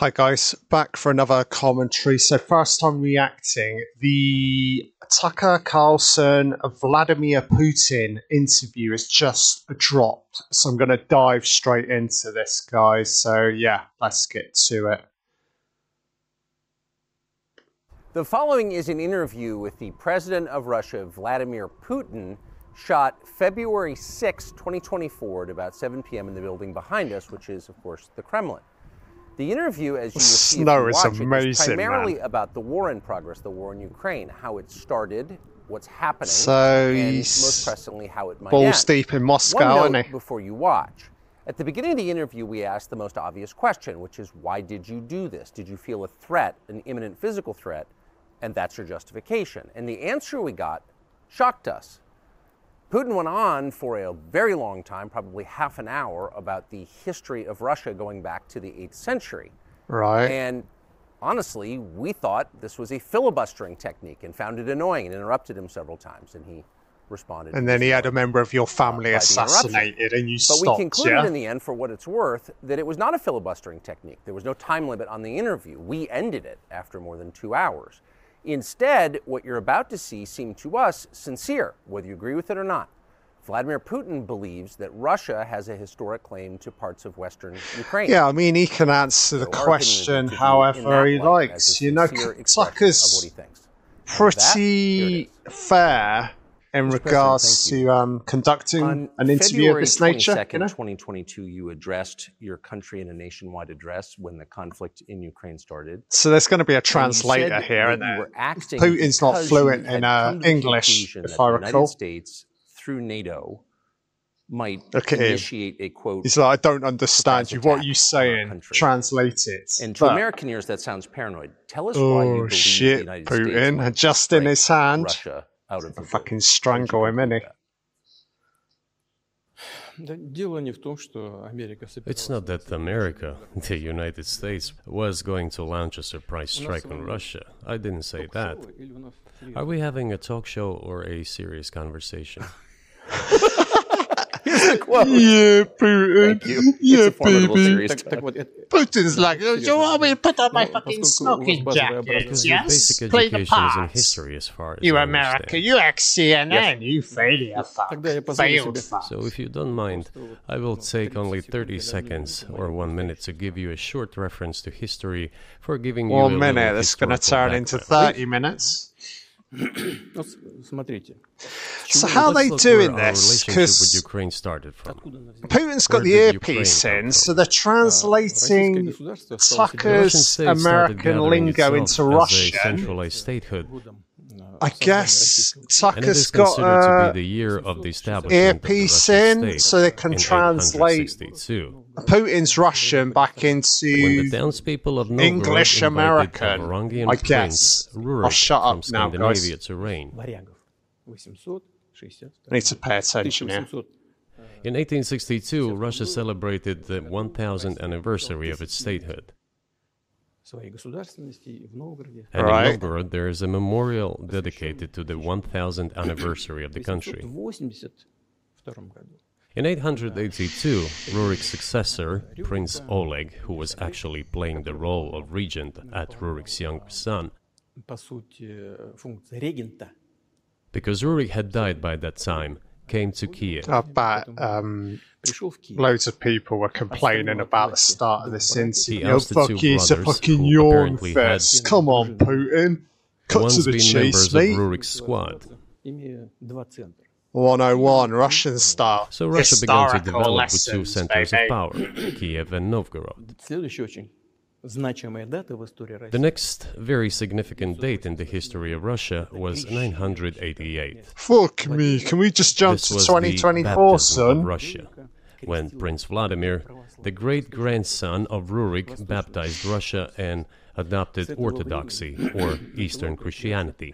Hi guys, back for another commentary. So first time reacting, the Tucker Carlson Vladimir Putin interview has just dropped. So I'm going to dive straight into this, guys. So yeah, let's get to it. The following is an interview with the president of Russia, Vladimir Putin, shot February 6, 2024 at about 7 p.m. in the building behind us, which is, of course, the Kremlin. The interview, as you see Snow if is watch amazing, is primarily man. about the war in progress, the war in Ukraine, how it started, what's happening, So and most pressingly how it might Balls end. deep in One note before you watch. At the beginning of the interview, we asked the most obvious question, which is why did you do this? Did you feel a threat, an imminent physical threat, and that's your justification? And the answer we got shocked us. Putin went on for a very long time, probably half an hour, about the history of Russia going back to the 8th century. Right. And honestly, we thought this was a filibustering technique and found it annoying and interrupted him several times. And he responded. And then he had a member of your family assassinated and you But stopped, But we concluded yeah? in the end, for what it's worth, that it was not a filibustering technique. There was no time limit on the interview. We ended it after more than two hours. Instead, what you're about to see seemed to us sincere, whether you agree with it or not. Vladimir Putin believes that Russia has a historic claim to parts of western Ukraine. Yeah, I mean, he can answer the So our opinion is question to view in however he likes. You know, sincere expression of what Tucker's he thinks. With that, here pretty fair in Mr. regards to um, conducting On an interview February of this nature. 22nd, You know? 2022, you addressed your country in a nationwide address when the conflict in Ukraine started. So there's going to be a translator here, that isn't you there? were acting Putin's not fluent in, uh, the English, if I the recall. United States, through NATO, might him. initiate a quote. He's like, I don't understand you. What you saying? Translate it. and to But- American ears, that sounds paranoid. Tell us why you oh believe the shit, United States Putin! might And just in his hand, Russia out of the fucking strangle him, innit? It's not that America, the United States, was going to launch a surprise strike on Russia. I didn't say that. Are we having a talk show or a serious conversation? Quote. Yeah, Putin. Thank you. Yeah, it's a baby. Putin's like, do you want me to put on my yeah, fucking smoking jacket? Yes. Play the part. history, as far as you I America, understand. you ex-CNN, yes. you failure fuck. Failed. So if you don't mind, I will take only 30 seconds or one minute to give you a short reference to history for giving one you a minute. It's going to turn background. into 30 minutes. so how are they doing this? Because Putin's got the earpiece in, so they're translating Tucker's American lingo into Russian. Statehood. I guess Tucker's got a the year of the earpiece in, so they can translate Putin's Russian back into Novgorod, English American, I guess. Rurik I'll shut up now, guys. I need to pay attention. In 1862, Russia celebrated the 1000th anniversary of its statehood. And right. in Novgorod, there is a memorial dedicated to the 1000th anniversary of the country. In 882, Rurik's successor, Prince Oleg, who was actually playing the role of regent at Rurik's younger son, because Rurik had died by that time, came to Kiev. I um, loads of people were complaining about the start of this incident. Your fuck is a fucking yawn fest. Come on, Putin. Cut to the been chase, members mate. Of Rurik's squad. 101 Russian style. So Russia began to develop with two centers of power, Kiev and Novgorod. The next very significant date in the history of Russia was 988. Fuck me, can we just jump this to 2024, son? Russia, when Prince Vladimir, the great grandson of Rurik, baptized Russia and adopted Orthodoxy or Eastern Christianity.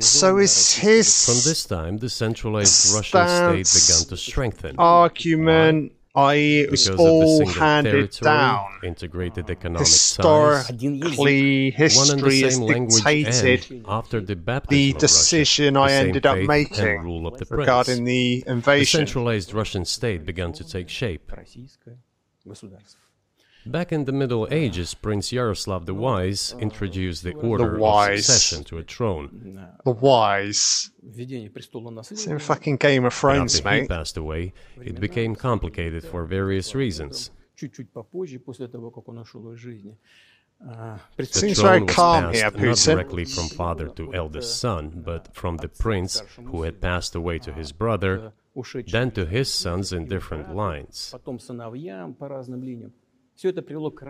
So is his From this time, the centralized Russian state began to strengthen. argument, i.e., it was Because of the all single handed territory, down. integrated economic ties, Historically, one and the history has same language, dictated and after the baptism the of Russia, decision the I same ended up faith making and rule of the prince. regarding the The invasion. centralized Russian state began to take shape. Back in the Middle Ages, Prince Yaroslav the Wise introduced the order the of succession to a throne. The Wise. Same fucking Game of Thrones, mate. he passed away, it became complicated for various reasons. It seems very calm here, Putin. Not directly from father to eldest son, but from the prince who had passed away to his brother, then to his sons in different lines.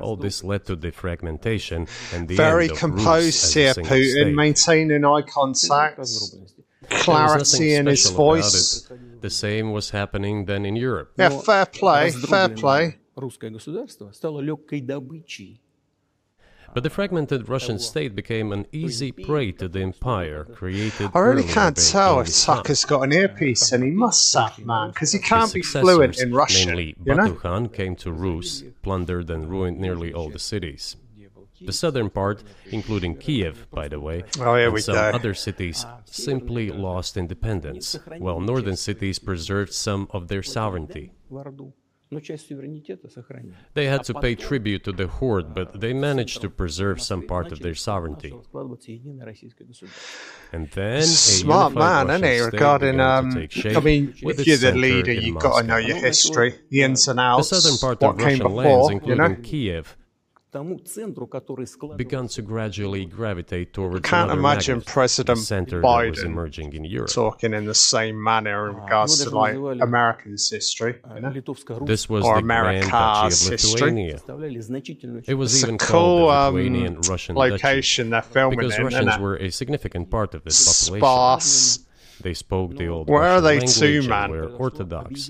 All this led to the fragmentation and the very composed here, Putin, maintaining eye contact, clarity in his voice. The same was happening then in Europe. Yeah, fair play, fair play. But the fragmented Russian state became an easy prey to the empire created. I really can't tell if Genghis Khan. Tucker's got an earpiece, and he must suck, man, because he can't be fluent in Russian. namely You know? Batu came to Rus, plundered and ruined nearly all the cities. The southern part, including Kiev, by the way, Oh, and some go. other cities simply lost independence, while northern cities preserved some of their sovereignty. They had to pay tribute to the horde, but they managed to preserve some part of their sovereignty. And then smart man, isn't he? Regarding, um, I mean, if you're the leader, you've got to know your history, the ins and outs, the southern part what of Russian before, lands, including you know? Kiev, began to gradually gravitate towards. I can't imagine President Biden emerging in Europe. talking in the same manner in regards to like American history. You know? This was or the Grand Duchy of Lithuania. History. It was it's even a cool, called the um, Lithuanian um, Russian location they're filming because in, Russians were a significant part of this population. Sparse. They spoke the old Where Russian are they language man? were Orthodox.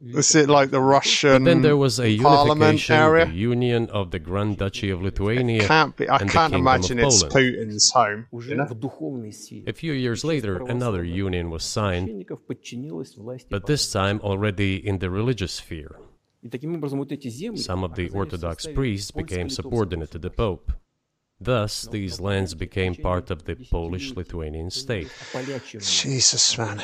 Is it like the Russian? But then there was a unification, area? union of the Grand Duchy of Lithuania. It can't be, I and can't imagine it's Putin's home. You know? A few years later, another union was signed, but this time already in the religious sphere. Some of the Orthodox priests became subordinate to the Pope. Thus, these lands became part of the Polish Lithuanian state. Jesus, man.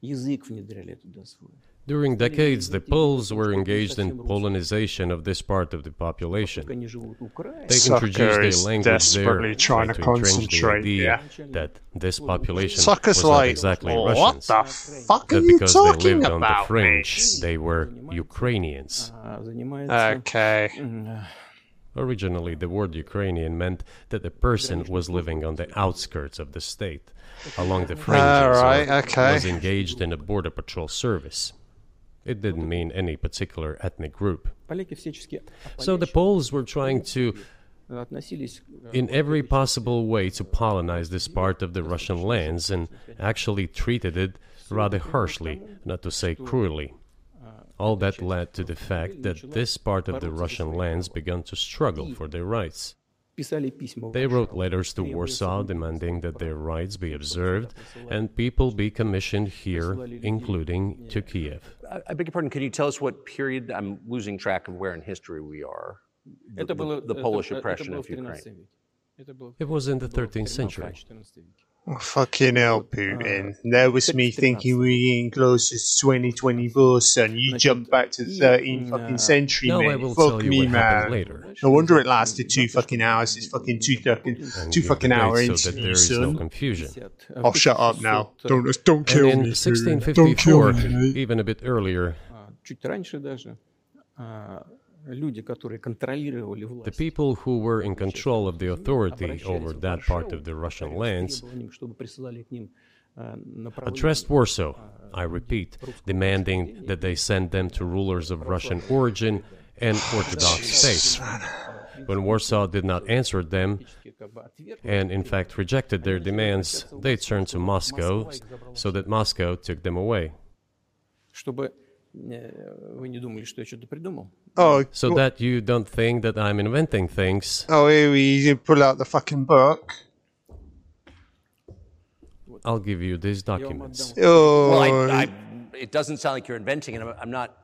Язык внедряли туда свой. During decades, the Poles were engaged in Polonization of this part of the Как population. они живут украинцы. They Sucker introduced is a language there, desperately trying trying to to entrench the concentrate, idea yeah. that this population Sucker's was not like, exactly what Russians, the fuck are that you because they talking lived on the about, fringe, mate? they were Ukrainians. а, занимается Okay. м, Originally, the word Ukrainian meant that the person was living on the outskirts of the state, along the fringes right, okay. was engaged in a border patrol service. It didn't mean any particular ethnic group. So the Poles were trying to, in every possible way, to colonize this part of the Russian lands and actually treated it rather harshly, not to say cruelly. All that led to the fact that this part of the Russian lands began to struggle for their rights. They wrote letters to Warsaw demanding that their rights be observed and people be commissioned here, including to Kiev. I beg your pardon, can you tell us what period? I'm losing track of where in history we are. The, the, the Polish oppression of Ukraine. It was in the 13th century. Oh, fucking hell, Putin. Uh, there was me thinking we getting closer to 2024, son. You like, jump back to the 13th no, fucking century, no, man. Fuck me, man. Later. No wonder it lasted two fucking hours. It's fucking two fucking two fucking hour so interview, there is son. No confusion. I'll shut up now. Don't uh, don't kill and in me. 1654, don't kill me. even a bit earlier. The people who were in control of the authority over that part of the Russian lands addressed Warsaw, I repeat, demanding that they send them to rulers of Russian origin and Orthodox faith. When Warsaw did not answer them, and in fact rejected their demands, they turned to Moscow so that Moscow took them away. чтобы э, вы не думали, что я что-то придумал. Oh, So that you don't think that I'm inventing things, oh, here we you pull out the fucking book. I'll give you these documents. Oh, Well, I, I, it doesn't sound like you're inventing it. I'm, I'm not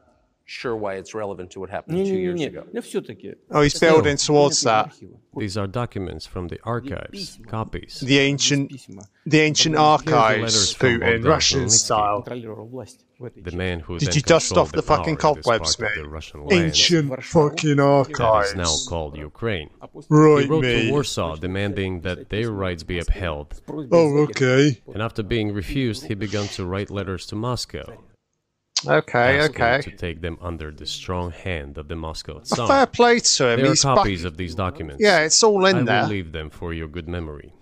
sure why it's relevant to what happened two years ago. Oh, he spelled in Swartz. towards that. These are documents from the archives, copies. The ancient, the ancient archives, Putin, Russian style. The man who Did you dust off the, the fucking cobwebs, mate? Ancient land, fucking archives. That is now called Ukraine. Right, he wrote mate. to Warsaw demanding that their rights be upheld. Oh, okay. And after being refused, he began to write letters to Moscow, Okay, okay. to take them under the strong hand of the Moscow A Tsar. fair play to him. There are He's back. copies of these documents. Yeah, it's all in I in will there. leave them for your good memory.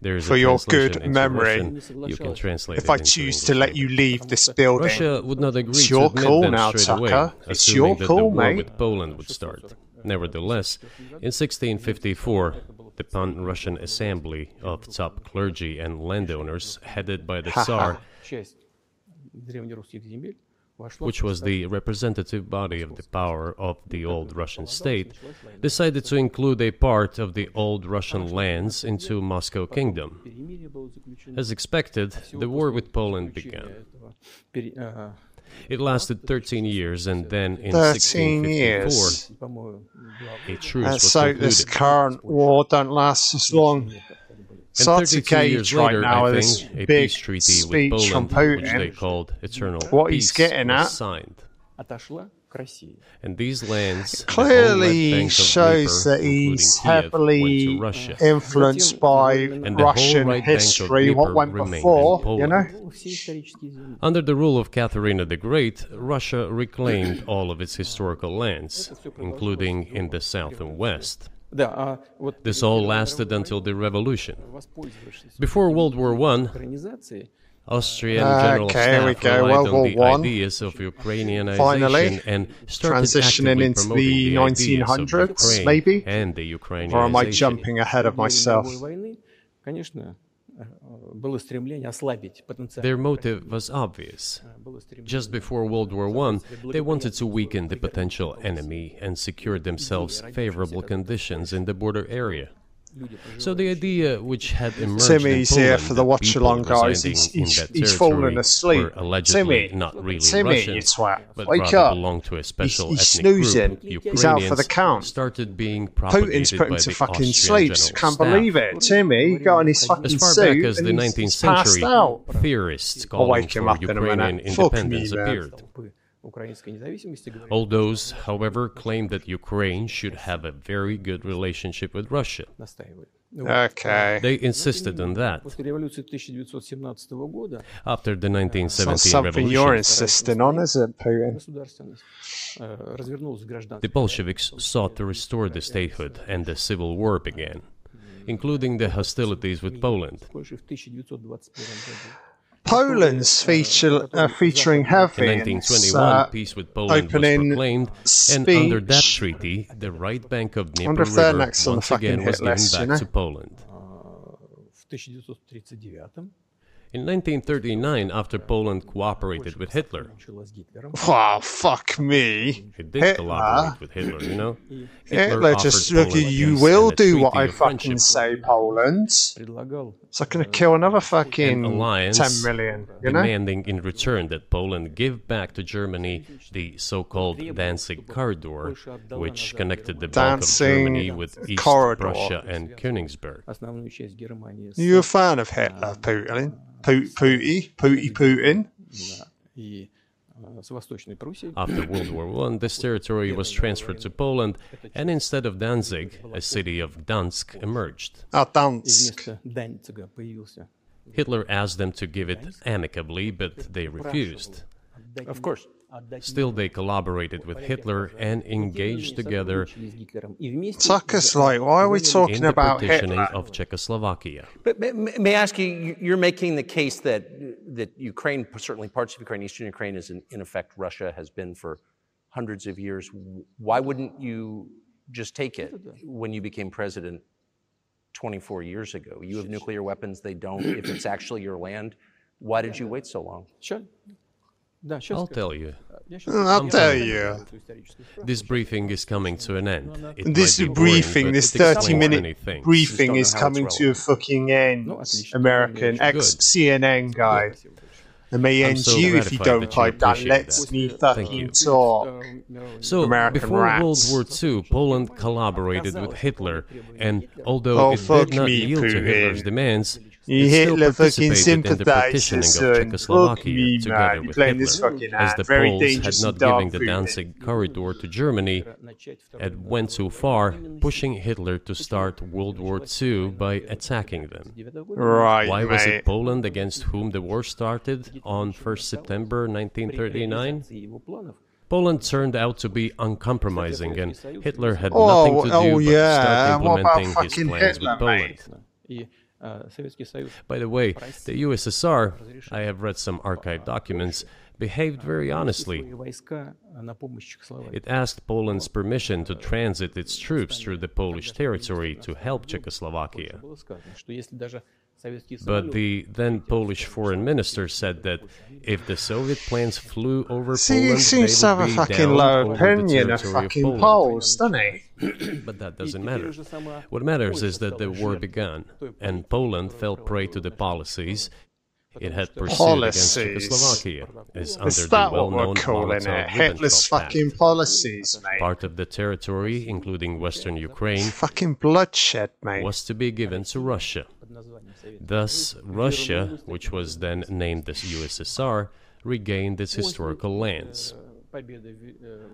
There is For a your good memory. You can translate If it I into choose to let you leave this building, Russia would not agree It's to your admit call them now, straight away, Tucker. It's assuming your that call, the war mate. with Poland would start. Nevertheless, in 1654, the Pan-Russian Assembly of top clergy and landowners, headed by the Tsar, which was the representative body of the power of the old Russian state, decided to include a part of the old Russian lands into Moscow Kingdom. As expected, the war with Poland began. It lasted 13 years, and then in 1654, a truce was concluded. So this current war don't last as long. And Sarts 32 years right later, now I think, a peace treaty with Poland, Putin, which they called Eternal what Peace, he's getting at, was signed. And these lands clearly shows Dnieper, that he's heavily Kiev, influenced by and Russian history, what went before, you know? Under the rule of Catherine the Great, Russia reclaimed all of its historical lands, including in the south and west. This all lasted until the revolution. Before World War I, Austrian general okay, staff we go. relied World on War the One. ideas of Ukrainianization Finally, and started transitioning into the 1900s, maybe, and the Ukrainianization. Or am I jumping ahead of myself? Their motive was obvious. Just before World War I, they wanted to weaken the potential enemy and secure themselves favorable conditions in the border area. So the idea which had emerged Timmy's in here Poland for the watch along, guys. He's, he's, he's fallen asleep. Timmy, not really Timmy, Russian, you twat. but Wake up. belonged to a special he's ethnic snoozing. group. He's out for the count. started being Putin's put him to fucking sleep. Can't believe it. Timmy got on his fucking As far back as the 19th century, theorists calling wake him for up in a Ukrainian minute. Fuck me, independence appeared. All those, however, claim that Ukraine should have a very good relationship with Russia. Okay. They insisted on that. After the 1917 so something revolution, you're insisting on, is it, Putin? The Bolsheviks sought to restore the statehood, and the civil war began, including the hostilities with Poland. Poland's feature, uh, featuring Heavy. In 1921, uh, peace with Poland opening was proclaimed, speech. and under that treaty, the right bank of Dnieper River once again was given list, back you know? to Poland. In 1939, after Poland cooperated with Hitler. Wow, oh, fuck me. It did cooperate with Hitler, you know? Hitler, Hitler just, look, you will do what I fucking say, Poland. It's not going to kill another fucking alliance 10 million, you know? Demanding in return that Poland give back to Germany the so-called Danzig Corridor, which connected the Balkan Germany with East corridor. Prussia and Königsberg. You're a fan of Hitler, Putin? Putin. After World War I, this territory was transferred to Poland, and instead of Danzig, a city of Gdansk emerged. Ah, Dansk. Hitler asked them to give it amicably, but they refused. Of course. Still, they collaborated with Hitler and engaged together Tucker's, like, why are we talking about Hitler? of Czechoslovakia. But may, may I ask you, you're making the case that, that Ukraine, certainly parts of Ukraine, eastern Ukraine, is in, in effect Russia has been for hundreds of years. Why wouldn't you just take it when you became president 24 years ago? You have nuclear weapons, they don't. If it's actually your land, why did you wait so long? Sure. I'll tell you. I'll tell you. This briefing is coming to an end. It this briefing, boring, this 30 minute briefing is coming to a fucking end, American ex CNN guy. It may end so you if you don't pipe down. Let me fucking talk. So, American before rats. World War II, Poland collaborated with Hitler, and although oh, it did not me, yield Putin. to Hitler's demands, he Hitler fucking sympathizes and look me, man, playing this fucking as the very Poles had not given the Danzig corridor to Germany and went so far, pushing Hitler to start World War II by attacking them. Right, Why was mate. it Poland against whom the war started on 1st September 1939? Poland turned out to be uncompromising, and Hitler had oh, nothing to do oh, yeah. but start implementing his plans Hitler, with Poland. Mate? By the way, the USSR, I have read some archived documents, behaved very honestly. It asked Poland's permission to transit its troops through the Polish territory to help Czechoslovakia. But the then Polish foreign minister said that if the Soviet planes flew over See, Poland, he seems to have a fucking low opinion of fucking Poland. Poles, doesn't? but that doesn't matter. What matters is that the war began, and Poland fell prey to the policies it had pursued policies. against Czechoslovakia. Is, is that what we're calling it? Hitler's fucking Act. policies, mate. Part of the territory, including western Ukraine, fucking bloodshed, mate, was to be given to Russia. Thus, Russia, which was then named the USSR, regained its historical lands.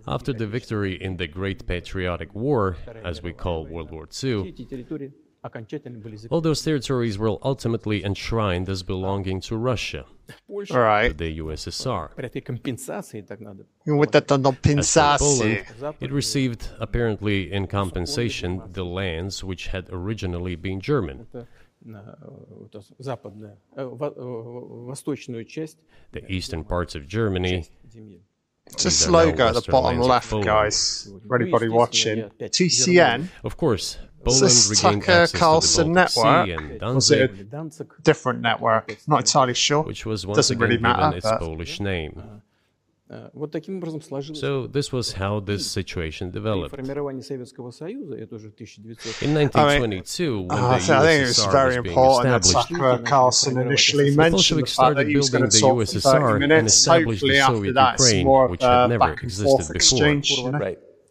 After the victory in the Great Patriotic War, as we call World War II, all those territories were ultimately enshrined as belonging to Russia, to the USSR. Poland, it received, apparently in compensation, the lands which had originally been German. The eastern parts of Germany it's a logo at the bottom left, guys. For anybody watching. TCN. Of course. Is this Tucker Carlson network. Was it a different network? Not entirely sure. Which was once Doesn't again really matter, its Polish name. So this was how this situation developed. In 1922, when uh, the USSR it was very was important established, uh, that Carlson initially mentioned the USSR that he was going to Hopefully, after that, Ukraine, it's more uh, back and forth exchange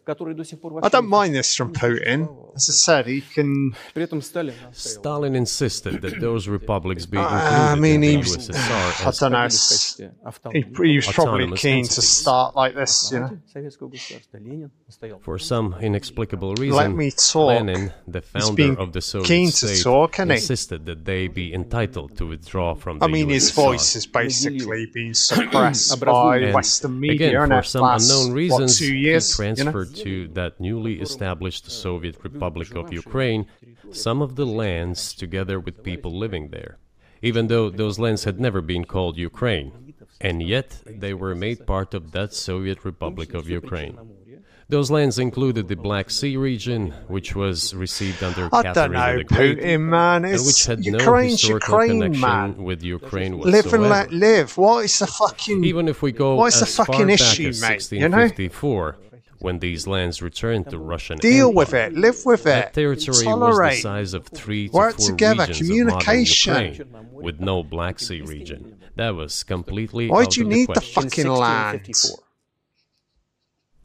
который до сих пор I вообще don't не mind this from Putin. As I said, he can. При этом Сталин настаивал. Stalin insisted that those republics be included I mean, in he the was. USSR I as don't know. в s- качестве He, автономии. he was probably Autonomous keen to entities. start like this, you know. Советского государства Ленин настоял. For some inexplicable Let reason, me talk. Lenin, the founder being of the Soviet keen to state, talk, isn't he? insisted that they be entitled to withdraw from the I mean, his USSR. voice is basically being suppressed by And Western media, Again, and for that some last, unknown what, reasons, two he years. You know? you know? To that newly established Soviet Republic of Ukraine some of the lands together with people living there, even though those lands had never been called Ukraine, and yet they were made part of that Soviet Republic of Ukraine. Those lands included the Black Sea region, which was received under I Catherine know, the Great, Putin, man. and which It's had no historical Ukraine, connection man. with Ukraine Live and whatsoever. let live. What is the fucking? Even if we go the as far fucking back issue, as mate, you know? 1654, when these lands returned to Russian Deal Empire, with it. Live with that it. territory was the Tolerate. size of three to Work four together, regions communication. of modern Ukraine, with no Black Sea region. That was completely Why out do you of need the the question. fucking land? 1654.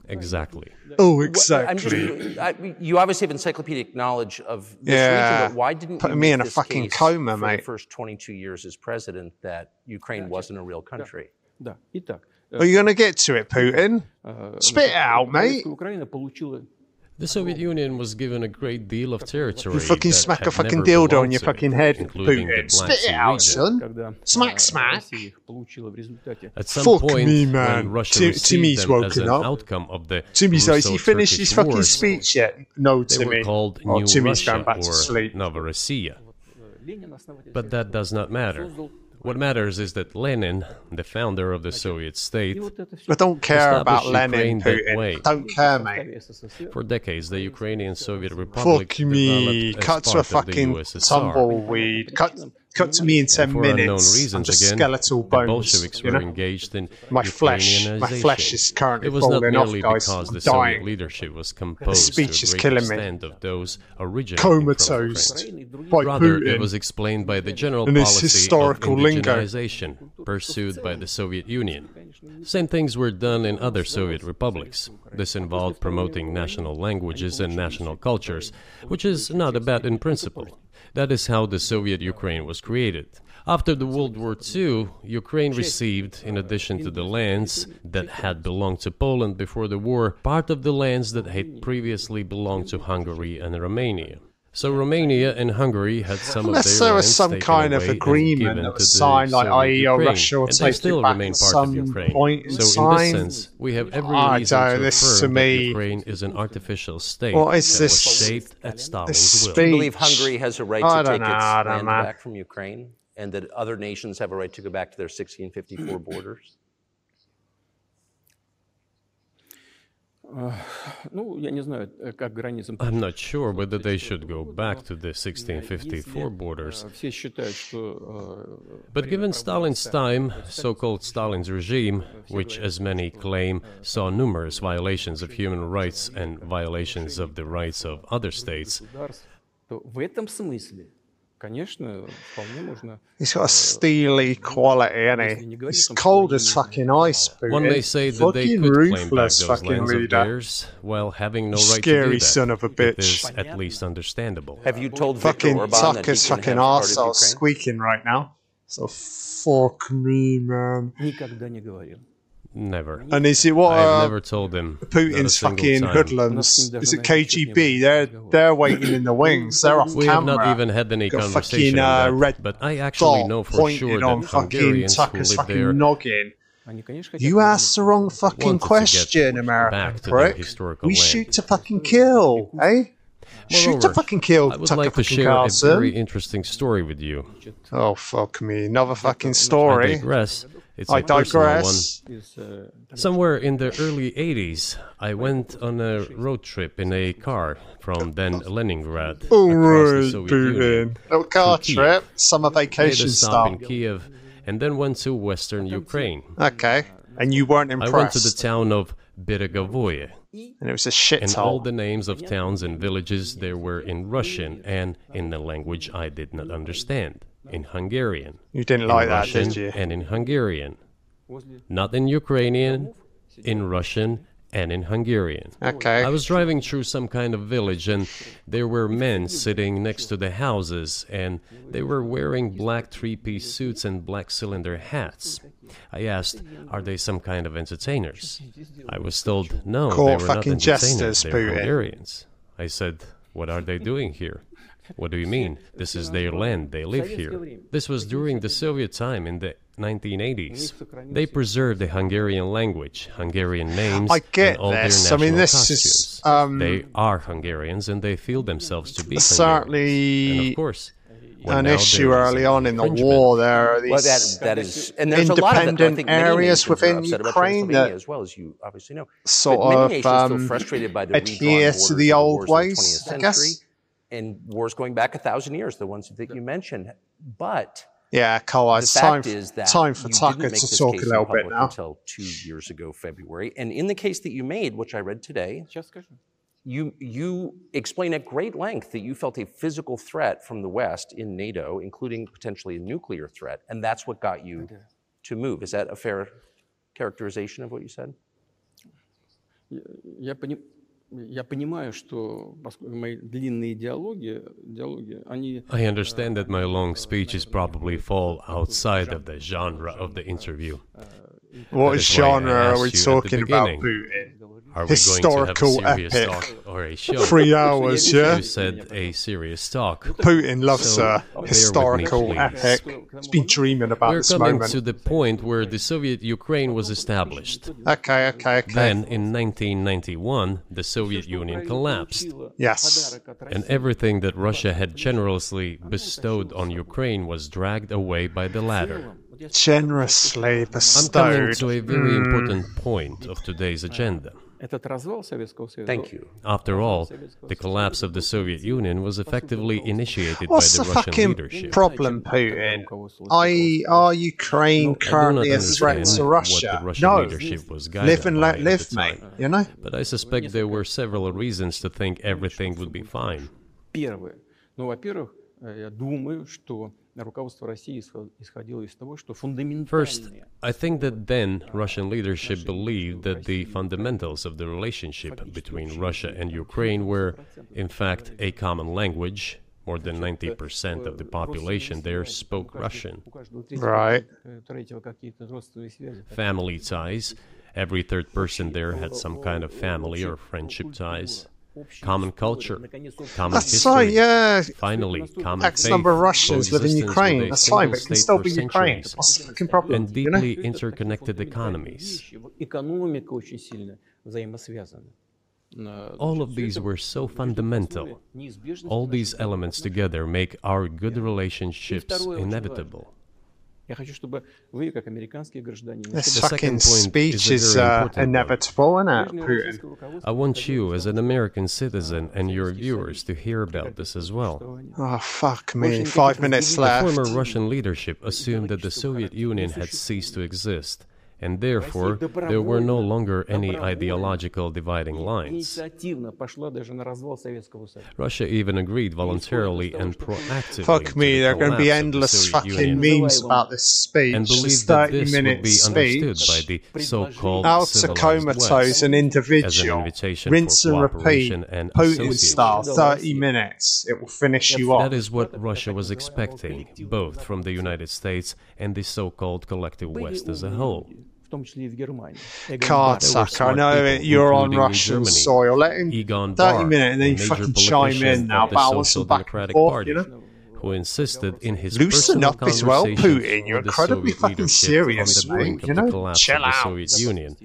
Exactly. Oh, I'm exactly. just, I, you obviously have encyclopedic knowledge of this Yeah. region, but why didn't Putting you me in a fucking case coma, for mate. the first 22 years as president that Ukraine wasn't a real country? Да. Are you going to get to it, Putin? Spit it out, mate. The Soviet Union was given a great deal of territory. You fucking smack a fucking dildo on your fucking head, Putin. Spit it out, son. Smack, smack. At some Fuck point, me, man. Russia Tim, Timmy's woken up. Outcome of the Timmy's like, he finished his fucking wars, speech yet? No, Timmy. They called oh, New Timmy's Russia gone back to sleep. But that does not matter. What matters is that Lenin, the founder of the Soviet state, I don't care about Lenin, Putin. Don't care, mate. For decades, the Ukrainian Soviet Republic Fuck me. Cut to a fucking the tumbleweed. Cut cut to me in ten For unknown minutes. I'm reasons, just again, skeletal the bones. Bolsheviks you were know? engaged in My flesh, my flesh is currently It was not falling off, guys. because I'm the Soviet dying. leadership was composed speech to is killing me. of those from Comatose by Rather, Putin. it was explained by the general And policy historical of lingo. indigenization pursued by the Soviet Union. Same things were done in other Soviet republics. This involved promoting national languages and national cultures, which is not a bad in principle. That is how the Soviet Ukraine was created. After the World War II, Ukraine received, in addition to the lands that had belonged to Poland before the war, part of the lands that had previously belonged to Hungary and Romania. So Romania and Hungary had some of their there was lands some taken kind of agreement given that to was the signed, like, Soviet i.e., Ukraine, Russia will and they it still back remain at part some of Ukraine. point in so in this sense, we have every I reason don't- to this affirm to that me- Ukraine is an artificial state What is that this- was shaped at Stalin's this will. speech? You believe Hungary has a right to take know, its land know. back from Ukraine, and that other nations have a right to go back to their 1654 borders? I'm not sure whether they should go back to the 1654 borders. But given Stalin's time, so called Stalin's regime, which as many claim saw numerous violations of human rights and violations of the rights of other states, государств, то в этом смысле, конечно, вполне можно... He's got a steely quality, and he? He's cold as fucking ice, Putin. one may say that they fucking could claim back ruthless those fucking lands of leader. theirs, while having no right to Scary do that. son of a It bitch. is at least understandable. Have you told Viktor Fucking Orban that he Tucker's can fucking have part of arsehole Ukraine? squeaking right now. So fuck me, man. Никогда не говорил. Never. And is it what? I've uh, never told him. Putin's fucking time. hoodlums. Is it KGB? They're they're waiting in the wings. They're off we camera. We have not even had any Got conversation. Fucking, uh, red but I actually know for sure that fucking Tucker's fucking there. noggin. You asked the wrong fucking question, American prick. We land. shoot to fucking kill, eh? Moreover, Shoot a fucking kill. I would Tucker like to share Carlson. a very interesting story with you. Oh fuck me! Another fucking story. I digress. It's I a digress. One. Somewhere in the early 80s, I went on a road trip in a car from then Leningrad. across the Union, Little car trip, summer vacation stop. in Kiev, and then went to western Ukraine. Okay. And you weren't impressed. I went to the town of Beregovoye. And it was a shit. And all the names of towns and villages there were in Russian and in the language I did not understand, in Hungarian. You didn't like that, Russian, did you? And in Hungarian, not in Ukrainian, in Russian and in Hungarian. Okay. I was driving through some kind of village, and there were men sitting next to the houses, and they were wearing black three piece suits and black cylinder hats. I asked, Are they some kind of entertainers? I was told, No, Caught they were not entertainers, jesters, they're Putin. Hungarians. I said, What are they doing here? What do you mean? This is their land, they live here. This was during the Soviet time in the 1980s. They preserved the Hungarian language, Hungarian names, I get and all this. I their mean, national this is, costumes. um, they are Hungarians and they feel themselves to be Hungarians. And certainly of course, when an issue early on in the war. There are Well, that these that is, and there's a lot of that. independent areas within Ukraine that as well as you obviously know. sort of, um, frustrated by the adhere to the old the ways, 20th I guess. and wars going back a thousand years, the ones that you mentioned. But yeah, Carl, the it's fact time, is that time for Tucker to talk a little bit now. Until two years ago, February. And in the case that you made, which I read today, you, you explain at great length that you felt a physical threat from the West in NATO, including potentially a nuclear threat, and that's what got you okay. to move. Is that a fair characterization of what you said? Yeah, but you, I understand that my long speeches probably fall outside of the genre of the interview. What That is why I genre are we you at the talking about, beginning. Putin? Are we going Historical to have a epic. talk or a show? Three hours, yeah. You said a serious talk. Putin loves So, a bear with me, historical please. epic. He's been dreaming about We're this coming moment. to the point where the Soviet Ukraine was established. Okay, okay, okay. Then, in 1991, the Soviet Union collapsed, yes. and everything that Russia had generously bestowed on Ukraine was dragged away by the latter generously bestowed. I'm to a very mm. important point of today's agenda. Thank you. After all, the collapse of the Soviet Union was effectively initiated What's by the, the Russian fucking leadership. problem, Putin? I, are Ukraine currently a threat to Russia? no. leadership was Live and let live, mate. You know. But I suspect there were several reasons to think everything would be fine. First, I think that then Russian leadership believed that the fundamentals of the relationship between Russia and Ukraine were, in fact, a common language. More than 90% of the population there spoke Russian. Right. Family ties. Every third person there had some kind of family or friendship ties common culture, common I history. Yeah. Finally, common X faith, number of Russians live in Ukraine. That's fine, but it can still be Ukraine. What's the fucking problem? And deeply you know? interconnected economies. All of these were so fundamental. All these elements together make our good relationships inevitable. Я хочу, чтобы вы, как американские граждане, This The fucking second point speech is is a very uh, important one. inevitable, isn't it, Прежнее Putin? российское руководство I want you, хотело, as an чтобы American citizen and your viewers, to hear about this as well. существование. Oh, fuck Больше me. никаких Five minutes разделений. The left. former Russian leadership assumed that the Soviet Union had ceased to exist, and therefore there were no longer any ideological dividing lines. Russia even agreed voluntarily and proactively. Fuck me, there are going to be endless fucking memes about this speech. And this 30 be speech by the so-called out to comatose an individual, an rinse and repeat, and Putin style, 30 minutes. It will finish you off. That is what Russia was expecting, both from the United States and the so-called collective West as a whole том числе и в Германии. Card sucker. I know you're on Russian Germany. soil. Let him Egon 30 Bahr, minutes and then you fucking chime in now, balance and back and forth, you know? Who insisted in his Loosen up as well, Putin. You're incredibly Soviet fucking serious, man. You know, chill out. Soviet Union,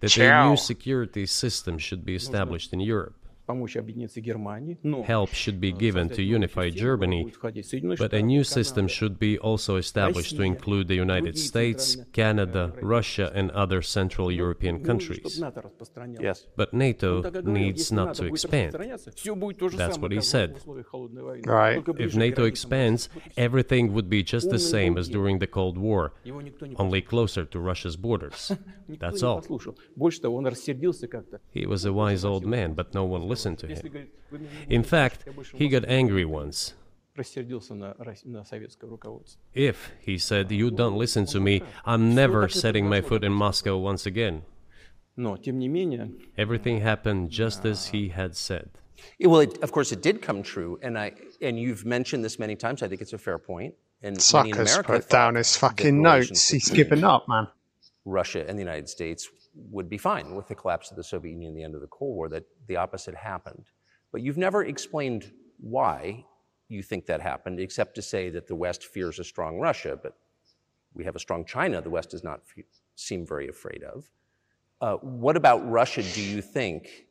that Chill. a new security system should be established in Europe Help should be given to unify Germany, but a new system should be also established to include the United States, Canada, Russia, and other Central European countries. Yes. But NATO needs not to expand. That's what he said. Right. If NATO expands, everything would be just the same as during the Cold War, only closer to Russia's borders. That's all. He was a wise old man, but no one listened listen to him. In fact, he got angry once. If, he said, you don't listen to me, I'm never setting my foot in Moscow once again. Everything happened just as he had said. Well, it, of course, it did come true, and I and you've mentioned this many times. I think it's a fair point. And Tucker's put down his fucking notes. He's given up, man. Russia and the United States would be fine with the collapse of the Soviet Union and the end of the Cold War. That the opposite happened, but you've never explained why you think that happened, except to say that the West fears a strong Russia, but we have a strong China. The West does not seem very afraid of. Uh, what about Russia? Do you think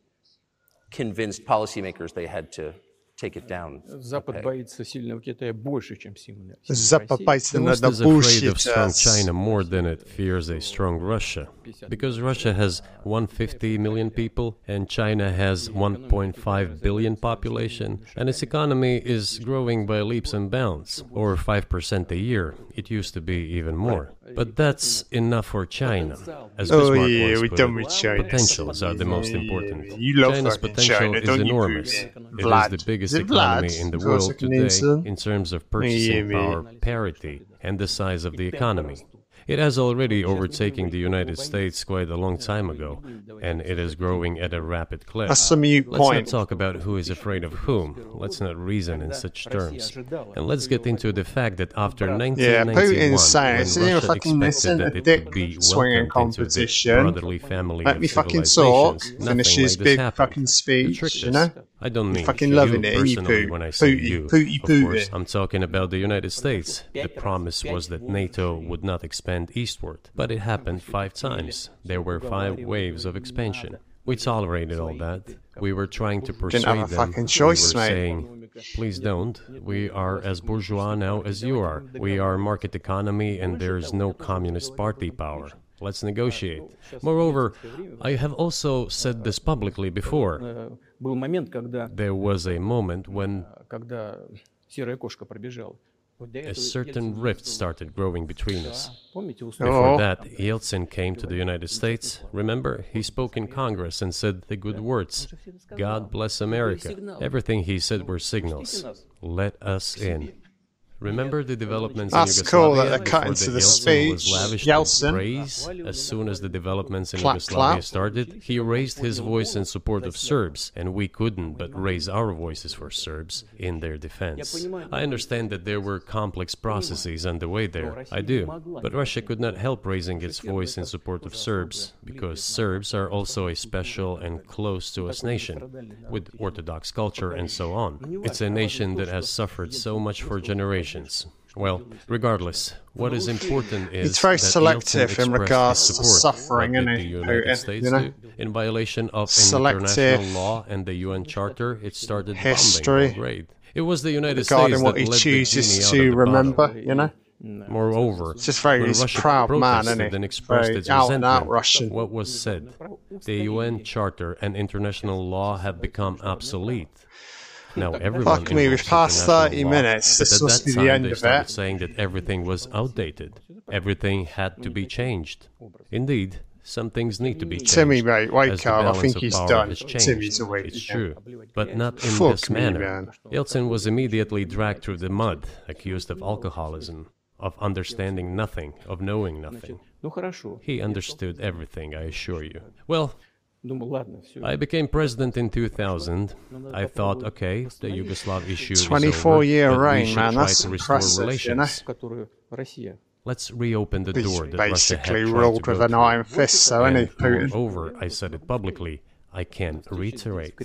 convinced policymakers they had to take it down? a Запад peg? боится сильного Китая больше, чем сильного Запад России. bites The the, West the is afraid bullshit. of strong China more than it fears a strong Russia. Because Russia has 150 million people and China has 1.5 billion population, and its economy is growing by leaps and bounds, or 5% a year. It used to be even more. But that's enough for China. As Oh Bismarck yeah, once we're put done it, with China. potentials are the most Yeah, important. You China's potential China, is enormous. Putin? It Vlad. is the biggest Is economy Vlad? in the world today in terms of purchasing Yeah, power parity and the size of the economy. It has already overtaken the United States quite a long time ago, and it is growing at a rapid clip. That's the mute point. Let's not talk about who is afraid of whom. Let's not reason in such terms. And let's get into the fact that after 1991, Putin's saying when it's in a Russia expected that it dick would be swinging welcomed into competition. brotherly family Let me fucking talk. civilizations, Finish his like big happened. fucking speech, you know? I don't mean fucking you loving it, ain't you, personally Putin? when I say Putin, you. Putin, of course, Putin. I'm talking about the United States. The promise was that NATO would not expand expand eastward, but it happened five times. There were five waves of expansion. We tolerated all that. We were trying to persuade Didn't have a fucking them. choice, we were mate. saying, please don't. We are as bourgeois now as you are. We are market economy and there is no communist party power. Let's negotiate. Moreover, I have also said this publicly before. There was a moment when a certain rift started growing between us. Before that, Yeltsin came to the United States. Remember, he spoke in Congress and said the good words God bless America. Everything he said were signals. Let us in. Remember the developments That's in cool that Yugoslavia they're cut into the Yeltsin was speech. lavished Yeltsin. praise as soon as the developments in Clap, Yugoslavia clap. started? He raised his voice in support of Serbs, and we couldn't but raise our voices for Serbs in their defense. I understand that there were complex processes underway there. I do. But Russia could not help raising its voice in support of Serbs, because Serbs are also a special and close to us nation, with Orthodox culture and so on. It's a nation that has suffered so much for generations. Well, regardless, what is important is It's very that selective in expressed regards to suffering, What did innit, the United Putin, States you know? In violation of international law and the UN Charter, it started history bombing Belgrade. It was the United regarding States what that he let the chooses genie out to of the remember, bottle. you know? Moreover, It's just very when he's a Russia proud man, protested isn't he? and expressed Very its out and out resentment, Russian. what was said? The UN Charter and international law have become obsolete. No, everyone. Fuck me, we've passed 30 minutes. This must be the end of it. saying that everything was outdated. Everything had to be changed. Indeed, some things need to be changed. Timmy, mate, wake up. I think he's done. Timmy's awake. It's true, but not in Fuck this me, manner. Man. Yeltsin was immediately dragged through the mud, accused of alcoholism, of understanding nothing, of knowing nothing. He understood everything, I assure you. Well, I became president in 2000. I thought, okay, the Yugoslav issue 24 year over, reign, man, that's impressive, relations. Let's reopen the He's door that basically Russia ruled with an iron fist, so any Putin. Over, I said it publicly. I can reiterate.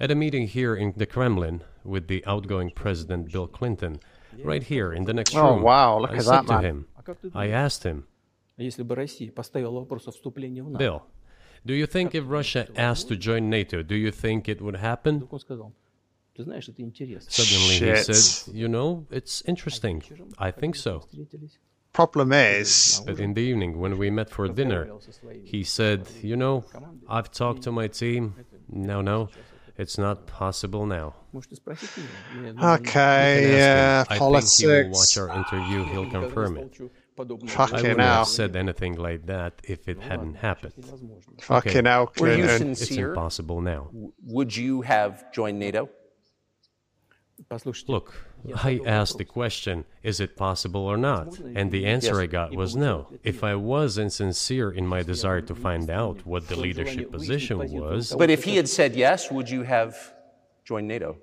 At a meeting here in the Kremlin with the outgoing president Bill Clinton, right here in the next oh, room. Oh wow, look I at that man. Him, I asked him, если бы Россия поставила вопрос о вступлении в НАТО? Bill, do you think if Russia asked to join NATO, do you think it would happen? Вдруг он сказал, ты знаешь, это интересно. Suddenly he Shit. said, You know, it's interesting. I think so. Встретились, Problem is, But in the evening, when we met for dinner, разговаривал со своей he said, You know, I've talked to my team. No, no, it's not possible now. Можете спросить меня. Я думаю, okay, You can yeah, ask him. I think he will watch politics. our interview, he'll никогда не confirm it. Fucking hell. said anything like that if it hadn't happened. Fucking okay. Were you sincere? It's impossible now. Would you have joined NATO? Look, I asked the question, is it possible or not? And the answer I got was no. If I was insincere in my desire to find out what the leadership position was. But if he had said yes, would you have joined NATO?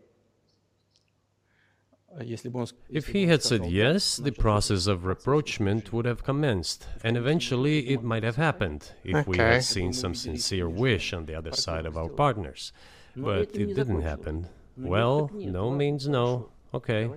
If he had said yes, the process of rapprochement would have commenced, and eventually it might have happened if okay. we had seen some sincere wish on the other side of our partners. But it didn't happen. Well, no means no. Okay,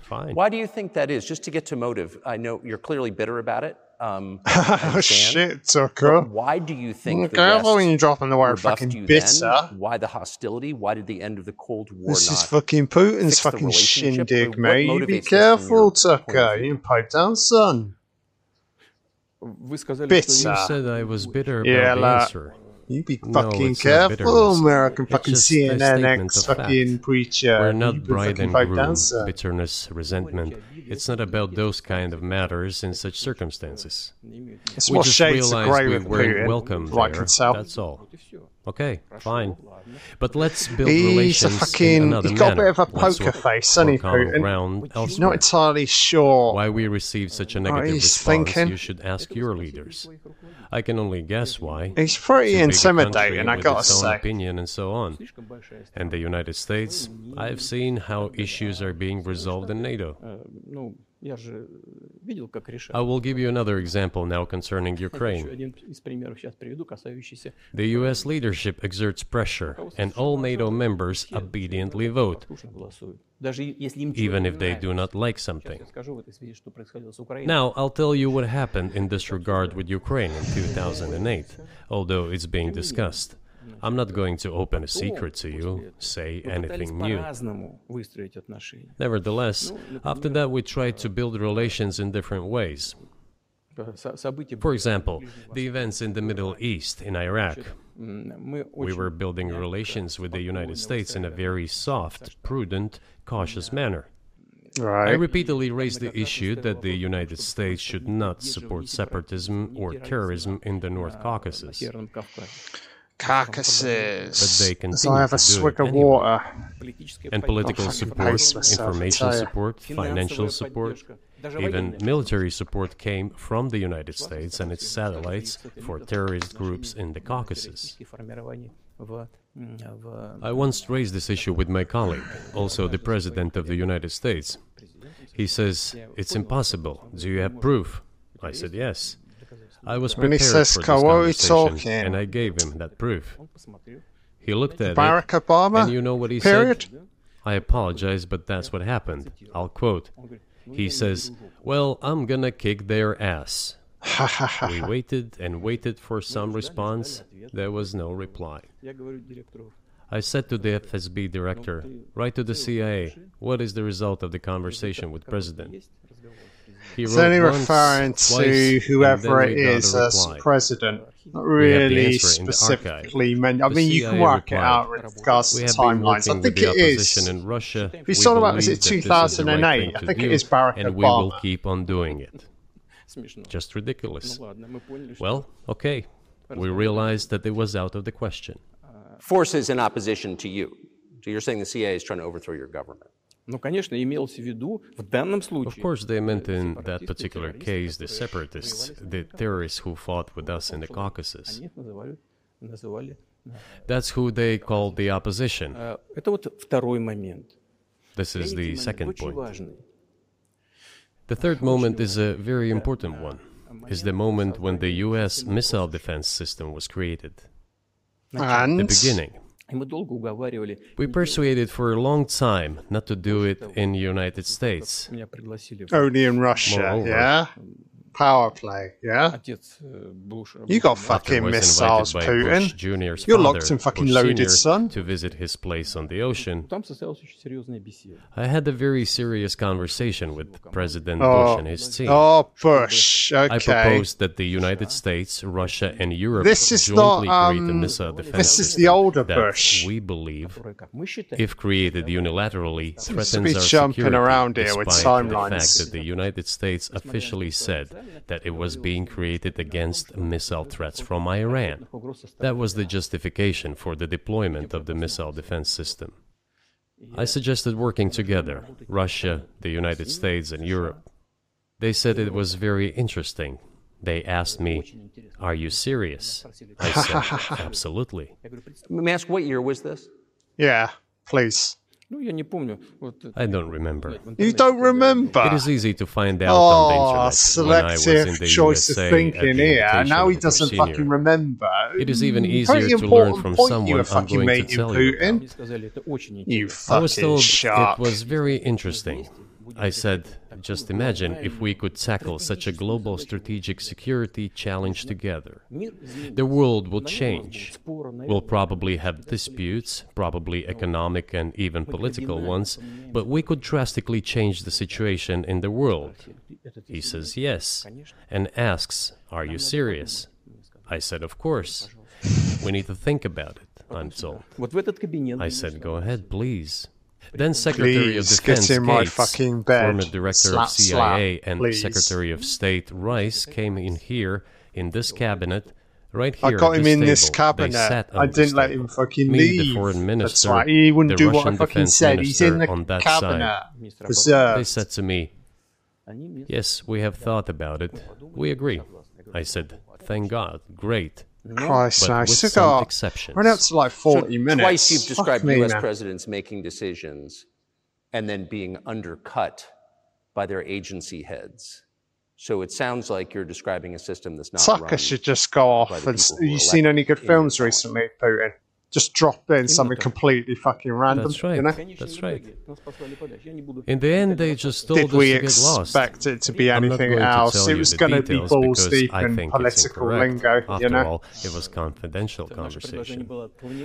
fine. Why do you think that is? Just to get to motive, I know you're clearly bitter about it. Um, oh shit, Tucker. Why do you think? the I love when you dropping the word fucking bitter. Then? Why the hostility? Why did the end of the Cold War? This is fucking Putin's fucking shindig, mate. You be careful, Tucker. You pipe down, son. Bitter. You said I was bitter about yeah, the answer. You be fucking no, careful, American it's fucking CNN ex fucking preacher. We're not bride and groom, dancer. bitterness, resentment. It's not about those kind of matters in such circumstances. It's we just realized we weren't welcome there, that's all. Okay, fine. But let's build he's relations a fucking, in another He's got manner. a bit of a poker face, hasn't he, Putin? He's not entirely sure why we received such a negative response. Thinking. You should ask your leaders. I can only guess why. He's pretty intimidating, I gotta say. Opinion and so on. And the United States, I've seen how issues are being resolved in NATO. I will give you another example now concerning Ukraine. The US leadership exerts pressure, and all NATO members obediently vote, even if they do not like something. Now, I'll tell you what happened in this regard with Ukraine in 2008, although it's being discussed. I'm not going to open a secret to you, say anything new. Nevertheless, after that, we tried to build relations in different ways. For example, the events in the Middle East, in Iraq. We were building relations with the United States in a very soft, prudent, cautious manner. Right. I repeatedly raised the issue that the United States should not support separatism or terrorism in the North Caucasus carcasses. But they continue so I have a swig of water. And political support, information support, financial support, even military support came from the United States and its satellites for terrorist groups in the Caucasus. I once raised this issue with my colleague, also the President of the United States. He says, It's impossible. Do you have proof? I said, Yes. I was prepared says for this conversation, and I gave him that proof. He looked at Barack it, Obama, and you know what he period? said? I apologize, but that's what happened. I'll quote. He says, well, I'm gonna kick their ass. we waited and waited for some response. There was no reply. I said to the FSB director, write to the CIA, what is the result of the conversation with President? He only referring to whoever it is as president. Not really specifically meant. I mean, you can work replied. it out regards to timelines. I think it is. In Russia, we saw about, is it 2008? Right I think do, it is Barack and Obama. And we will keep on doing it. Just ridiculous. Well, okay. We realized that it was out of the question. Forces in opposition to you. So you're saying the CIA is trying to overthrow your government. Ну, конечно, имелось в виду в данном Of случае. course, they meant in that сепаратисты, particular террористы, case the которые separatists, воевали с the нами. terrorists who fought with us in the Они Caucasus. их называли, называли. да. That's who they called the opposition. А, Это вот второй момент. This is Третий the момент second очень point. важный. The third moment is a very important one. Is the moment when the US missile defense system was created. The And beginning. We persuaded for a long time not to do it in the United States. Only in Russia, Moreover, yeah? power play. Yeah, uh, Bush, you got fucking missiles, Putin. You're locked in fucking Bush loaded, son. To visit his place on the ocean. I had a very serious conversation with President oh, Bush and his team. Oh, Bush. Okay. I proposed that the United States, Russia, and Europe this is jointly not, um, create a um, missile defense. This is the older Bush. We believe, if created unilaterally, threatens be our jumping security, around here with timelines. the fact that the United States officially said that it was being created against missile threats from Iran. That was the justification for the deployment of the missile defense system. I suggested working together, Russia, the United States, and Europe. They said it was very interesting. They asked me, Are you serious? I said, Absolutely. May I ask, what year was this? Yeah, please. I don't remember. You don't remember? It is easy to find out oh, on the oh, selective choice USA of thinking here. Now he doesn't senior. fucking remember. It is even easier Pretty to learn from someone you fucking I'm going to tell Putin. you. About. You fucking I was told shark. it was very interesting. I said just imagine if we could tackle such a global strategic security challenge together. The world will change. We'll probably have disputes, probably economic and even political ones, but we could drastically change the situation in the world. He says yes and asks, Are you serious? I said, Of course. We need to think about it, I'm told. I said, Go ahead, please then Secretary Please, of Defense Gates, former director slap, of CIA slap. and Please. Secretary of State Rice came in here in this cabinet. Right here, I got him in table. this cabinet. I didn't let him fucking Me, leave. The foreign minister, That's right. He wouldn't do Russian what I fucking said. He's in the on that cabinet. Side. They said to me, Yes, we have thought about it. We agree. I said, Thank God. Great. Christ, But no, with still some got exceptions. run out to like forty minutes. Twice you've described me, U.S. man. presidents making decisions and then being undercut by their agency heads. So it sounds like you're describing a system that's not Tucker run. should just go off. by And, you were seen any good films recently, Putin? Just drop in something completely fucking random. That's right. You know? That's right. In the end, they just told Did us we to get lost. expect it to be anything to else? It was going to be details balls because deep in political lingo. After You know, all, it was confidential conversation.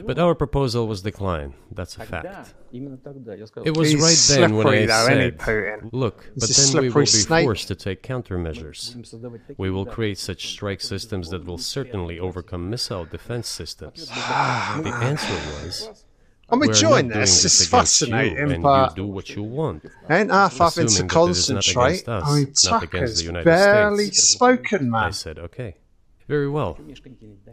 But our proposal was declined. That's a fact. It was He's right then when slippery I though, said, Putin? "Look, but He's a then we will slippery be snake. forced to take countermeasures. We will create such strike systems that will certainly overcome missile defense systems." Ah, answer was. I'm enjoying this. It's you, fascinating, and but you do what you want. ain't half having to Assuming that it is not concentrate. against I mean, Tucker's the United barely States. spoken, I said, okay. Very well.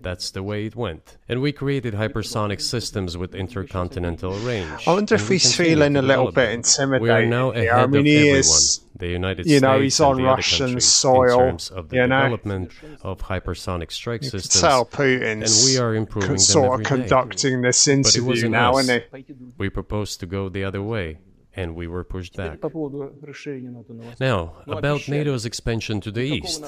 That's the way it went. And we created hypersonic systems with intercontinental range. I wonder if he's feeling a little bit intimidated. We are now ahead I mean, of everyone. is. The United you know, States he's on Russian soil, in terms of the you know. development of hypersonic strike You systems. tell Putin's and we are improving sort of every day. conducting this interview now, us. isn't he? We proposed to go the other way, and we were pushed back. Now, about NATO's expansion to the east.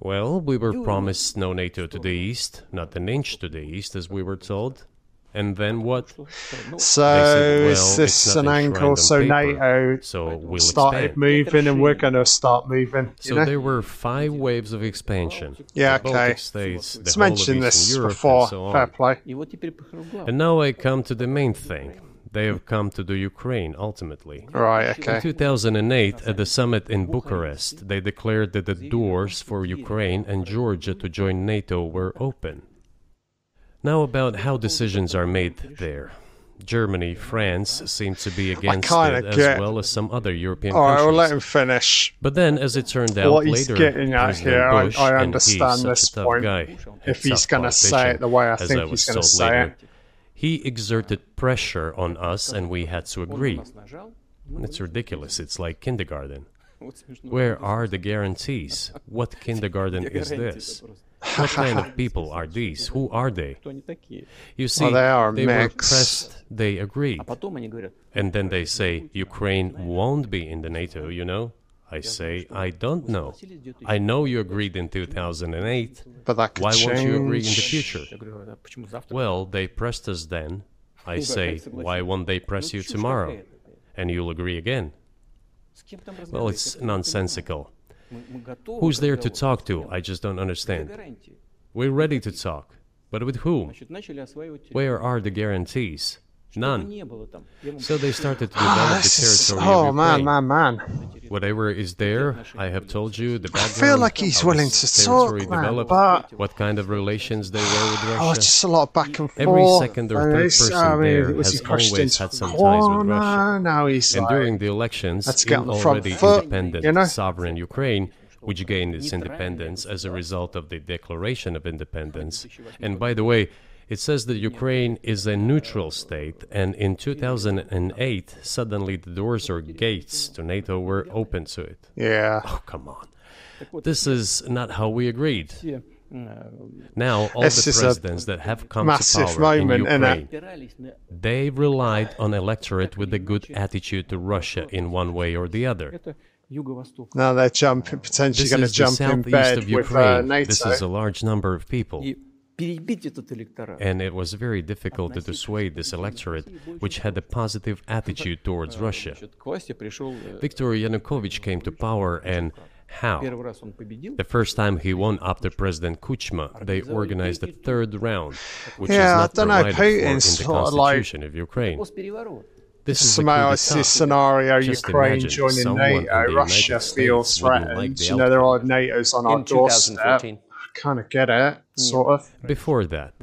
Well, we were promised no NATO to the east, not an inch to the east, as we were told. And then what? So well, is it's this not an enshrined angle? So NATO So we'll started expand. moving, and we're going to start moving. You So know? there were five waves of expansion. Yeah, the okay. Baltic states, the Let's mention this Europe, before. so. Fair play. And now I come to the main thing. They have come to the Ukraine ultimately. Right. okay. In 2008, at the summit in Bucharest, they declared that the doors for Ukraine and Georgia to join NATO were open. Now, about how decisions are made there. Germany, France seem to be against it, as get- well as some other European All right. countries. We'll let him finish. But then, as it turned out What he's later, getting at here, I- Bush, I and understand this point. guy, If he's gonna say it the way I think was he's gonna say later, it. He exerted pressure on us, and we had to agree. It's ridiculous. It's like kindergarten. Where are the guarantees? What kindergarten is this? What kind of people are these? Who are they? You oh, see, they are a were pressed, they agreed. And then they say, Ukraine won't be in the NATO, you know? I say, I don't know. I know you agreed in 2008. But that could Why change. won't you agree in the future? Well, they pressed us then. I say, why won't they press you tomorrow? And you'll agree again. Well, it's nonsensical. Who's there to talk to? I just don't understand. We're ready to talk. But with whom? Where are the guarantees? None. So they started to ah, develop the This is- territory oh of man, Ukraine. man, man! Whatever is there, I have told you the I feel like he's willing to talk, territory man, but what kind of relations they were with oh, Russia. it's just a lot of back and forth. Every second or third person I mean, there was has always had some a ties with? Russia. Now he's And like, during the elections, Let's get in the front already foot, independent you know? sovereign Ukraine, which gained its independence as a result of the Declaration of Independence. And by the way, it says that Ukraine is a neutral state, and in 2008, suddenly the doors or gates to NATO were open to it. yeah. Oh, come on. This is not how we agreed. Now, all This the presidents that have come to power in? Ukraine, they relied on electorate with a good attitude to Russia in one way or the other. Now they're jumping, potentially going to jump in bed of with uh, Ukraine. This is a large number of people. And it was very difficult to dissuade this electorate, which had a positive attitude towards Russia. Viktor Yanukovych came to power and how? The first time he won after President Kuchma, they organized the third round, which yeah, is not I provided know, for in the constitution like, of Ukraine. This is I see scenario: Just Ukraine joining NATO, Russia feels threatened. Like you know, there are NATO's on our doorstep kind of get at, sort of. Before that.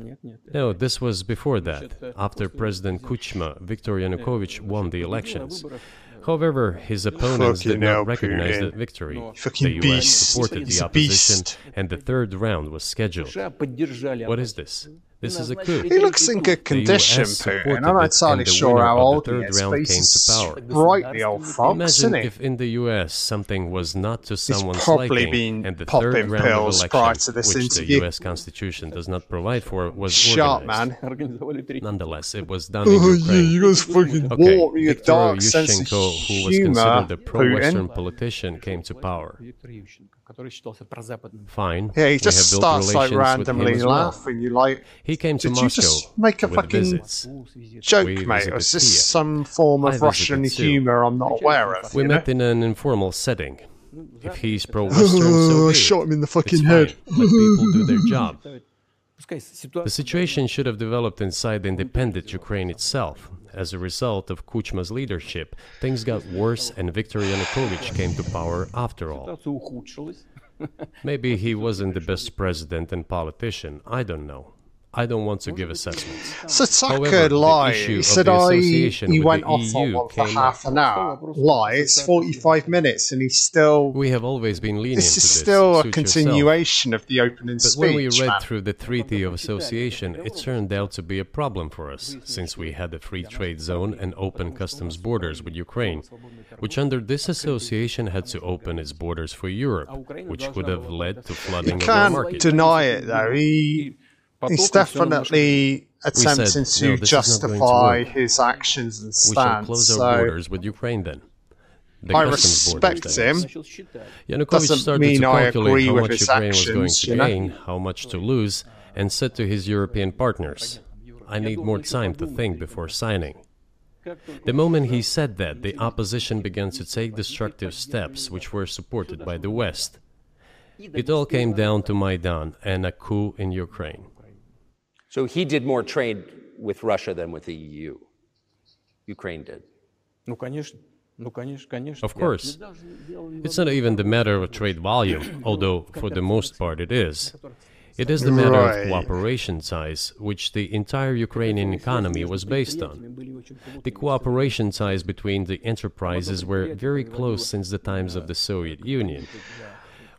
No, this was before that, after President Kuchma, Viktor Yanukovych won the elections. However, his opponents Fucking did not recognize the victory. Fucking the US beast. supported the opposition, and the third round was scheduled. What is this? This is a coup. He looks in good condition, Putin. I'm not entirely sure how old the he is, He's came to power. Rightly old fox, he? if in the US something was not to someone's He's probably liking, and the third round of election, which interview. the US Constitution does not provide for, was Sharp, man. Nonetheless, it was done in oh, Ukraine. Yeah, you guys fucking okay, war, dark Yushchenko, sense of humor, who was considered a pro-Western politician, came to power. Fine. Yeah, he just starts like randomly laughing. You like? He came to Did Moscow. You just make a fucking visits. joke, we mate? Is this Kiev. some form of Russian humor I'm not aware of? We met know? in an informal setting. If he's pro-Western, so shot him in the fucking it's head. Let people do their job. The situation should have developed inside the independent Ukraine itself. As a result of Kuchma's leadership, things got worse and Viktor Yanukovych came to power after all. Maybe he wasn't the best president and politician, I don't know. I don't want to give assessments. So Tucker However, the issue He of said oh, I association he with went the off on EU one for came half an hour. Lie. It's forty five minutes, and he's still. We have always been lenient This to is this. still a suit yourself. continuation of the opening But speech. when we read man. through the Treaty of Association, it turned out to be a problem for us, since we had a free trade zone and open customs borders with Ukraine, which under this association had to open its borders for Europe, which could have led to flooding of our can't market. deny it though. He he's definitely attempting said, no, to justify his actions and stance. We shall close so our borders with Ukraine then. The I respect him. Yanukovych Doesn't mean I agree how with much Ukraine actions, was going to gain, know? how much to lose, and said to his European partners, I need more time to think before signing. The moment he said that, the opposition began to take destructive steps which were supported by the West. It all came down to Maidan and a coup in Ukraine. So he did more trade with Russia than with the EU. Ukraine did. Ну, конечно. Ну, конечно, конечно. Of course. It's not even the matter of trade volume, although for the most part it is. It is the matter Right. of cooperation ties, which the entire Ukrainian economy was based on. The cooperation ties between the enterprises were very close since the times of the Soviet Union.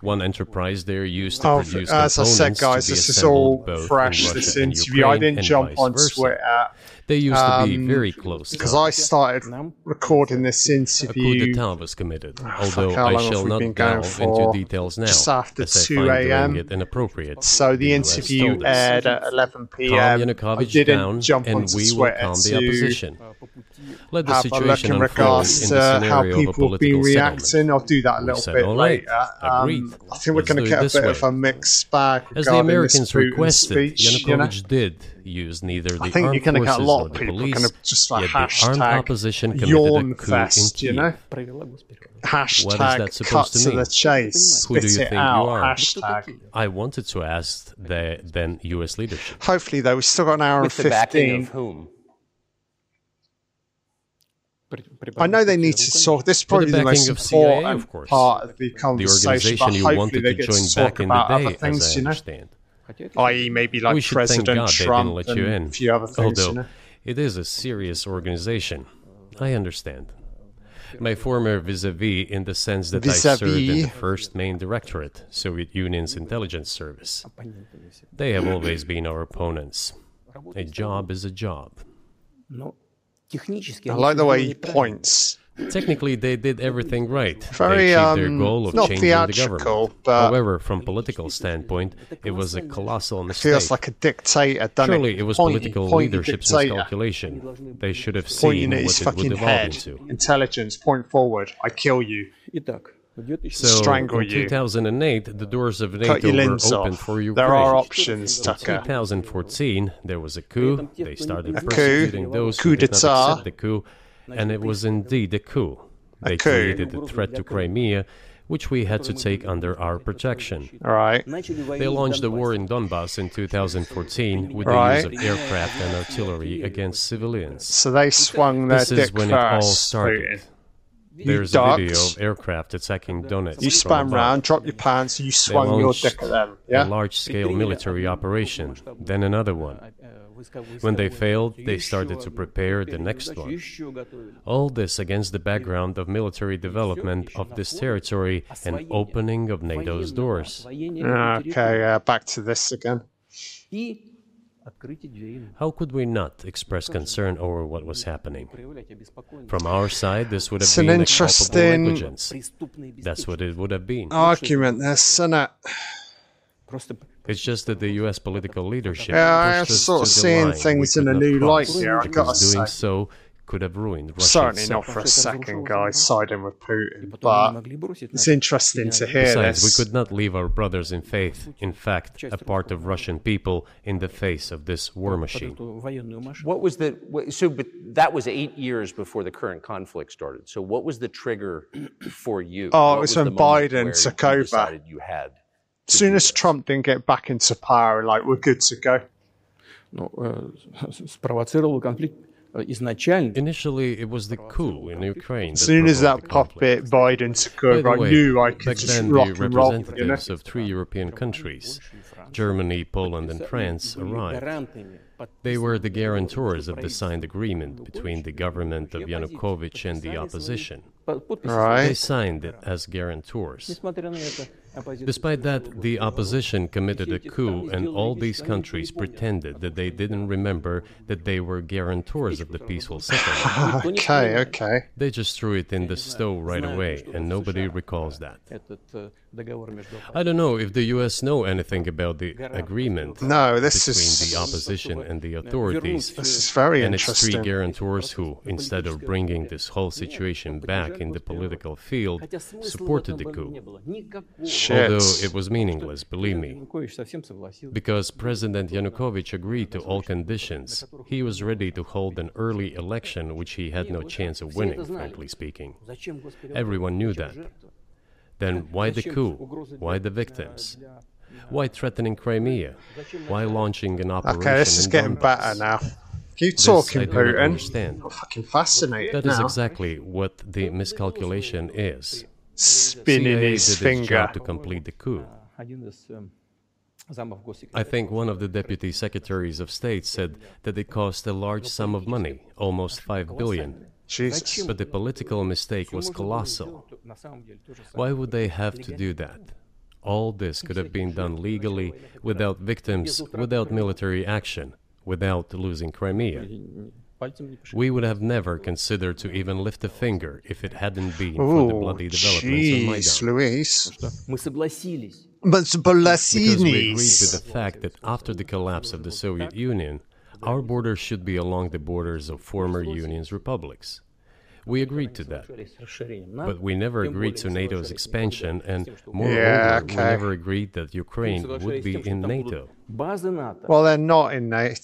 one enterprise there used to Oh, produce as I said, guys, this is all in fresh. Russia This interview, I didn't jump on. Twitter they used um, to be um, very close. Because I started recording this interview. A coup d'etat was committed, ah, although I shall not delve into details now. Just after 2 a.m. inappropriate. So the, interview aired at 11 p.m. I didn't down, jump and we will calm the opposition. Let the situation look in regards uh, to how people have been reacting. I'll do that a little said, bit later. Um, I think we're going to get a bit way. of a mixed bag. As the Americans requested, speech, Yanukovych you know? did use neither the I think you're going get a lot of people police, kind of just like hashtag armed opposition yawn fest, you know? Hashtag cut to, to, the chase, Who do you think out, you are? hashtag. I wanted to ask the then US leadership. Hopefully, though, we've still got an hour With and 15. The of whom? I know they need to sort. This is probably the, the most of important CIA, of part of the conversation. The organization you wanted to join back in the day, as I understand. Know? i.e., maybe like we President thank God Trump they didn't let you in. a few other things. Although you know? it is a serious organization, I understand. My former vis-a-vis, in the sense that vis-a-vis. I served in the first main directorate, Soviet Union's intelligence service. They have always been our opponents. A job is a job. I like the way he points technically they did everything right. Very, they achieved their um, goal of um, changing the government. However, from political standpoint, it was a colossal mistake. It feels like a dictator. Surely it, it was political leadership's miscalculation. They should have seen what it would evolve head. into. Intelligence, point forward. I kill you. So Strangle in 2008, you. the doors of NATO were open off. for Ukraine. There are options, Tucker. In 2014, there was a coup. They started a persecuting coup. those coup who did not accept the coup and it was indeed a coup. They coup. created a threat to Crimea, which we had to take under our protection. All right. They launched the war in Donbass in 2014 with Right. the use of aircraft and artillery against civilians. So they swung their This dick is when it all started. Putin. There's ducked. a video of aircraft attacking Donetsk. You from spun above. round, dropped your pants, you swung your dick at them. Yeah? a large-scale military operation, then another one. When they failed, they started to prepare the next one. All this against the background of military development of this territory and opening of NATO's doors. Okay, uh, back to this again. How could we not express concern over what was happening? From our side, this would have it's been an interesting negligence. That's what it would have been. Argument, this, isn't it? It's just that the U.S. political leadership. Yeah, I'm sort of seeing things in a new light here. I gotta say. doing so could have ruined Russia. Certainly itself. not for a second, guys, siding with Putin. But it's interesting to hear Besides, this. We could not leave our brothers in faith, in fact, a part of Russian people, in the face of this war machine. What was the so? But that was eight years before the current conflict started. So, what was the trigger for you? Oh, it was, when Biden took over. You had As soon as Trump didn't get back into power, like we're good to go. Ну, э, с- спровоцировал конфликт э, изначально. Initially, it was the coup in Ukraine. As that soon as provoked that the conflict. puppet Biden took By over, the I way, knew I could back just then rock the and roll. You know? representatives of three European countries, Germany, Poland, and France, были arrived. гарантами They were the подписывания guarantors of the правительства signed agreement between the government of Yanukovych and the opposition. Под- подписи They Right. signed it as guarantors. Despite that, the opposition committed a coup, and all these countries pretended that they didn't remember that they were guarantors of the peaceful settlement. okay, okay. They just threw it in the stove right away, and nobody recalls that. I don't know if the US know anything about the agreement no, this between is, the opposition and the authorities. This is very and interesting. it's three guarantors who, instead of bringing this whole situation back in the political field, supported the coup. Shit. Although it was meaningless, believe me. Because President Yanukovych agreed to all conditions, he was ready to hold an early election which he had no chance of winning, frankly speaking. Everyone knew that. Then why the coup? Why the victims? Why threatening Crimea? Why launching an operation? Okay, this is getting Donbass? better now. Keep talking, this, Putin. Understand. I'm fucking fascinated. That now. is exactly what the miscalculation is. Spinning CIA his finger to complete the coup. I think one of the deputy secretaries of state said that it cost a large sum of money, almost 5 billion. Jesus. But the political mistake was colossal. Why would they have to do that? All this could have been done legally, without victims, without military action, without losing Crimea. We would have never considered to even lift a finger if it hadn't been for the bloody developments of Maidan. But because we agreed with the fact that after the collapse of the Soviet Union, our borders should be along the borders of former Union's republics. We agreed to that. But we never agreed to NATO's expansion, and moreover, yeah, okay. we never agreed that Ukraine would be in NATO. Well, they're not in NATO,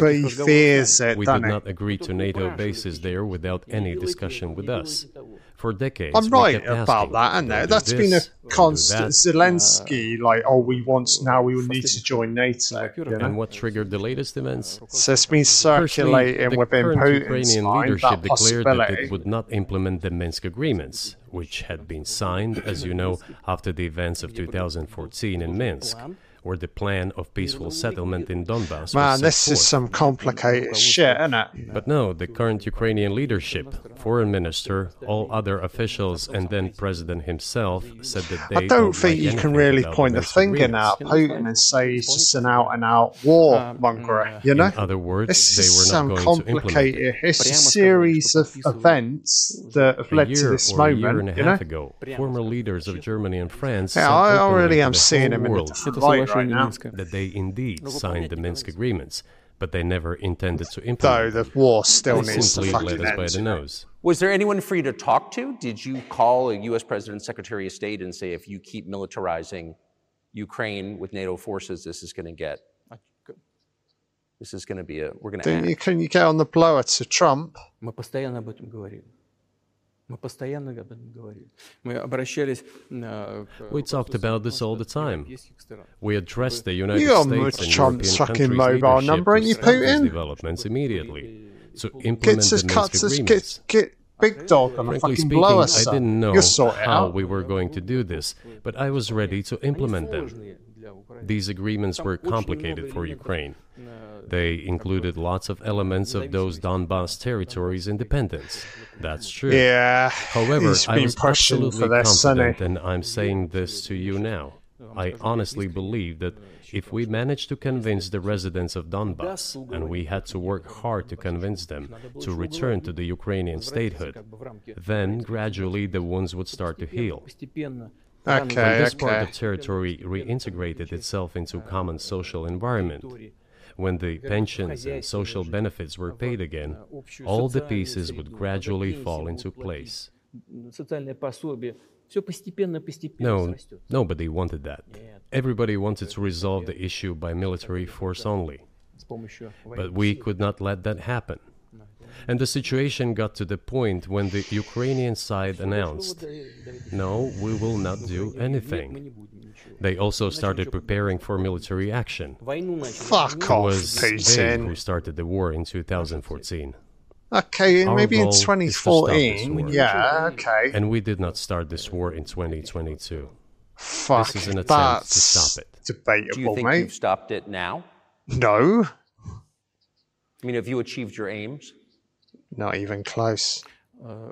but he fears it. We eh, did not agree to NATO bases there without any discussion with us. For decades, I'm right about asking, that, isn't "Don't it? do That's been a this, don't do constant. that." Zelensky, uh, like, oh, we want now we will need to join NATO. You know? And what triggered the latest events? So it's been Firstly, circulating the within current Putin's Ukrainian mind leadership that declared that it would not implement the Minsk agreements, which had been signed, as you know, after the events of 2014 in Minsk, or the plan of peaceful settlement in Donbass. Man, this is some complicated shit, isn't it? But no, the current Ukrainian leadership, foreign minister, all other officials, and then president himself said that they. I don't, don't think like you can really point the finger now at Putin and say he's just an out and out war monger. You know? In other words, this they were some not going complicated. It's a series of events that have led to this moment. A year and a half you know? ago, former leaders of Germany and France. Yeah, I, I really am seeing him in the world right соглашение now. Минска. that they indeed signed the Minsk agreements, but they never intended to Though implement the them. war still They needs to simply fucking led us by end. the you know? nose. Was there anyone for you to talk to? Did you call a U.S. President, Secretary of State, and say, if you keep militarizing Ukraine with NATO forces, this is going to get, this is going to be a, we're going to Didn't you, act. can you get on the blower to Trump? Мы постоянно об этом говорили. Мы постоянно об этом говорили. Мы обращались э, к We talked about this all the time. европейских стран. We addressed the United You got States and Trump's European fucking countries' mobile leadership number, to ain't you, stop these Putin? developments immediately to Get implement us the cuts Minsk us agreements. get get big dog on a Frankly fucking speaking, blower. I son. didn't know You'll sort it how out. we were going to do this, but I was ready to implement them. Сложные для Украины. These agreements were complicated for Ukraine. They included lots of elements of those Donbas territories' independence. That's true. Yeah. However, I was absolutely confident, sunny. and I'm saying this to you now. I honestly believe that if we managed to convince the residents of Donbass, and we had to work hard to convince them to return to the Ukrainian statehood, then gradually the wounds would start to heal. Okay, when this okay. part of territory reintegrated itself into common social environment, when the pensions and social benefits were paid again, all the pieces would gradually fall into place. No, nobody wanted that. Everybody wanted to resolve the issue by military force only. But we could not let that happen. And the situation got to the point when the Ukrainian side announced, no, we will not do anything. They also started preparing for military action. Fuck off, Putin. who started the war in 2014. Okay, Our maybe in 2014. Yeah, okay. And we did not start this war in 2022. Fuck, this is an attempt to stop it. Debatable, Do you think mate? you've stopped it now? No. I mean, have you achieved your aims? Not even close. Uh,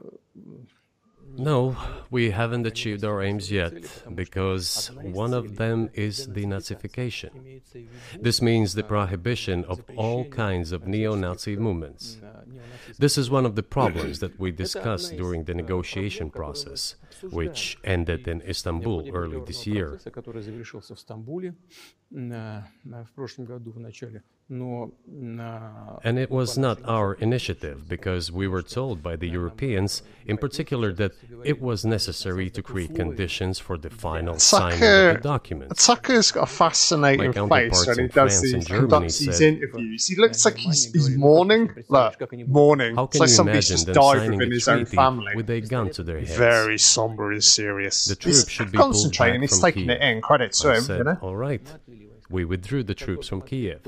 no, we haven't achieved our aims yet because one of them is denazification. This means the prohibition of all kinds of neo Nazi movements. This is one of the problems that we discussed during the negotiation process, which ended in Istanbul early this year. And it was not our initiative because we were told by the Europeans, in particular, that it was necessary to create conditions for the final signing of the document. Tucker's got a fascinating face when he does these, conducts these interviews. He looks like he's, he's mourning. Look, mourning. How can it's like you imagine just them died within his own family with a gun to their heads? Very somber and serious. The truth should be concentrating. He's taking key. it in. Credit to I him. Said, you know? All right. We withdrew the troops from Kiev.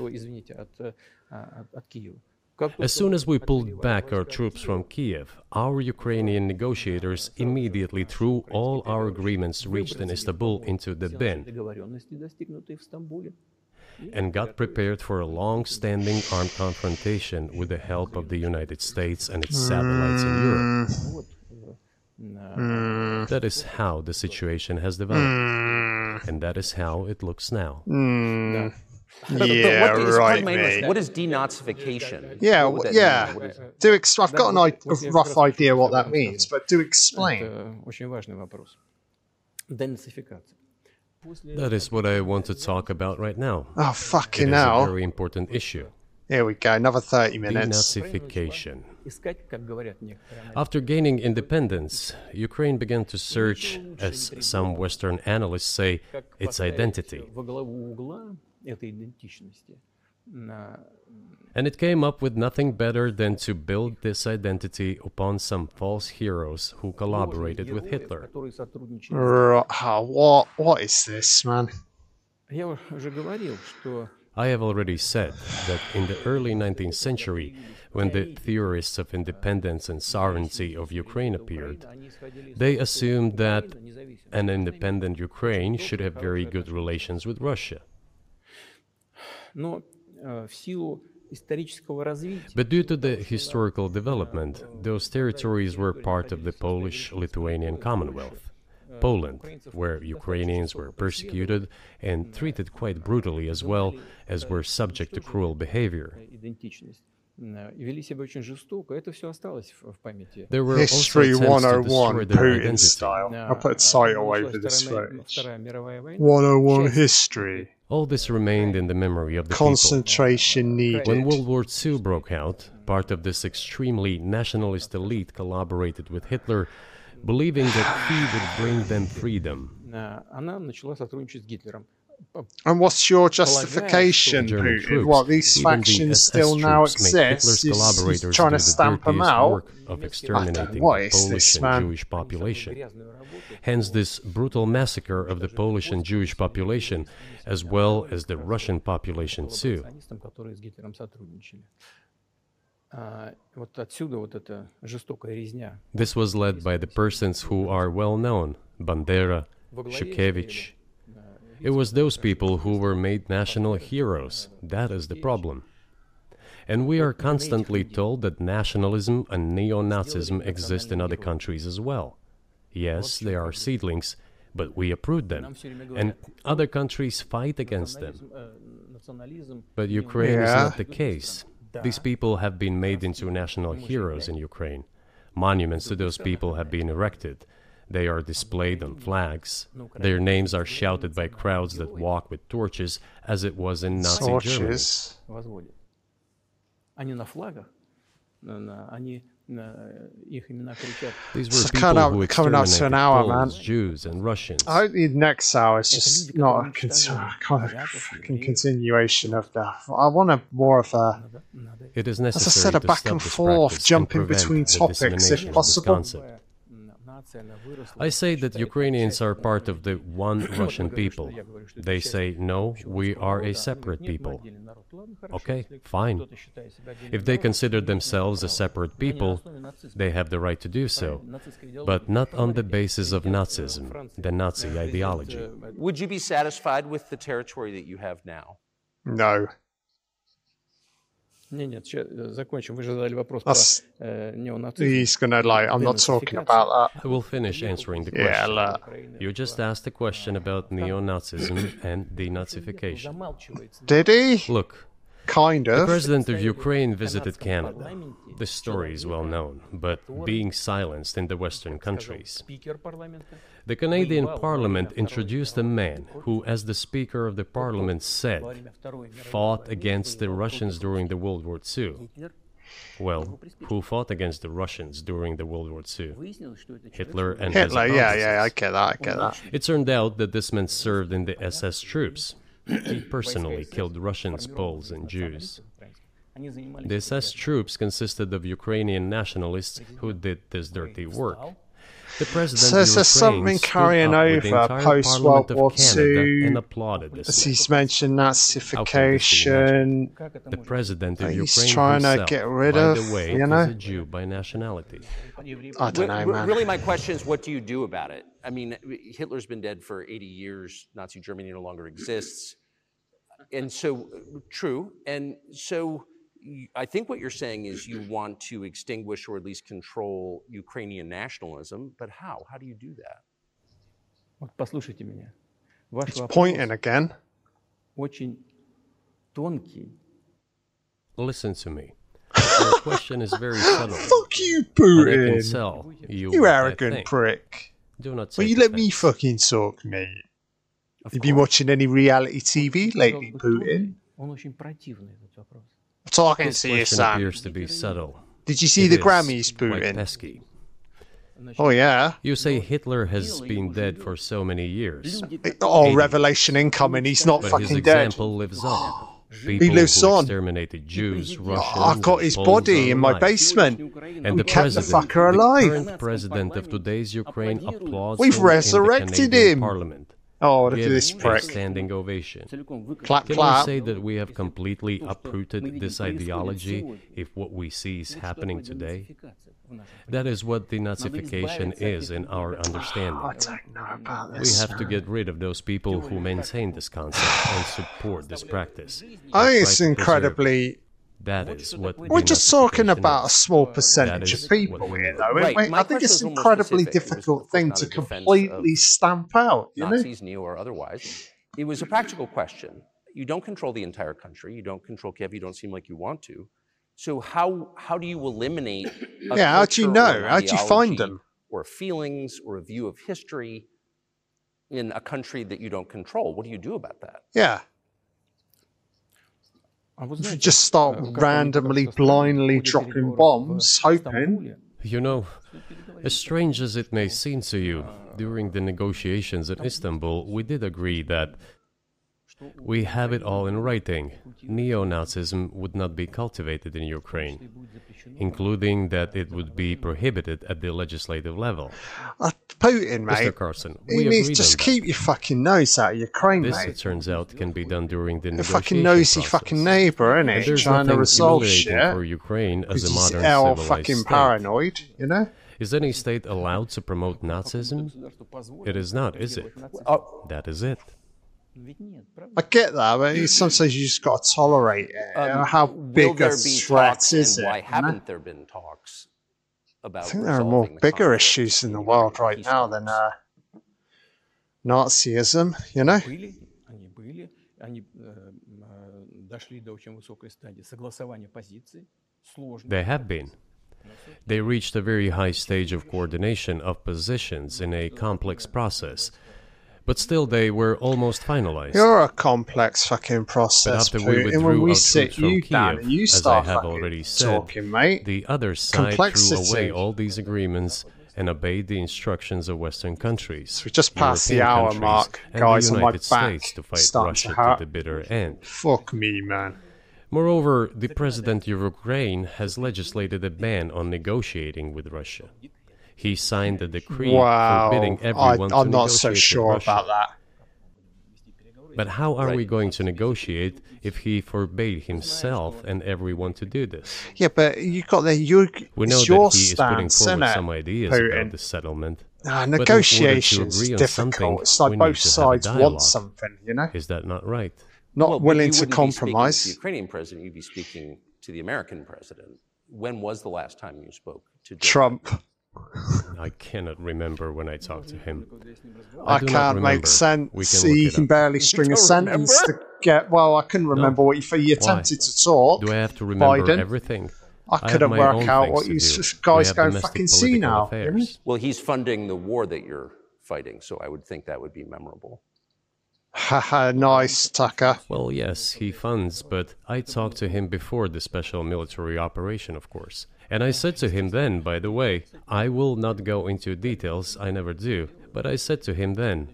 As soon as we pulled back our troops from Kiev, our Ukrainian negotiators immediately threw all our agreements reached in Istanbul into the bin and got prepared for a long standing armed confrontation with the help of the United States and its satellites in Europe. That is how the situation has developed. and that is how it looks now. Mm. No. Yeah, but right, mate. What is denazification? Yeah, what yeah. Mean? Do ex- I've got a rough idea what that means, but do explain. That is what I want to talk about right now. Oh, fucking it is hell. a very important issue. There we go, another 30 minutes. Denazification. After gaining independence, Ukraine began to search, as some Western analysts say, its identity. And it came up with nothing better than to build this identity upon some false heroes who collaborated with Hitler. what, what is this, man? I have already said that in the early 19th century, when the theorists of independence and sovereignty of Ukraine appeared, they assumed that an independent Ukraine should have very good relations with Russia. But due to the historical development, those territories were part of the Polish Lithuanian Commonwealth. Poland, where Ukrainians were persecuted and treated quite brutally as well as were subject to cruel behavior. There were History 101 Putin style. I'll put a title over this 101 History. All this remained in the memory of the concentration people. needed. When World War II broke out, part of this extremely nationalist elite collaborated with Hitler believing that he would bring them freedom. And what's your justification, What these factions the still now exist? He's trying to stamp them out. Of exterminating the Polish and man? Jewish population. Hence, this brutal massacre of the Polish and Jewish population, as well as the Russian population too. This was led by the persons who are well known, Bandera, Shukhevych. It was those people who were made national heroes. That is the problem. And we are constantly told that nationalism and neo-Nazism exist in other countries as well. Yes, they are seedlings, but we uproot them, and other countries fight against them. But Ukraine yeah. is not the case. These people have been made into national heroes in Ukraine. Monuments to those people have been erected. They are displayed on flags. Their names are shouted by crowds that walk with torches, as it was in Nazi torches. Germany Они на флагах, на- на- они на их имена кричат. These It's were coming people up- who coming up to exterminated an hour, Poles, man. Jews, and Russians. I hope the next hour is just люди, not a которые con- уничтожали kind of поляков, fucking евреев. continuation of that. I want a more of a, Надо- надо It is as I necessary said, a to back stop and this forth, practice and jumping prevent between the topics if dissemination of this possible. I say that Ukrainians are part of the one Russian people. They say, no, we are a separate people. Okay, fine. If they consider themselves a separate people, they have the right to do so, but not on the basis of Nazism, the Nazi ideology. Would you be satisfied with the territory that you have now? No. Не, нет, сейчас закончим. Вы же задали вопрос That's- про э, неонацизм. He's gonna like. I'm not talking about that. I will finish answering the Yeah, question. look. Украины. You just asked a question about neo-Nazism and denazification. Замалчивается. Did he? Look, Kind the of. president of Ukraine visited канадском Canada. парламенте The story is well known, but being silenced in the Western сказал countries. The Canadian Parliament introduced a man who, as the Speaker of the Parliament said, fought against the Russians during the World War II. Well, who fought against the Russians during the World War II? Hitler and Hitler, yeah, yeah, I get that, I get that. It turned out that this man served in the SS troops. He personally killed Russians, Poles, and Jews. The SS troops consisted of Ukrainian nationalists who did this dirty work. The president so there's so something carrying over post World War II? And applauded this as he's mentioned Nazification. The president of he's Ukraine trying himself, to get rid of, the way, you know? a Jew by nationality. I don't know, man. Really, my question is, what do you do about it? I mean, Hitler's been dead for 80 years. Nazi Germany no longer exists, and so true. And so I think what you're saying is you want to extinguish or at least control Ukrainian nationalism. But how? How do you do that? Вот послушайте меня. Ваш He's вопрос pointing again. очень тонкий. Listen to me. Your question is very subtle. Fuck you, But I can Putin. tell you, You what I arrogant think. prick. Do not Will say you let me offense. fucking talk, mate? Of You been course. watching any reality TV lately, Сказал бы Putin? тонкий. Он очень противный, этот вопрос. talking this to you, Sam. appears to be subtle. Did you see it the Grammys, Putin? Pesky. Oh yeah. You say Hitler has been dead for so many years. Oh, revelation incoming. He's not but fucking his example dead. lives on. People he lives on. Exterminated Jews, oh, Russians. Oh, I got his body in my basement. And the kept the fucker alive. The current president of today's Ukraine applauds. We've resurrected him. Parliament Oh, give this prick. standing ovation. Clap, Can clap. we say that we have completely uprooted this ideology if what we see is happening today? That is what denazification is in our understanding. Oh, I don't know about this. We have to get rid of those people who maintain this concept and support this practice. Oh, I think it's incredibly that is what We're just talking about a small percentage of people we here, though. Right, Wait, I think it's an incredibly specific. It was, of difficult thing to completely stamp out. You know? Nazis, neo or otherwise. It was a practical question. You don't control the entire country. You don't control Kiev. You don't seem like you want to. So how how do you eliminate? A Yeah, how do you know? How do you find them? Or feelings or a view of history in a country that you don't control. What do you do about that? Yeah. You just start randomly, blindly dropping bombs, hoping. You know, as strange as it may seem to you, during the negotiations in Istanbul, we did agree that we have it all in writing. Neo Nazism would not be cultivated in Ukraine, including that it would be prohibited at the legislative level. Uh, Putin, mate. Mr. Carlson, we he just keep that. your fucking nose out of Ukraine, this, mate. This, it turns out, can be done during the, the fucking nosy process. fucking neighbour, isn't it? Trying to resolve shit for Ukraine as a modern our fucking state. paranoid, you know. Is any state allowed to promote Nazism? It is not, is it? Uh, that is it. I get that, but sometimes you just got to tolerate it. Um, How big a threat is it? Why haven't there been talks about? I think there are more the bigger issues in the world right now than uh, Nazism. You know. They have been. They reached a very high stage of coordination of positions in a complex process but still they were almost finalized. You're a complex fucking But process, after we withdrew when we sit you down Kiev, and you as I start have already said, talking, mate. the other side Complexity. threw away all these agreements and obeyed the instructions of Western countries. we just passed the European hour countries, mark, and guys, the United States to fight Russia to to, the bitter end. Fuck me, man. Moreover, the president of Ukraine has legislated a ban on negotiating with Russia. He signed a decree Wow. forbidding everyone to I'm not so sure about that. But how are Right. we going to negotiate if he forbade himself and everyone to do this? Yeah, but you got the you. We know it's your that he is putting stance, forward some ideas Putin? about the settlement. Ah, in order to negotiations agree on difficult. something, It's like both need to have a sides want something, you know, Is that not right? not Well, willing to wouldn't be speaking to the. Ukrainian president, you'd be speaking to the American president. When was the last time you spoke to Joe Trump. I cannot remember when I talked to him. I, do not can't make sense. We can See, look you can barely string a don't sentence to get. Well, I couldn't remember what you. You attempted to talk. Do I have to remember Biden. everything? I have couldn't my work out what to you do. guys have go fucking see now. affairs. Well, he's funding the war that you're fighting, so I would think that would be memorable. Haha, nice, Tucker. Well, yes, he funds, but I talked to him before the special military operation, of course. And I said to him then, by the way, I will not go into details, I never do, but I said to him then,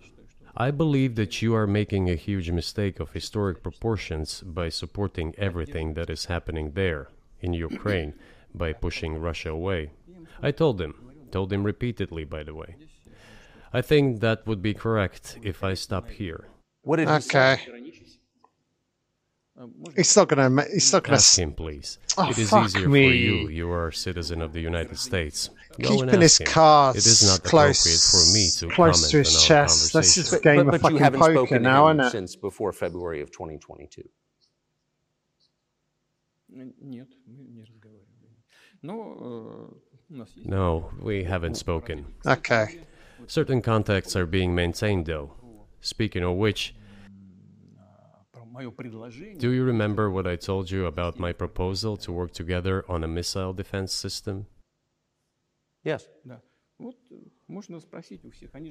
I believe that you are making a huge mistake of historic proportions by supporting everything that is happening there, in Ukraine, by pushing Russia away. I told him, told him repeatedly, by the way. I think that would be correct if I stop here. What did he say? Okay. It's not gonna. It's not gonna. Ask him, please. Oh, it is easier me. for you. You are a citizen of the United States. Go Keeping his cards it is not close, for me to close to his chest. That's just a game but, but, of fucking poker now, isn't it? Since before February of 2022. No, we haven't spoken. Okay. Certain contacts are being maintained, though. Speaking of which. Do you remember what I told you about my proposal to work together on a missile defense system? Yes.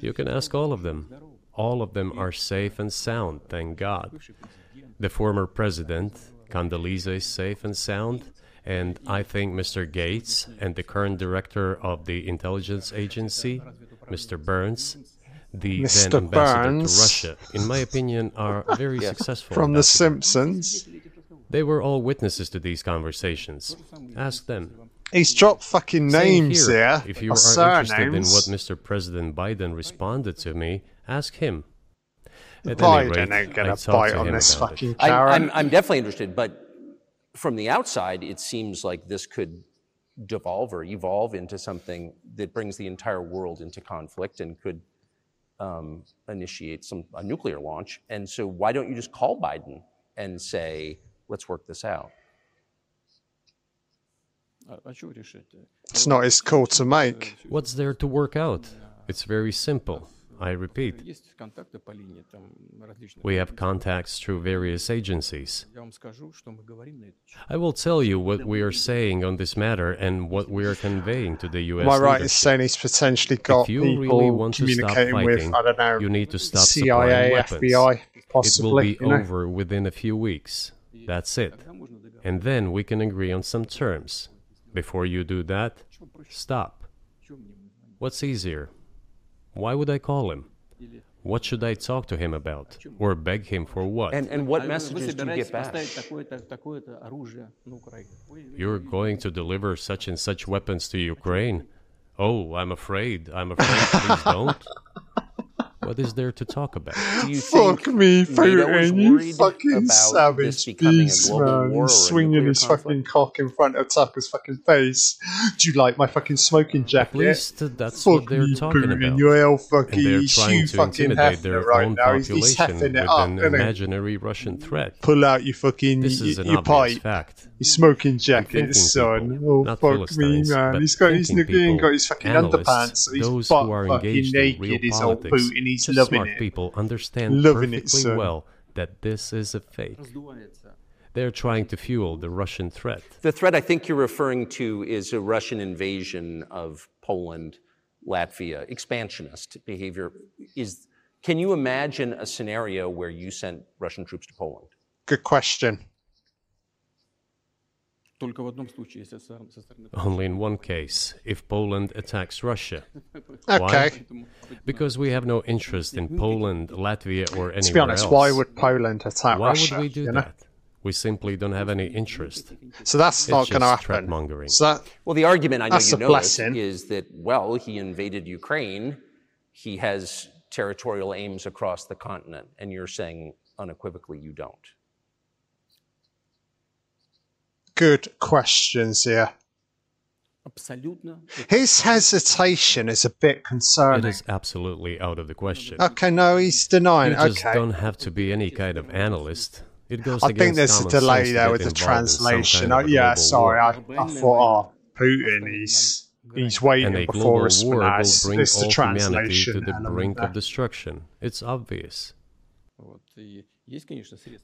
You can ask all of them. All of them are safe and sound, thank God. The former president, Condoleezza, is safe and sound, and I think Mr. Gates and the current director of the intelligence agency, Mr. Burns, the Mr. then ambassador Burns. to Russia, in my opinion, are very successful. From The. Simpsons. They were all witnesses to these conversations. Ask them. He's dropped fucking Same names here. here. If you or are interested in what Mr. President Biden responded to me, ask him. At any Biden rate, ain't gonna talked bite on this fucking I. I'm, I'm definitely interested, but from the outside, it seems like this could devolve or evolve into something that brings the entire world into conflict and could um, initiate some a nuclear launch. And so why don't you just call Biden and say, let's work this out? It's not his call to make. What's there to work out? It's very simple. I repeat, we have contacts through various agencies. I will tell you what we are saying on this matter and what we are conveying to the U.S. My right is saying he's potentially got people really want communicating fighting, with, I don't know, you need to stop CIA, FBI, possibly? It will be over know? within a few weeks. That's it. And then we can agree on some terms. Before you do that, stop. What's easier? Why would I call him? What should I talk to him about? Or beg him for what? And, and what messages do you get back? You're going to deliver such and such weapons to Ukraine. Oh, I'm afraid. I'm afraid. Please don't. What is there to talk about? Do you think Fuck me, NATO is Putin, you fucking about savage this becoming a beast, global man. war or He's a swinging his conflict? fucking cock in front of Tucker's fucking face. Do you like my fucking smoking jacket? At least that's what they're me, talking Putin, about. you're hell And fucking, they're trying you to fucking intimidate their it right own now. He's, he's population with it up, an isn't imaginary Russian threat. Pull out your fucking, This is your, an your pipe. fact. Your smoking jacket, son. people, oh, fuck me, man. He's got his thinking people, got his fucking underpants, so he's those butt who are fucking engaged in naked, real his old politics. boot, and he's smart loving smart people understand loving perfectly it, well that this is a fake. They're trying to fuel the Russian threat. The threat I think you're referring to is a Russian invasion of Poland, Latvia, expansionist behavior. Is can you imagine a scenario where you sent Russian troops to Poland? Good question. Only in one case, if Poland attacks Russia. Okay. Because we have no interest in Poland, Latvia, or anywhere else. To be honest, else. why would Poland attack Why Russia? would we do you know? that? We simply don't have any interest. So that's not going to just happen. threat-mongering. So that, Well, the argument I know you know is that well, he invaded Ukraine, he has territorial aims across the continent, and you're saying unequivocally you don't good questions here. His hesitation is a bit concerning. It is absolutely out of the question. Okay, no, he's denying. You just okay. don't have to be any kind of analyst. It goes. I think there's a delay there with the translation. Kind of oh, yeah, sorry. I, I thought, oh, Putin, he's he's waiting and before a war will bring all humanity to the brink of destruction. It's obvious.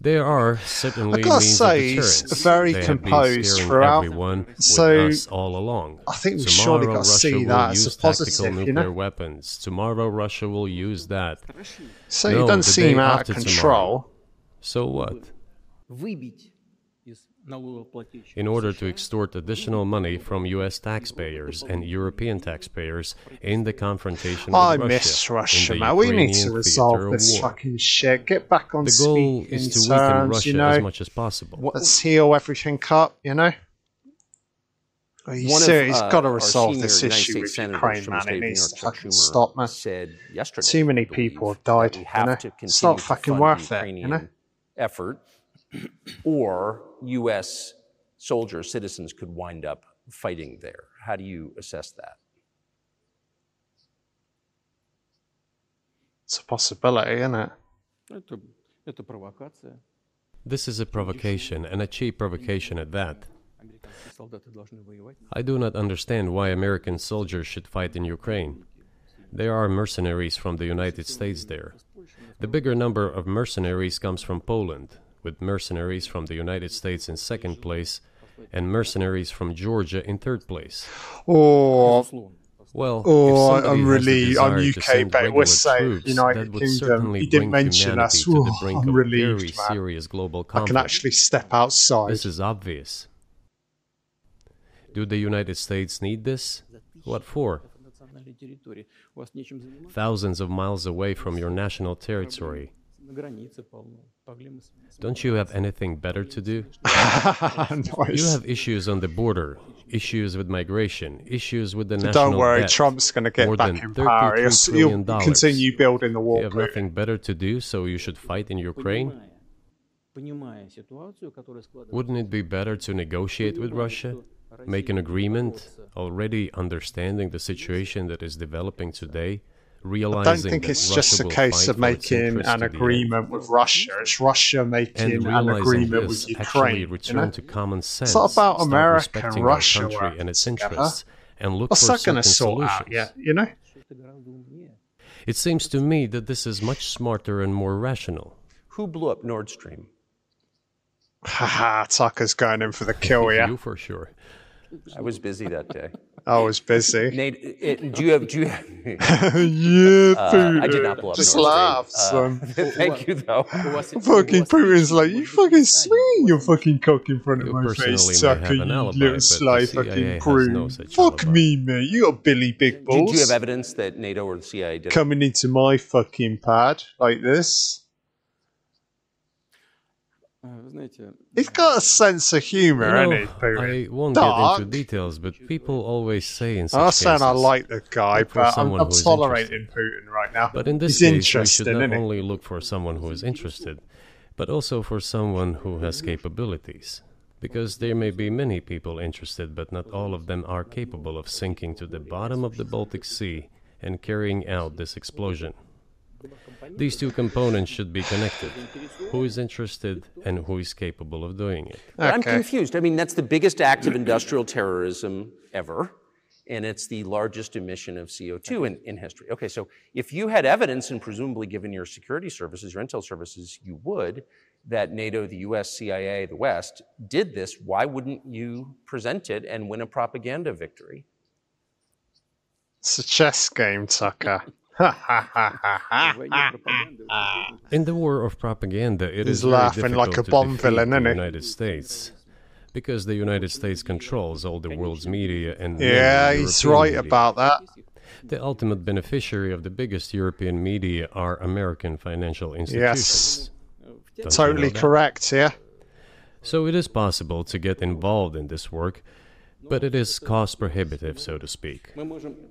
There are certainly I gotta say, he's very they composed throughout. so all along. I think we Tomorrow, surely got to see that as a positive. Nuclear you know? weapons. Tomorrow Russia will use that. So no, he doesn't seem out of control. Tomorrow. So what? in order to extort additional money from US taxpayers and European taxpayers in the confrontation I with Russia. I miss Russia, man. We need to resolve this fucking shit. Get back on The goal is to terms, weaken Russia you know? as much as possible. Let's heal everything up, you know? One? Of, uh, He's got to resolve this United issue States with Ukraine, man. It needs to fucking stop, man. Said yesterday Too many people have died. You know? It's not fucking worth it, you know? Effort or U.S. soldiers, citizens could wind up fighting there. How do you assess that? It's a possibility, isn't it? This is a provocation, and a cheap provocation at that. I do not understand why American soldiers should fight in Ukraine. There are mercenaries from the United States there. The bigger number of mercenaries comes from Poland, with mercenaries from the United States in second place and mercenaries from Georgia in third place. Oh, well, or oh, I'm relieved. I'm UK, but we're safe. United Kingdom. He didn't mention us. Oh, I'm relieved, man. I can actually step outside. This is obvious. Do the United States need this? What for? Thousands of miles away from your national territory. Don't you have anything better to do? nice. You have issues on the border, issues with migration, issues with the national Don't worry, debt, Trump's going to get back in power. He'll, continue building the wall. You have period. nothing better to do, so you should fight in Ukraine? Wouldn't it be better to negotiate with Russia? Make an agreement, already understanding the situation that is developing today? realizing. I don't think it's Russia just a case of making an agreement with Russia. It's Russia making an agreement with Ukraine. Return you know? to common sense. It's not about America and Russia country and its interests, and look What's for that solutions. Out, yeah, you know. It seems to me that this is much smarter and more rational. Who blew up Nord Stream? Haha, Tucker's going in for the kill, yeah. you for sure. I was busy that day. I was busy. Nate, it, do you have? Do you? Have, yeah, uh, I did not blow up. Just uh, laughs. Um, thank you, though. Fucking Putin's like you. Fucking swing your fucking cock in front of my face, sucker. Little sly fucking Putin. Fuck me, mate. You got Billy Big Balls. Did you have evidence that NATO or the CIA did coming into my fucking pad like this? А, Вы знаете, He's got a sense of humor, You know, ain't he, Putin? I won't Dark. get into details, but people always say in such I'm not saying I cases- like the guy, look for but I'm, someone I'm who is tolerating Putin right now. But in this He's case, we interested, should not isn't he? only look for someone who is interested, but also for someone who has capabilities. Because there may be many people interested, but not all of them are capable of sinking to the bottom of the Baltic Sea and carrying out this explosion. These two components should be connected. Who is interested and who is capable of doing it? But I'm confused. I mean, that's the biggest act of industrial terrorism ever, and it's the largest emission of CO2 in, in history. Okay, so if you had evidence, and presumably given your security services, your intel services, you would, that NATO, the US, CIA, the West did this, why wouldn't you present it and win a propaganda victory? It's a chess game, Tucker. in the war of propaganda, it He's is laughing like a bomb villain, in the United States because the United States controls all the world's media and yeah, he's right media. about that. The ultimate beneficiary of the biggest European media are American financial institutions. Yes, Don't totally you know correct. Yeah. So it is possible to get involved in this work but it is cost prohibitive, so to speak.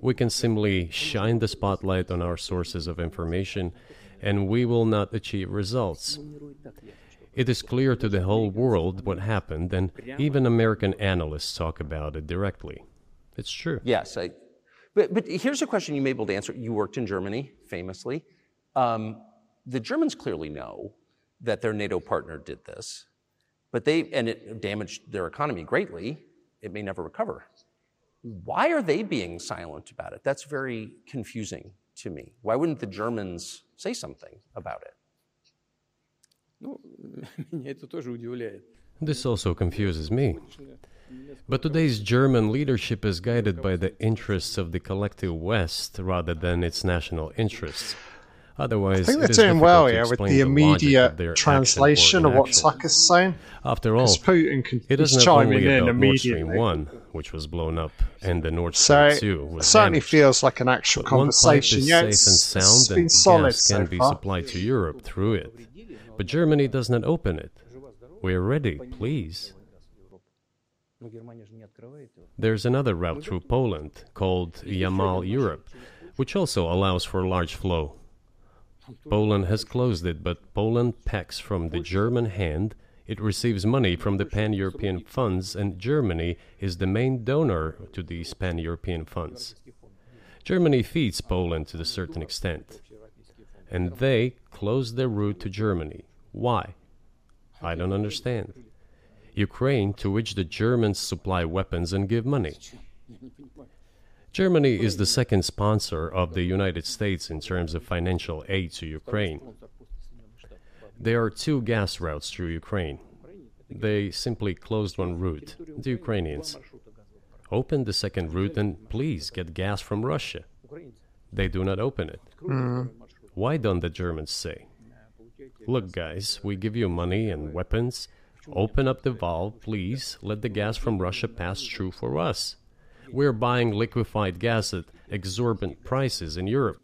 We can simply shine the spotlight on our sources of information and we will not achieve results. It is clear to the whole world what happened, and even American analysts talk about it directly. It's true. Yes, I, but but here's a question you may be able to answer. You worked in Germany, famously. Um, the Germans clearly know that their NATO partner did this, but they and it damaged their economy greatly it may never recover. Why are they being silent about it? That's very confusing to me. Why wouldn't the Germans say something about it? This also confuses me. But today's German leadership is guided by the interests of the collective West rather than its national interests. Otherwise, I think they're doing well here with the immediate the translation of what Tucker's saying. After all, Putin can it is chiming in immediately. Nord Stream One, which was blown up, and the Nord Stream so Two was it certainly damaged. feels like an actual but conversation. Yeah, it's, safe and sound, it's been and solid gas so can far. be supplied to Europe through it, but Germany does not open it. We're ready, please. There's another route through Poland called Yamal Europe, which also allows for large flow Poland has closed it, but Poland packs from the German hand. It receives money from the pan European funds, and Germany is the main donor to these pan European funds. Germany feeds Poland to a certain extent, and they close their route to Germany. Why? I don't understand. Ukraine, to which the Germans supply weapons and give money. Germany is the second sponsor of the United States in terms of financial aid to Ukraine. There are two gas routes through Ukraine. They simply closed one route, the Ukrainians. Open the second route and please get gas from Russia. They do not open it. Hmm. Why don't the Germans say, Look, guys, we give you money and weapons. Open up the valve, please. Let the gas from Russia pass through for us. We're buying liquefied gas at exorbitant prices in Europe,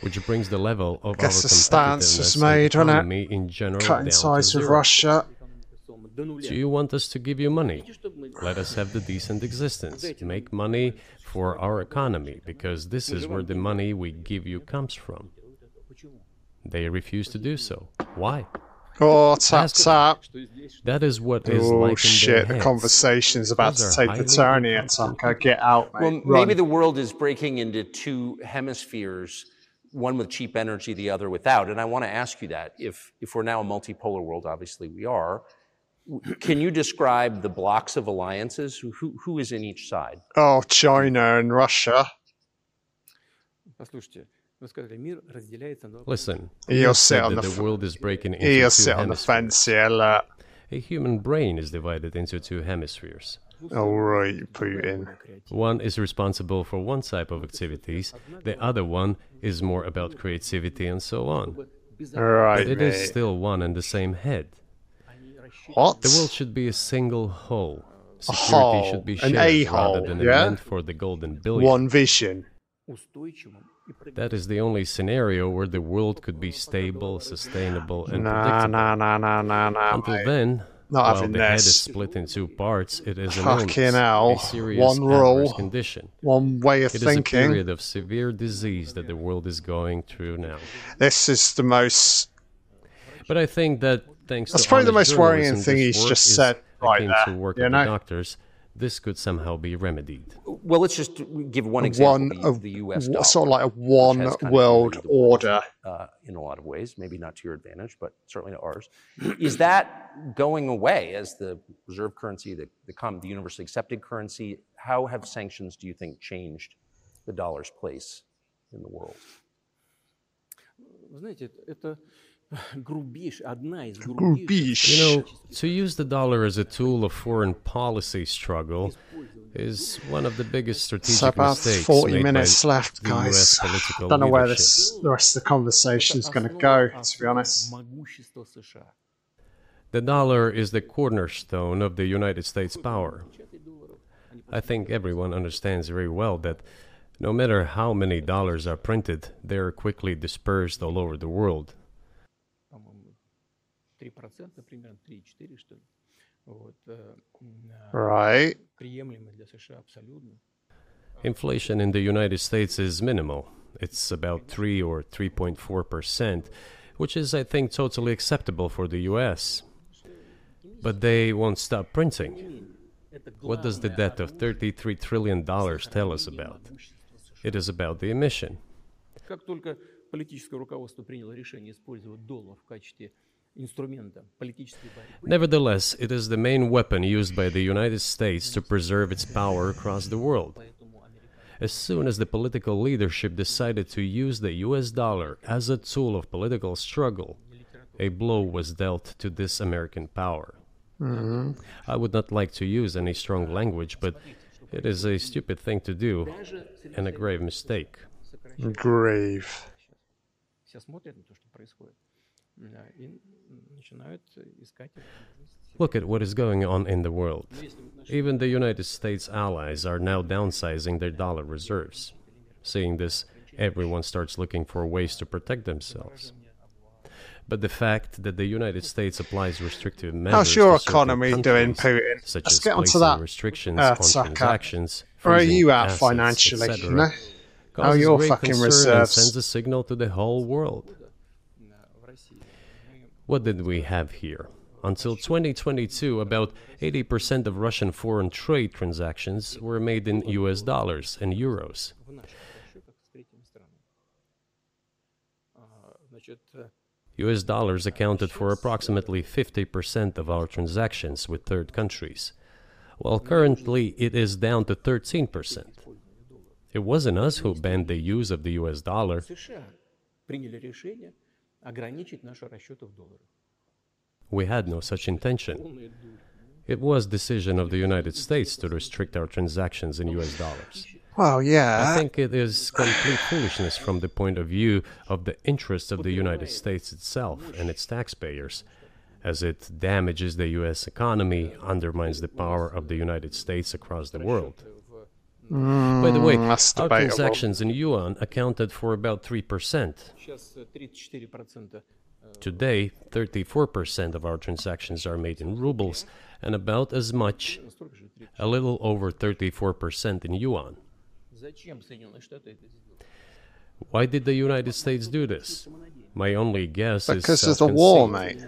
which brings the level of our competitiveness made, economy in general cutting to with Russia. Do you want us to give you money? Let us have the decent existence. Make money for our economy, because this is where the money we give you comes from. They refuse to do so. Why? Oh, tap tap. That is what is oh, like shit, the conversation is about Those to take the turn here, Tamka. Get out, mate. Well, maybe the world is breaking into two hemispheres, one with cheap energy, the other without. And I want to ask you that. If, if we're now a multipolar world, obviously we are, can you describe the blocks of alliances? Who, who is in each side? Oh, China and Russia. Listen, you said that the world is breaking into you two hemispheres. A human brain is divided into two hemispheres. All right, Putin. One is responsible for one type of activities, the other one is more about creativity and so on. All right, but it mate. is still one and the same head. What? The world should be a single whole. Security should be shared rather than yeah? a for the golden billion. One vision. That is the only scenario where the world could be stable, sustainable, and nah, predictable. Nah, nah, nah, nah, nah. Until then, not while the this. head is split in two parts, it is an illness, hell. a serious one condition. One way of it thinking. It is a period of severe disease that the world is going through now. This is the most. But I think that thanks. That's to probably the most worrying thing he's just said. Right there, to work you know? the doctors This could somehow be remedied. Well, let's just give one example One the, of the U.S. w- dollar, sort of like a which one has kind of world dominated the world, order. uh, in a lot of ways, maybe not to your advantage, but certainly to ours. Is that going away as the reserve currency, the, the, com- the universally accepted currency? How have sanctions, do you think, changed the dollar's place in the world? Вы знаете, это Grubish. You know, to use the dollar as a tool of foreign policy struggle is one of the biggest strategic so about mistakes. 40 minutes left, guys. I don't know where this, the rest of the conversation is going to go, to be honest. The dollar is the cornerstone of the United States power. I think everyone understands very well that no matter how many dollars are printed, they are quickly dispersed all over the world По-моему, 3% примерно, 3-4 что ли. Вот, э, м, а, right? приемлемо для США абсолютно. Inflation in the United States is minimal. It's about 3 or 3.4%, which is, I think, totally acceptable for the US. But they won't stop printing. Это What does the главное debt of $33 trillion tell us about? It is about the emission. Как только политическое руководство приняло решение использовать доллар в качестве инструмента политической борьбы, Nevertheless, it is the main weapon used by the United States to preserve its power across the world. As soon as the political leadership decided to use the US dollar as a tool of political struggle, a blow was dealt to this American power. Mm -hmm. I would not like to use any strong language, but it is a stupid thing to do and a grave mistake. Grave. Look at what is going on in the world. Even the United States allies are now downsizing their dollar reserves. Seeing this, everyone starts looking for ways to protect themselves. But the fact that the United States applies restrictive measures How's your economy doing, Putin? Such Let's as get that. restrictions uh, on transactions, Where are you at assets, financially? Cetera, you know? How your fucking reserves? sends a signal to the whole world what did we have here? Until 2022, about 80% of Russian foreign trade transactions were made in US dollars and euros. US dollars accounted for approximately 50% of our transactions with third countries, while currently it is down to 13%. It wasn't us who banned the use of the US dollar. We had no such intention. It was decision of the United States to restrict our transactions in US dollars. Well, yeah. I think it is complete foolishness from the point of view of the interests of the United States itself and its taxpayers, as it damages the US economy, undermines the power of the United States across the world. Mm, By the way, our transactions in yuan accounted for about 3%. Today, 34% of our transactions are made in rubles and about as much, a little over 34% in yuan. Why did the United States do this? My only guess because is because of the war, mate.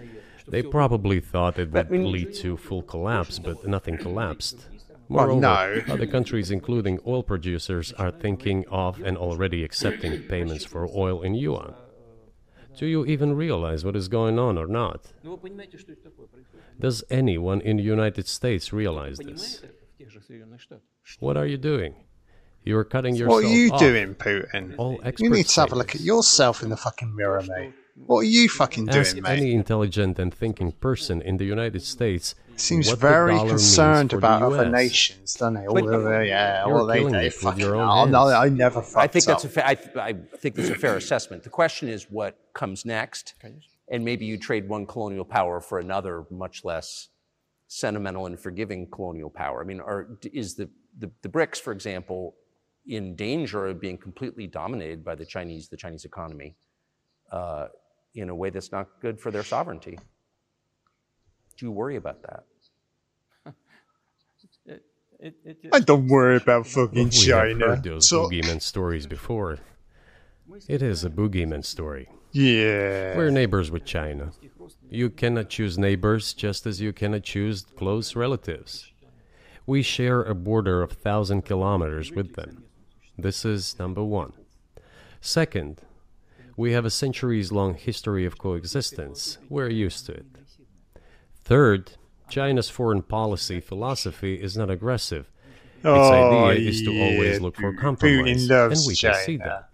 They probably thought it would lead to full collapse, but nothing collapsed. Moreover, well, no. other countries, including oil producers, are thinking of and already accepting payments for oil in yuan. Do you even realize what is going on or not? Does anyone in the United States realize this? What are you doing? You are cutting yourself off. What are you off. doing, Putin? All you need to have a look at yourself in the fucking mirror, mate. What are you fucking doing, mate? Any intelligent and thinking person in the United States Seems what very dollar concerned about other nations, doesn't he? All of the, yeah, You're all they, killing they fucking. Oh, no. I never fucked I think that's a up. fa- I, th- I think that's a fair assessment. The question is what comes next, and maybe you trade one colonial power for another, much less sentimental and forgiving colonial power. I mean, are, is the, the the BRICS, for example, in danger of being completely dominated by the Chinese, the Chinese economy, uh, in a way that's not good for their sovereignty? Do you worry about that? it, it, it just... I don't worry about fucking China. We have heard those so... boogeyman stories before. It is a boogeyman story. Yeah. We're neighbors with China. You cannot choose neighbors just as you cannot choose close relatives. We share a border of 1,000 kilometers with them. This is number one. Second, we have a centuries long history of coexistence. We're used to it. Third, China's foreign policy philosophy is not aggressive. Oh, its idea is to yeah, always look for compromise, and we China. can see that.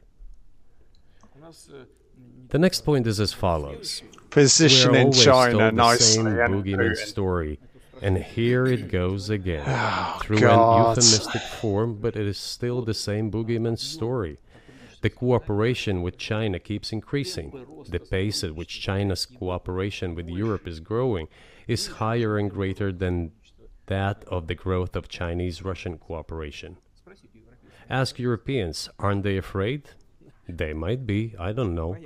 The next point is as follows: Position in China nicely, the same boogeyman story, and here it goes again oh, through God. an euphemistic form, but it is still the same boogeyman story. The cooperation with China keeps increasing. The pace at which China's cooperation with Europe is growing is higher and greater than that of the growth of Chinese Russian cooperation. Ask Europeans, aren't they afraid? They might be, I don't know.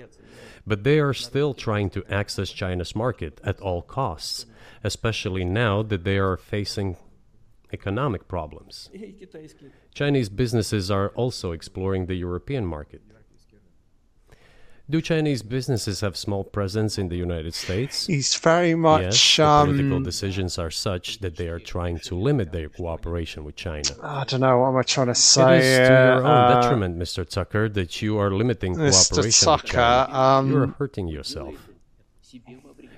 But they are still trying to access China's market at all costs, especially now that they are facing economic problems. Chinese businesses are also exploring the European market. Do Chinese businesses have small presence in the United States? He's very much yes, the political um, decisions are such that they are trying to limit their cooperation with China. I don't know what am I trying to say. It is to your own uh, detriment, Mr. Tucker, that you are limiting Mr. cooperation with Tucker, China. um, you are hurting yourself.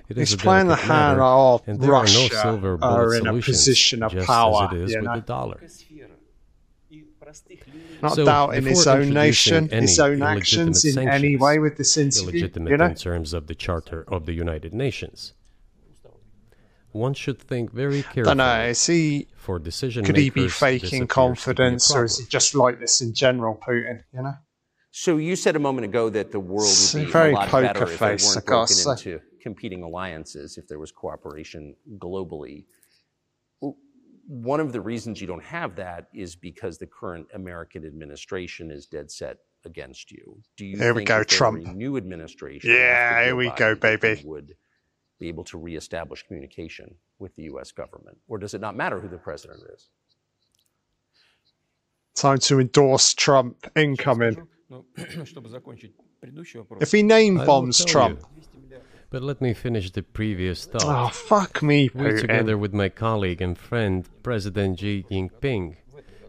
It He's playing the hand matter, of and there Russia are no are in a position of just power, as it is you with the dollar. Not So, doubting his own nation, his own actions in any way with this interview. illegitimate You know, in terms of the Charter of the United Nations. One should think very don't carefully know. Is he? for decision Could he be makers, this appears to faking confidence, or is he just like this in general, Putin? You know. So you said a moment ago that the world would be very a lot poker better if they weren't broken into competing alliances, if there was cooperation globally one of the reasons you don't have that is because the current American administration is dead set against you. Do you here we go, Trump. New administration. Yeah, here we go, baby. Would be able to reestablish communication with the U.S. government, or does it not matter who the president is? Time to endorse Trump incoming. if he name bombs Trump, you. But let me finish the previous thought. oh fuck me, we, together with my colleague and friend, President Xi Jinping,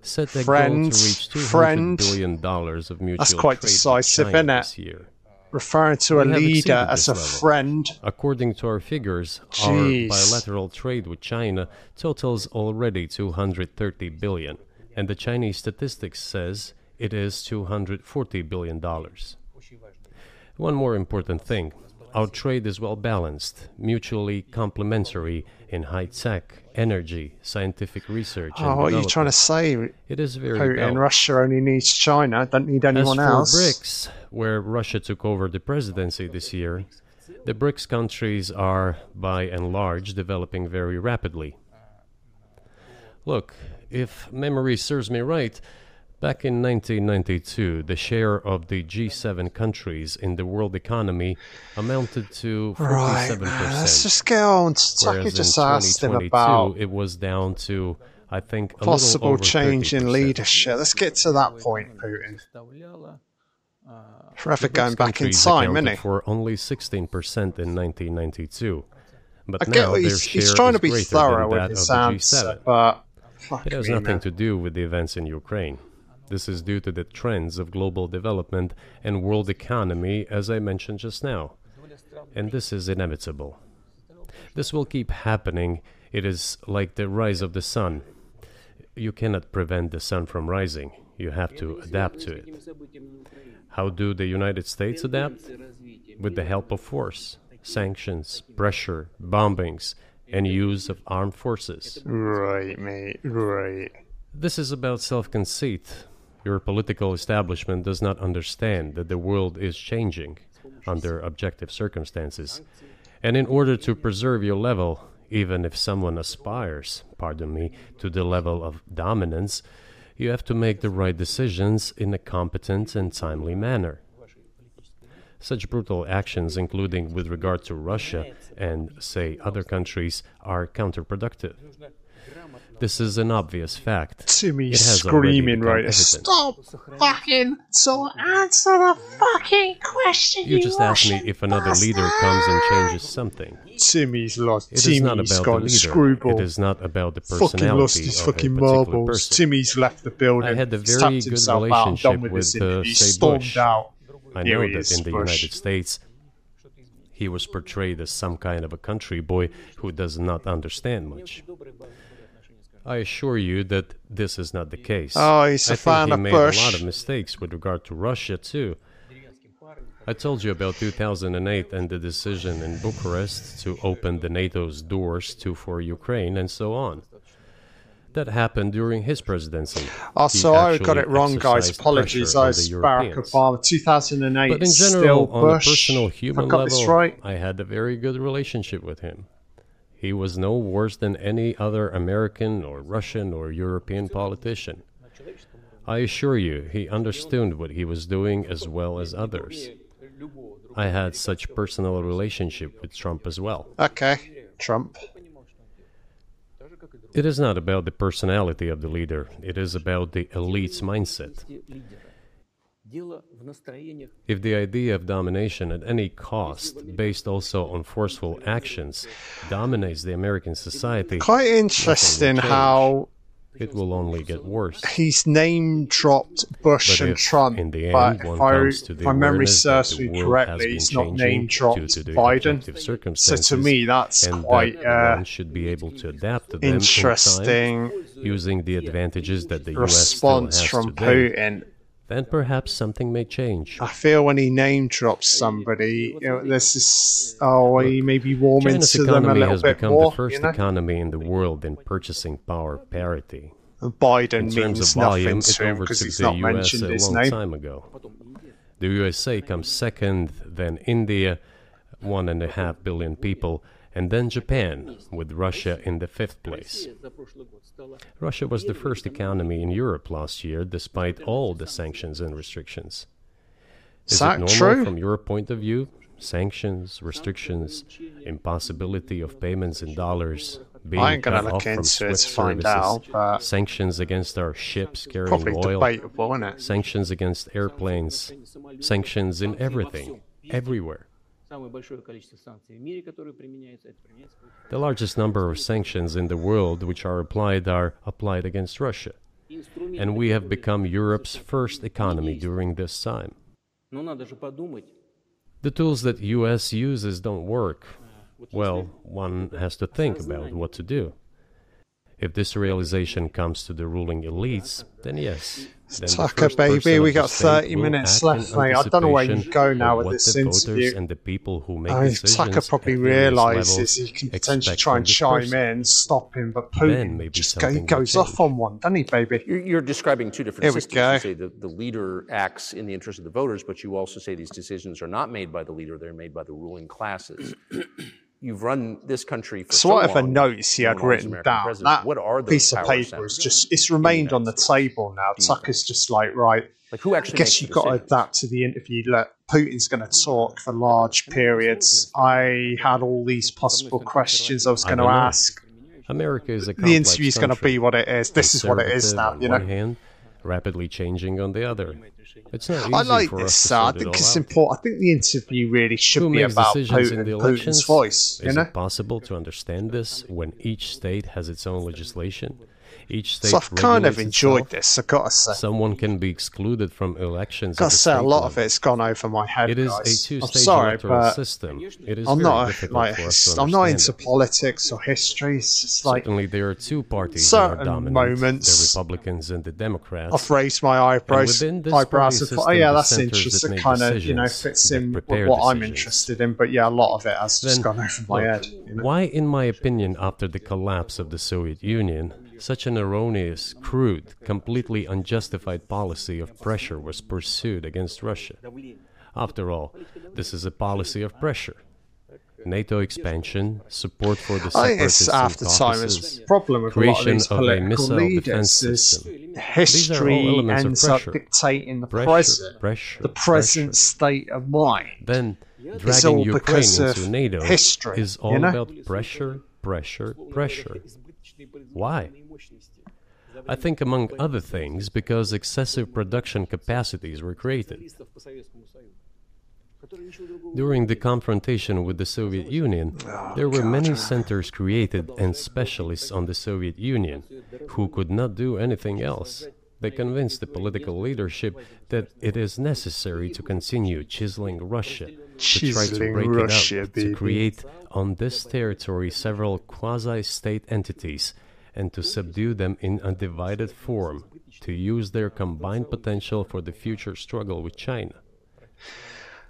set a Friend, goal to reach $200 friend. billion dollars of mutual quite trade decisive, innit? this year. Referring to a We have leader as a level. friend. According to our figures, Jeez. our bilateral trade with China totals already 230 billion, and the Chinese statistics says it is 240 billion dollars. One more important thing. Our trade is well balanced, mutually complementary in high tech, energy, scientific research, Oh, what are you trying to say, It is very Putin? balanced. Russia only needs China, don't need anyone As for else. BRICS, where Russia took over the presidency this year, the BRICS countries are, by and large, developing very rapidly. Look, if memory serves me right, Back in 1992, the share of the G7 countries in the world economy amounted to 47%. Right, man, let's just go and talk, just ask them about it was down to I think possible change 30%. in leadership. Let's get to that point, Putin. Uh, Forever going back in time, isn't it? For only 16% in 1992. But I now their he's, share he's trying to be thorough with his answer, but it has nothing to do with the events in Ukraine. This is due to the trends of global development and world economy, as I mentioned just now. And this is inevitable. This will keep happening. It is like the rise of the sun. You cannot prevent the sun from rising. You have to adapt to it. How do the United States adapt? With the help of force, sanctions, pressure, bombings, and use of armed forces. Right, mate. Right. This is about self conceit. Your political establishment does not understand that the world is changing under objective circumstances. And in order to preserve your level, even if someone aspires, pardon me, to the level of dominance, you have to make the right decisions in a competent and timely manner. Such brutal actions, including with regard to Russia and, say, other countries, are counterproductive. This is an obvious fact. Timmy It has already screaming become right. evident. Stop fucking so answer the fucking question. You just asked me if another leader comes and changes something. Timmy's lost. It is Timmy's not about gone the leader. screwball. It is not about the fucking lost his fucking marbles. person. Timmy's left the building. I had a very good himself out. Relationship with this with, uh. He say, stormed Bush. out. I know he that is, in the Bush. United States, he was portrayed as some kind of a country boy who does not understand much. I assure you that this is not the case. Oh, he's a I fan think he of made a lot of mistakes with regard to Russia too. I told you about 2008 and the decision in Bucharest to open the NATO's doors to for Ukraine and so on. That happened during his presidency. Oh, He so I got it wrong, guys. Apologies. I was Barack Obama. 2008. But in still general, on a Bush. personal If human level, this right. I had a very good relationship with him. He was no worse than any other American or Russian or European politician. I assure you, he understood what he was doing as well as others. I had such personal relationship with Trump as well. Okay, Trump. It is not about the personality of the leader, it is about the elite's mindset. If the idea of domination at any cost, based also on forceful actions, dominates the American society, quite interesting how it will only get worse. He's name dropped Bush but and Trump, in the end, but if, I, if my memory serves me correctly, he's not name dropped Biden. So to me, that's quite that uh, should be able to adapt to interesting. Time, using the advantages that the response US response from today. Putin then perhaps something may change. I feel when he name drops somebody, you know, there's this. Oh, he may be warming China's to them a economy little has bit become more. the first you know? economy in the world in purchasing power parity. Biden In terms means of volume, nothing it to him because he's not US mentioned a his long name. time ago. The USA comes second, then India, one and a half billion people, and then Japan, with Russia in the fifth place. Russia was the first economy in Europe last year, despite all the sanctions and restrictions. Is, that it normal true? from your point of view? Sanctions, restrictions, impossibility of payments in dollars, being cut off gonna into Swift services, out. sanctions against our ships carrying oil, debatable, sanctions against airplanes, sanctions in everything, everywhere. The largest number of sanctions in the world which are applied are applied against Russia. And we have become Europe's first economy during this time. The tools that US uses don't work. Well, one has to think about what to do. If this realization comes to the ruling elites, then yes. Then the Tucker, first baby, we got 30 minutes left, mate. I don't know where you go now with this the voters interview. and the people who make I mean, decisions Tucker probably realizes levels he can potentially try and chime person. in, stop him, but Putin just go, he goes off on one, doesn't he, baby? You're, you're describing two different Here we systems. go. You say the, the leader acts in the interest of the voters, but you also say these decisions are not made by the leader, they're made by the ruling classes. You've run this country for so, So whatever long, notes he had written down, president. that what are those piece of paper is just, it's remained on the table now. you Tucker's just like, right, Like who I guess you've got to adapt to the interview. Look, Putin's going to talk for large periods. I had all these possible questions I was going to ask. America is a The complex is going to be what it is. This is what it is now, you know. hand, rapidly changing on the other. It's not easy I like for this. Uh, I think it's important. I think the interview really should Who be makes about decisions Putin, in the Putin's elections? voice. You Is know, it possible to understand this when each state has its own legislation? Each state so I've kind of enjoyed this. I got to say, Someone can be excluded from elections. got to say, a lot of it's gone over my head. It is guys. a two-stage electoral system. It is I'm not like for us to I'm not into it. politics or history. It's like Certainly, there are two parties that are dominant: moments the Republicans and the Democrats. I've raised my eyebrows. eyebrows and thought, oh yeah, that's centers that interesting. Kind of, you know, fits in with what I'm interested in. But yeah, a lot of it has just Then, gone over my look, head. You know? Why, in my opinion, after the collapse of the Soviet Union, such an erroneous, crude, completely unjustified policy of pressure was pursued against Russia? After all, this is a policy of pressure. NATO expansion, support for the I think separatists after time. Caucasus, problem with a lot of creation these of a political missile defense leaders. Is system. These are all history elements of ends up dictating the pressure, present, pressure, the present state of mind. Then It's dragging all Ukraine into NATO history, is you all know? about pressure, pressure, pressure. Why? I think, among other things, because excessive production capacities were created. During the confrontation with the Soviet Union, oh, there were many centers created and specialists on the Soviet Union who could not do anything else. They convinced the political leadership that it is necessary to continue chiseling Russia, to try to break Russia, it up, baby. to create on this territory several quasi state entities and to subdue them in a divided form, to use their combined potential for the future struggle with China.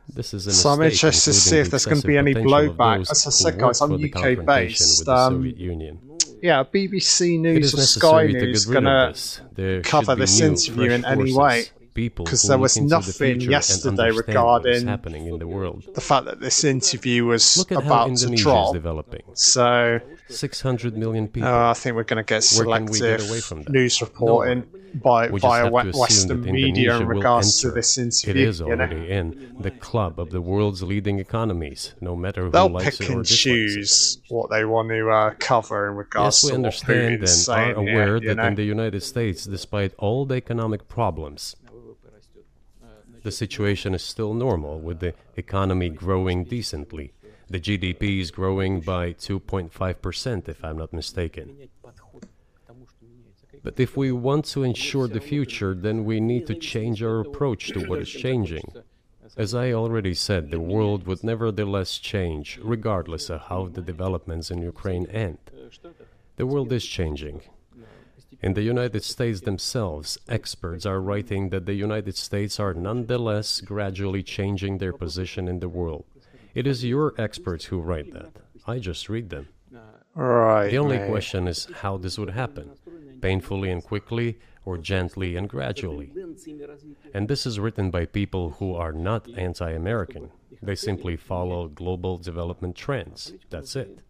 This is So I'm interested to see if there's gonna be any blowback. As I said, guys, I'm UK based, um, Union. Yeah, BBC News is or Sky to News rid gonna this. Cover this interview in any way, people 'cause who there was into the nothing yesterday understand what is regarding happening in the world. the fact that this interview was Look at how about to drop. developing. So 600 million people. uh, I think we're going to get we selective get away from that? news reporting by we just via have we- to assume Western media in regards to this It interview. is you know? already in the club of the world's leading economies, no matter who They'll likes pick it and it. choose what they want to uh, cover in regards Yes, we to what understand and are aware here, that know? in the United States, despite all the economic problems, the situation is still normal, with the economy growing decently. The GDP is growing by 2.5%, if I'm not mistaken. But if we want to ensure the future, then we need to change our approach to what is changing. As I already said, the world would nevertheless change, regardless of how the developments in Ukraine end. The world is changing. In the United States themselves, experts are writing that the United States are nonetheless gradually changing their position in the world. It is your experts who write that. I just read them. Right. The only mate. question is how this would happen painfully and quickly, or gently and gradually. And this is written by people who are not anti American. They simply follow global development trends. That's it.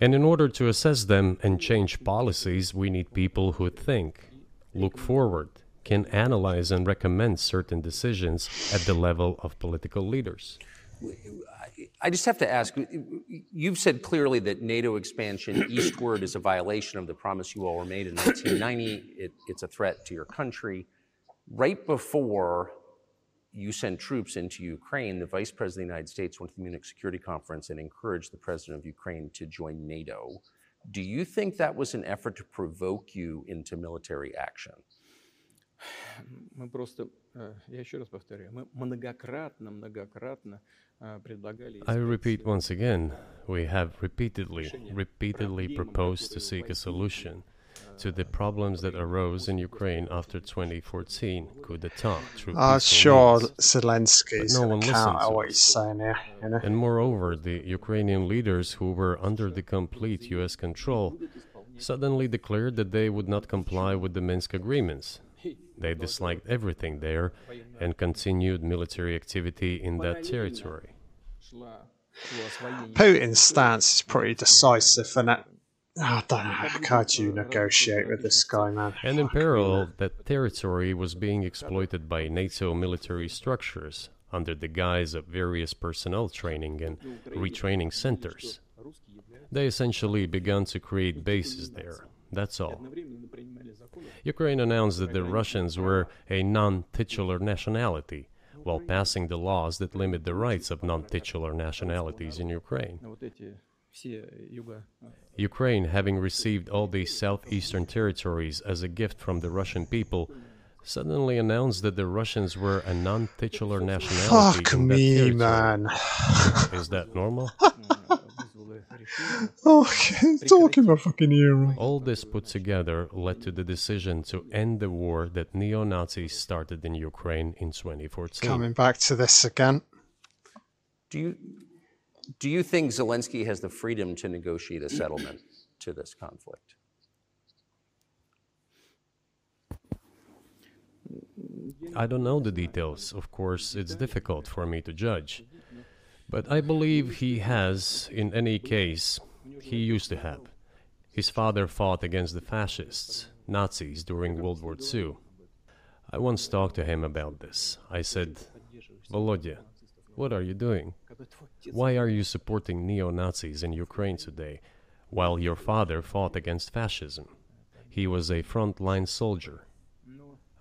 And in order to assess them and change policies, we need people who think, look forward, can analyze and recommend certain decisions at the level of political leaders. I just have to ask you've said clearly that NATO expansion eastward is a violation of the promise you all were made in 1990. It, it's a threat to your country. Right before you sent troops into Ukraine, the Vice President of the United States went to the Munich Security Conference and encouraged the President of Ukraine to join NATO. Do you think that was an effort to provoke you into military action? Мы просто, э, я еще раз повторяю, мы многократно, многократно э, предлагали... I repeat once again, we have repeatedly, repeatedly proposed to seek a solution to the problems that arose in Ukraine after 2014 coup d'etat. Uh, sure, means. Zelensky's but no one can't always say no. You know? And moreover, the Ukrainian leaders who were under the complete U.S. control suddenly declared that they would not comply with the Minsk agreements. They disliked everything there and continued military activity in that territory. Putin's stance is pretty decisive, and Oh, don't, can't you negotiate with this guy, man? And in parallel, that territory was being exploited by NATO military structures under the guise of various personnel training and retraining centers. They essentially began to create bases there. That's all. Ukraine announced that the Russians were a non titular nationality while passing the laws that limit the rights of non titular nationalities in Ukraine. Э, Ukraine, having received all these southeastern territories as a gift from the Russian people, suddenly announced that the Russians were a non-titular nationality. Fuck me, territory. man. Is that normal? okay, talking about fucking Europe. All this put together led to the decision to end the war that neo-Nazis started in Ukraine in 2014. Coming back to this again. Do you do you think Zelensky has the freedom to negotiate a settlement to this conflict? I don't know the details. Of course, it's difficult for me to judge. But I believe he has, in any case, he used to have. His father fought against the fascists, Nazis, during World War II. I once talked to him about this. I said, Volodya, what are you doing? Why are you supporting neo Nazis in Ukraine today, while your father fought against fascism? He was a frontline soldier.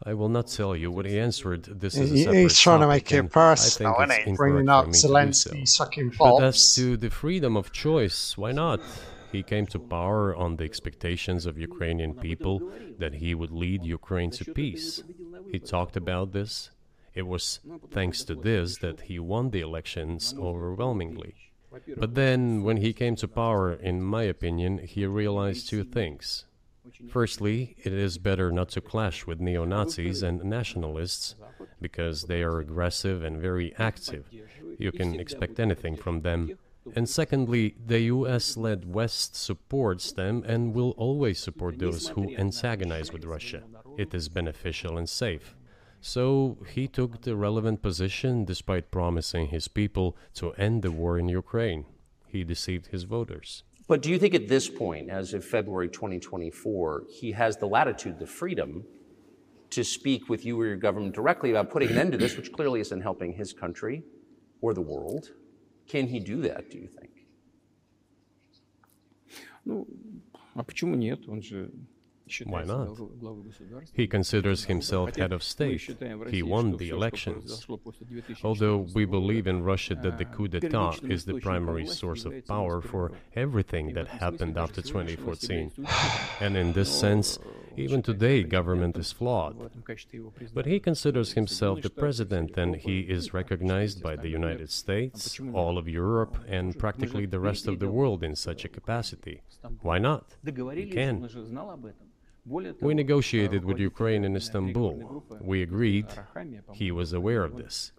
I will not tell you what he answered. This is a He- separate he's trying to make it and personal, I isn't think he? it's Bringing up for me to do so. Zelensky sucking But as to the freedom of choice, why not? He came to power on the expectations of Ukrainian people that he would lead Ukraine to peace. He talked about this. It was thanks to this that he won the elections overwhelmingly. But then, when he came to power, in my opinion, he realized two things. Firstly, it is better not to clash with neo Nazis and nationalists because they are aggressive and very active. You can expect anything from them. And secondly, the US led West supports them and will always support those who antagonize with Russia. It is beneficial and safe. So he took the relevant position despite promising his people to end the war in Ukraine. He deceived his voters. But do you think at this point, as of February 2024, he has the latitude, the freedom to speak with you or your government directly about putting an end to this, which clearly isn't helping his country or the world? Can he do that, do you think? Ну, а почему нет? Он же why not? He considers himself head of state. He won the elections. Although we believe in Russia that the coup d'etat is the primary source of power for everything that happened after 2014. and in this sense, even today, government is flawed. But he considers himself the president and he is recognized by the United States, all of Europe, and practically the rest of the world in such a capacity. Why not? He can. We negotiated with Ukraine in Istanbul. We agreed. He was aware of this.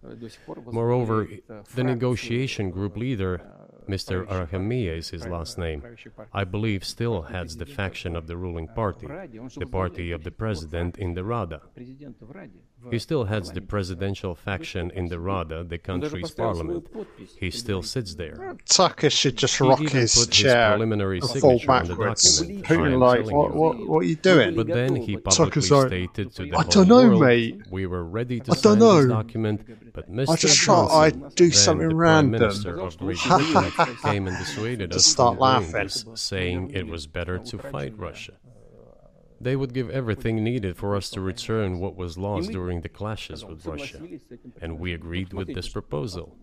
Moreover, the negotiation group leader, Mr. Arakhamia is his last name, I believe still heads the faction of the ruling party, the party of the president in the Rada. He still heads the presidential faction in the Rada, the country's parliament. He still sits there. Tucker should just rock his chair preliminary and fall backwards. Who like, what, what, what, are you doing? But then he publicly stated to the I don't know, world, mate. we were ready to I sign know. this document, but Mr. I just thought I'd do something random. Minister of came and dissuaded us start laughing, saying it was better to fight Russia. They would give everything needed for us to return what was lost during the clashes with Russia, and we agreed with this proposal.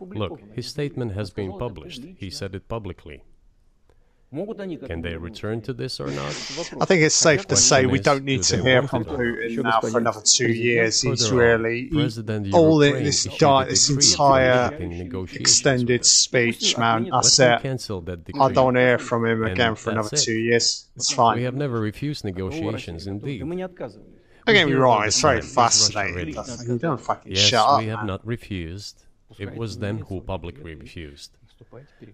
Look, his statement has been published. He said it publicly. Can they return to this or not? I think it's safe to say we don't need to hear from Putin now for another two years. He's really he, all in this, this entire extended speech, man. I said, I don't hear from him again for another two years. It's fine. We have never refused negotiations, indeed. Don't get me wrong, it's very fascinating. You don't fucking yes, shut up. We have not refused. It was them who publicly refused.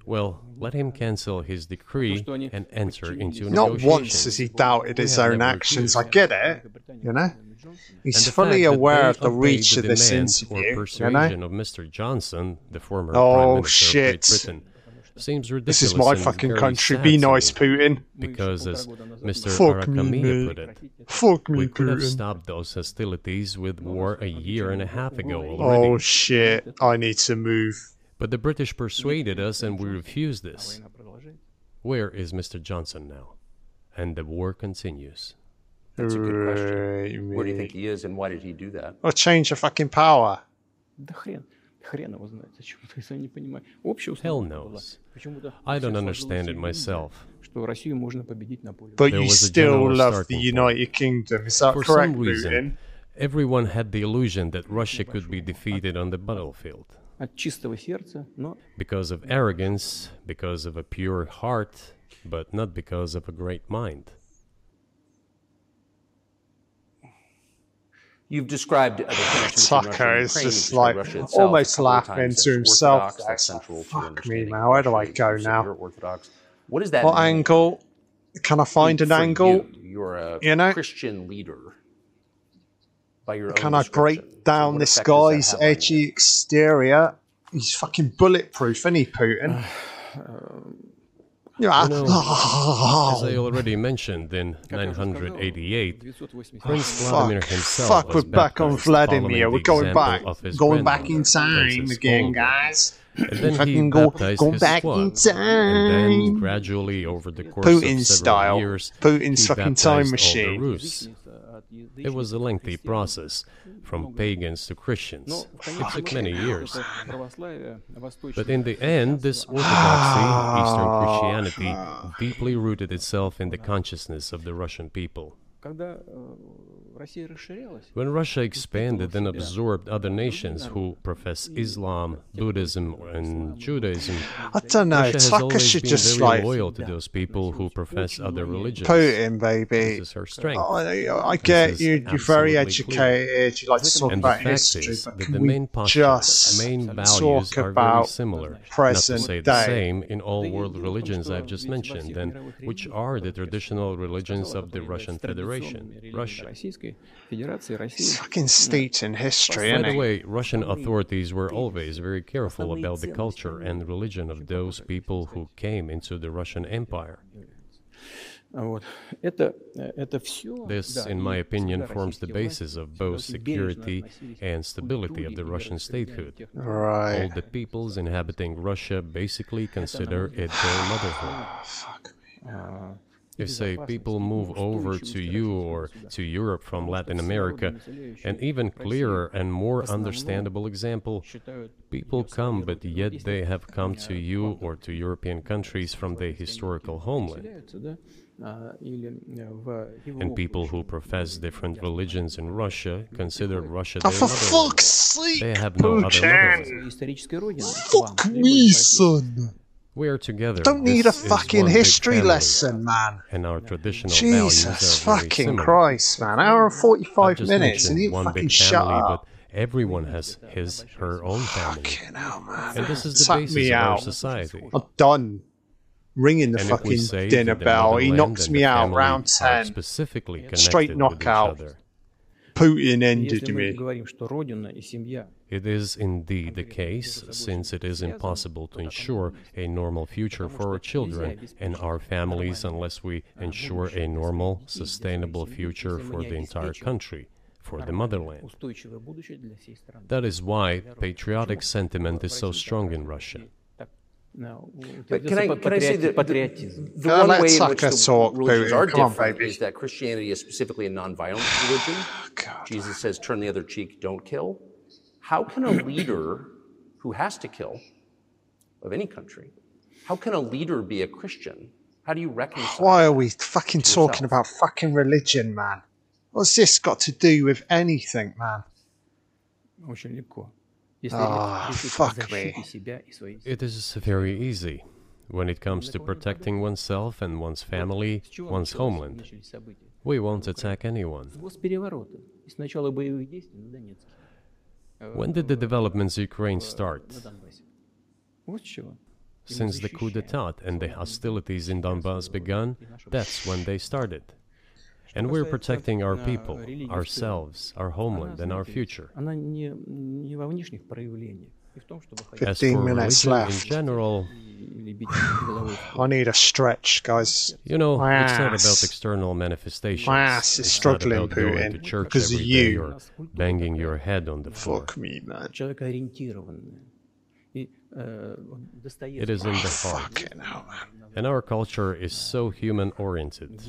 Well, let him cancel his decree and enter into Not once has he doubted his own actions. I get it, you know. He's fully aware of the reach of this interview, you know. of Mr. Johnson, the former oh, shit. Seems ridiculous. This is my fucking country. Be nice, Putin. Because, as Mr. Fuck put it, Fuck me, we could Putin. have stopped those hostilities with war a year and a half ago already. Oh shit! I need to move. But the British persuaded us and we refused this. Where is Mr. Johnson now? And the war continues. That's a good question. Where do you think he is and why did he do that? A change of fucking power. Hell knows. I don't understand it myself. But you still love the United Kingdom, is that For correct, some reason, Everyone had the illusion that Russia could be defeated on the battlefield От чистого сердца, но Because of arrogance, because of a pure heart, but not because of a great mind. You've described uh, the connection between Russia Tucker and is Ukraine, just you've described like Russia itself a almost couple of laughing times to as himself Orthodox, there. that's It's like, central to fuck me, understanding man, where do I Russia, go you're now? severe Orthodox. What does that What mean angle? Can I find an for angle? You? You're a You know? Christian leader. by your Can I break down this guy's edgy exterior? He's fucking bulletproof, isn't he, Putin? um. As I already mentioned, in 988, Prince Vladimir himself fuck, was we're back on Vladimir. We're going back, going back in time again, guys. And then if he go, go back in time. And then gradually, over the course Putin of several style. years, Putin's fucking time machine. Rus. It was a lengthy process, from pagans to Christians. It took many years. But in the end, this orthodoxy, Eastern ah. Christianity, deeply rooted itself in the consciousness of the Russian people. When Russia expanded and absorbed other nations who profess Islam, Buddhism, and Judaism, I don't know. Russia has always should been just very like loyal to those people who profess other religions. Putin, baby. This is her strength. I, I get you. You're very educated. You like to talk and about the fact history, is but can the main just main values talk are about very similar, present not to say day. the same in all world religions I've just mentioned, which are the traditional religions of the Russian Federation, Russia. It's fucking in history. By the way, Russian authorities were always very careful about the culture and religion of those people who came into the Russian Empire. This, in my opinion, forms the basis of both security and stability of the Russian statehood. Right. All the peoples inhabiting Russia basically consider it their motherhood. Fuck me. If, say, people move over to you or to Europe from Latin America, an even clearer and more understandable example people come, but yet they have come to you or to European countries from their historical homeland. And people who profess different religions in Russia consider Russia oh, their oh, for fuck's sake! They have no Putin. other motherland. Fuck me, son! We are together. Don't need this a fucking history lesson, man. And our traditional Jesus fucking Christ, man! Hour and forty-five minutes, and you fucking shut family, up. But everyone has his, her own family. Fucking hell, man! And this is the Suck basis of out. our society. I'm done. Ringing the and fucking dinner bell. He knocks me out round ten. Specifically, straight knockout. Putin ended me. It is indeed the case, since it is impossible to ensure a normal future for our children and our families unless we uh, ensure a normal, sustainable future for the entire country for the motherland. That is why patriotic sentiment is so strong in Russia. Э, but can I, can I say that the, the one way in which the religions are different is that Christianity is specifically a nonviolent religion. Jesus says, turn the other cheek, don't kill How can a leader who has to kill of any country, how can a leader be a Christian? How do you reconcile? Why are we fucking talking yourself. about fucking religion, man? What's this got to do with anything, man? Очень легко. Если Ah, речь идет о fuck защите me. себя и своей семьи. It is very easy when it comes to protecting oneself and one's family, С чего one's началось- homeland. начались события? We won't attack anyone. When did the developments in Ukraine start? Since the coup d'etat and the hostilities in Donbass began, that's when they started. And we're protecting our people, ourselves, our homeland, and our future. Она не, не во внешних проявлениях, и в том, чтобы ходить As 15 for minutes religion in left. general, или бить головой. в I need a stretch, guys. you know, My it's not ass. about external manifestations. My ass is It's not struggling, about going Putin, to church because of every day you. or banging your head on the floor. Fuck me, man. человекоориентированная. И э, вот Достоевский It is in the heart. Fucking hell, man. And our culture is so human-oriented.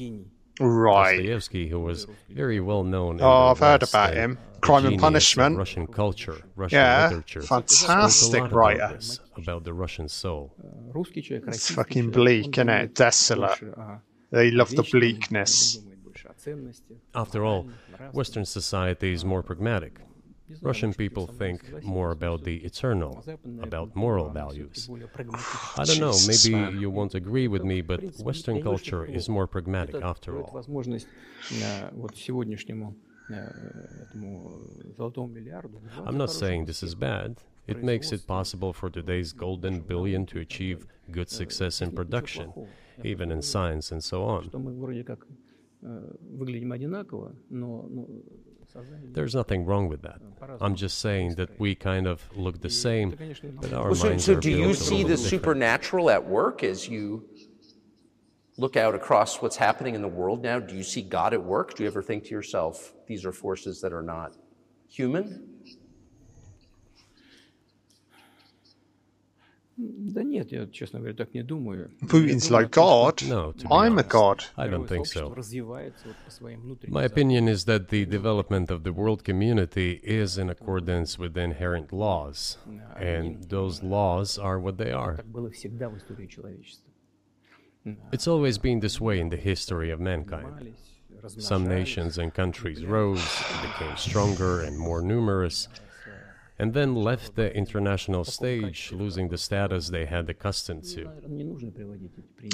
Right. Dostoevsky, who was very well known. Oh, I've West, heard about him. Crime and Punishment. Russian culture, Russian yeah, literature. Fantastic writer. About, this, about, the Russian soul. It's fucking bleak, isn't it? Desolate. They love the bleakness. After all, Western society is more pragmatic. Russian people think more about the eternal, about moral values. I don't know, maybe you won't agree with me, but Western culture is more pragmatic after all. I'm not saying this is bad. It makes it possible for today's golden billion to achieve good success in production, even in science and so on. There's nothing wrong with that. I'm just saying that we kind of look the same, but our well, so, minds so are do you see the different. supernatural at work as you look out across what's happening in the world now? Do you see God at work? Do you ever think to yourself, these are forces that are not human? Да нет, я, честно говоря, так не думаю. Putin's Я думаю like о том, God. No, to be I'm a honest, God. I don't мировое think сообщество so. развивается вот по своим внутренним My opinion is that the development of the world community is in accordance with the inherent laws, and those laws are what they are. Так было всегда в истории человечества. It's always been this way in the history of mankind. Some nations and countries rose, became stronger and more numerous, and then left the international stage, losing the status they had accustomed to.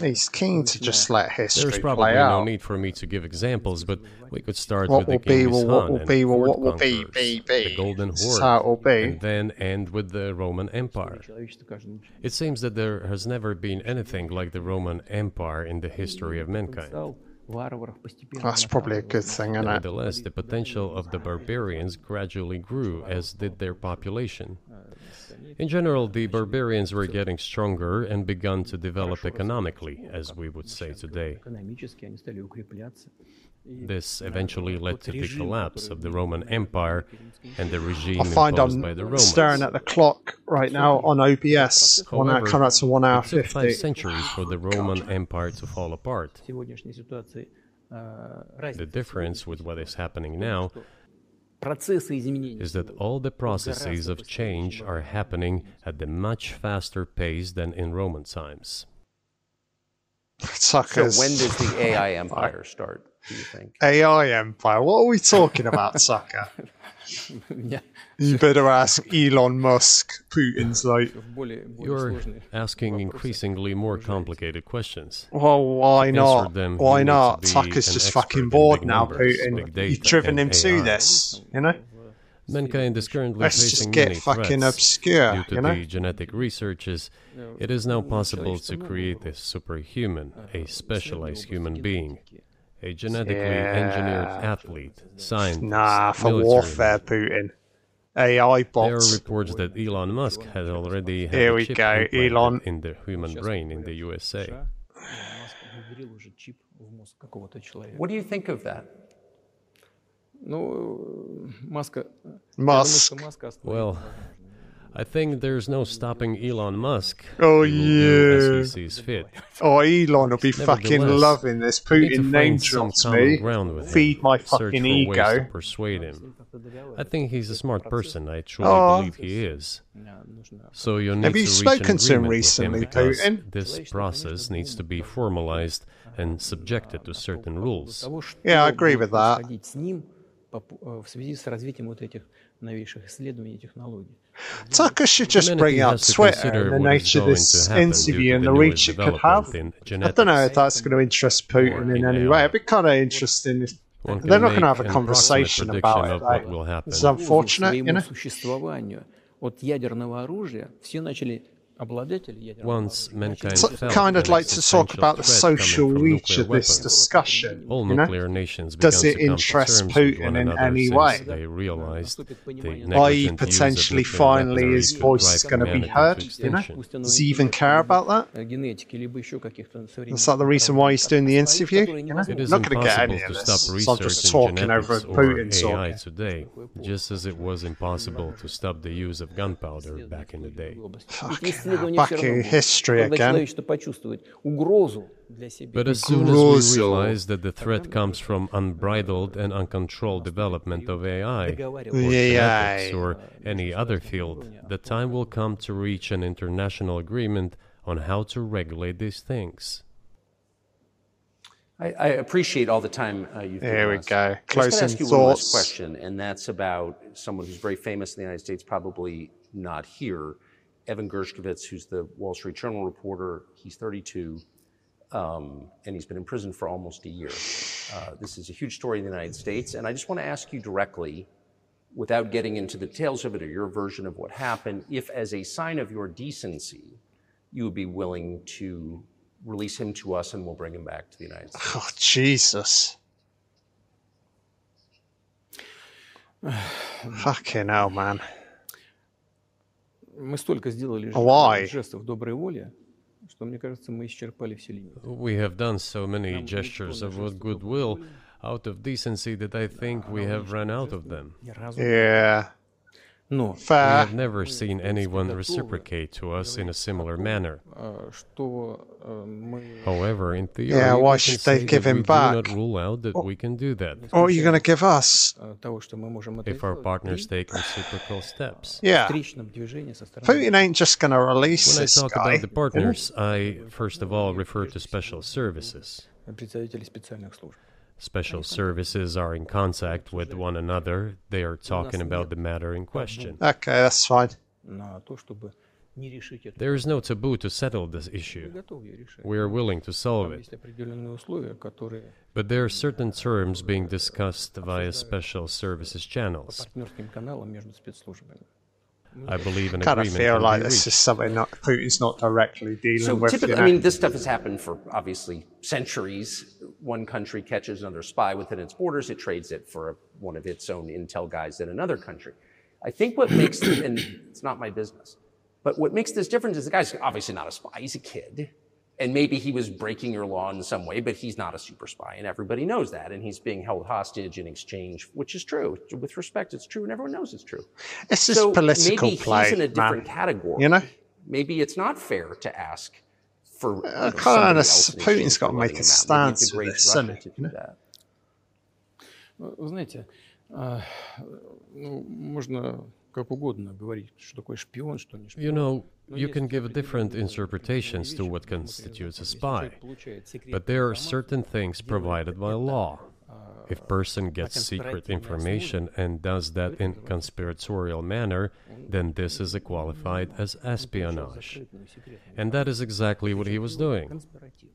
He's keen to just let history There's probably play no out. need for me to give examples, but we could start What with the Genghis what Khan will and be, Ford what will be, be, be. the Golden Horde, how it will be. and then end with the Roman Empire. It seems that there has never been anything like the Roman Empire in the history of mankind. That's probably a good thing, isn't it? Nevertheless, the potential of the barbarians gradually grew, as did their population. In general, the barbarians were getting stronger and begun to develop economically, as we would say today. This eventually led to the collapse of the Roman Empire and the regime I find imposed I'm by the Romans. staring at the clock right now on OBS. One hour, However, coming up to one hour it took five fifty. centuries for the Roman Empire to fall apart. The difference with what is happening now is that all the processes of change are happening at a much faster pace than in Roman times. Suckers. So when does the AI empire start, do you think? AI empire? What are we talking about, sucker? You better ask Elon Musk. Putin's like, You're asking increasingly more complicated questions. well, why not? them, Why not? Tucker's just fucking bored now, numbers, Putin. You've driven him and to this, you know? Mankind is currently Let's facing just get many fucking threats. obscure, Due to you know? the genetic researches, it is now possible to create a superhuman, a specialized human being, a genetically engineered Yeah. athlete, scientist, Nah, for military warfare, man. Putin. AI There are bots. reports that Elon Musk has already had Here a we chip go, implanted Elon. in the human brain in the USA. What do you think of that? Ну, Маска... Musk. Well, I think there's no stopping Elon Musk. Oh, He will do as yeah. he sees fit. Oh, Elon will be fucking Nevertheless, loving this. We need to Putin name find some drops common me. ground with him. Feed my Search fucking for ways to ego. persuade him. I think he's a smart person. I truly Oh. believe he is. So you need Have you to reach spoken an to him agreement with recently, because Putin? This process needs to be formalized and subjected to certain rules. Yeah, I agree with that. с ним по п- э, в связи с развитием вот этих новейших исследований и технологий. Tucker should just bring up Twitter and the nature of this interview and the, the reach it could have. I don't know if that's going to interest Putin in, in any way. It'd be kind of interesting if they're not going to have a conversation about it. Like, it's unfortunate, you know. Once mankind kind of like to talk about the social reach of weapons. this discussion. All nuclear know? nations Does it interest Putin in any way? They realized I.e., potentially, finally, his voice is going to be heard. You know? Does he even care about that? Is that the reason why he's doing the interview? You know? It is not going to get any of this. So I'm just talking over Putin's AI today, just as it was impossible to stop the use of gunpowder back in the day back in history again. But as soon as we realize that the threat comes from unbridled and uncontrolled development of AI, or genetics, or any other field, the time will come to reach an international agreement on how to regulate these things. I, I, appreciate all the time uh, you've given There we us. go. Closing ask you thoughts. One last question, and that's about someone who's very famous in the United States, probably not here, Evan Gershkovich, who's the Wall Street Journal reporter. He's 32, um, and he's been in prison for almost a year. Uh, this is a huge story in the United States, and I just want to ask you directly, without getting into the details of it or your version of what happened, if as a sign of your decency, you would be willing to release him to us and we'll bring him back to the United States. Oh, Jesus. Fucking hell, man. Мы столько сделали Why? жестов доброй воли, что, мне кажется, мы исчерпали все лимиты. We have done so many gestures of what goodwill out of decency that I think we have run out of them. Ни разу Yeah. Но we have never seen anyone reciprocate to us in a similar uh, manner. Э, However, in theory, yeah, why should they give him back? Do not rule out that or, we can do that. Oh, or are you going to give us? Uh, if our partners take reciprocal steps. Yeah. Putin ain't just going to release When I talk guy. about the partners, I first of all refer to special services special services are in contact with one another, they are talking about the matter in question. Okay, that's fine. There is no taboo to settle this issue. We are willing to solve it. But there are certain terms being discussed via special services channels. I believe an Kind of agreement feel like be this is something that Putin's not directly dealing So with. typically, you know? I mean, this stuff has happened for obviously centuries. One country catches another spy within its borders, it trades it for one of its own intel guys in another country. I think what makes, and it's not my business, but what makes this difference is the guy's obviously not a spy, he's a kid And maybe he was breaking your law in some way, but he's not a super spy, and everybody knows that. And he's being held hostage in exchange, which is true. With respect, it's true, and everyone knows it's true. it's just so political maybe play, he's in a different man. category. You know? maybe it's not fair to ask for. you know, kinda somebody understand- else in Putin's exchange gotta for make letting a him out. Maybe it stance with degrades this, Russia doesn't to it? do You know? that. Ну, Вы знаете, а, ну, можно как угодно говорить, что такое шпион, что не шпион. You know, Но you can give different interpretations to what constitutes a spy, but there are certain things provided by law. If person gets secret information and does that in conspiratorial manner, then this is qualified as espionage. And that is exactly what he was doing.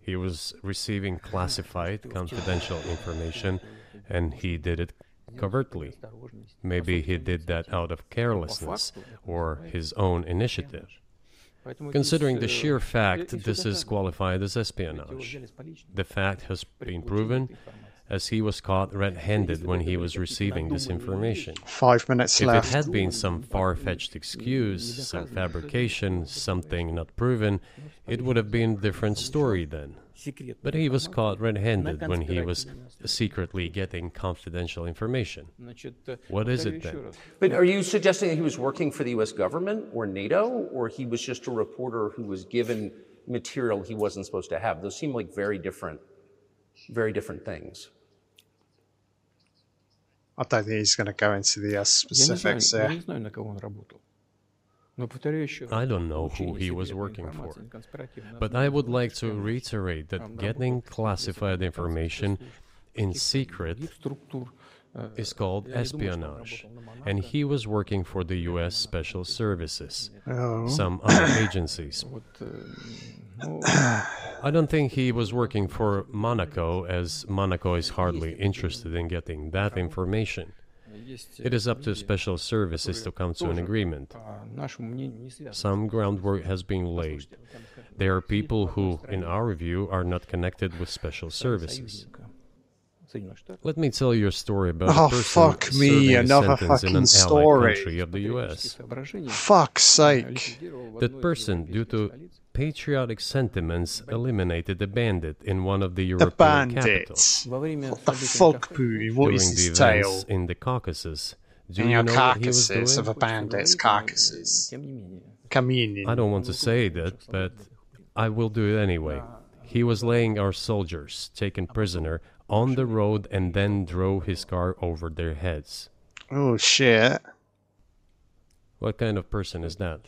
He was receiving classified, confidential information, and he did it covertly. Maybe he did that out of carelessness or his own initiative. Considering the sheer fact this is qualified as espionage, the fact has been proven as he was caught red-handed when he was receiving this information. Five minutes if left. If it had been some far-fetched excuse, some fabrication, something not proven, it would have been a different story then. But he was caught red handed when he was secretly getting confidential information. What is it then? But are you suggesting that he was working for the US government or NATO, or he was just a reporter who was given material he wasn't supposed to have? Those seem like very different, very different things. I don't think he's going to go into the uh, specifics. there. I don't know who he was working for, but I would like to reiterate that getting classified information in secret is called espionage, and he was working for the US Special Services, some other agencies. I don't think he was working for Monaco, as Monaco is hardly interested in getting that information. It is up to special services to come to an agreement. Some groundwork has been laid. There are people who, in our view, are not connected with special services. Let me tell you a story about oh, a person fuck me, another fucking in an story. country of the US. Fuck sake. That person, due to patriotic sentiments eliminated a bandit in one of the European the capitals. What the fuck, tale? in the Caucasus. Do in you your carcasses of a bandit's carcasses. Communion. I don't want to say that, but I will do it anyway. He was laying our soldiers, taken prisoner, on the road and then drove his car over their heads. Oh, shit. What kind of person is that?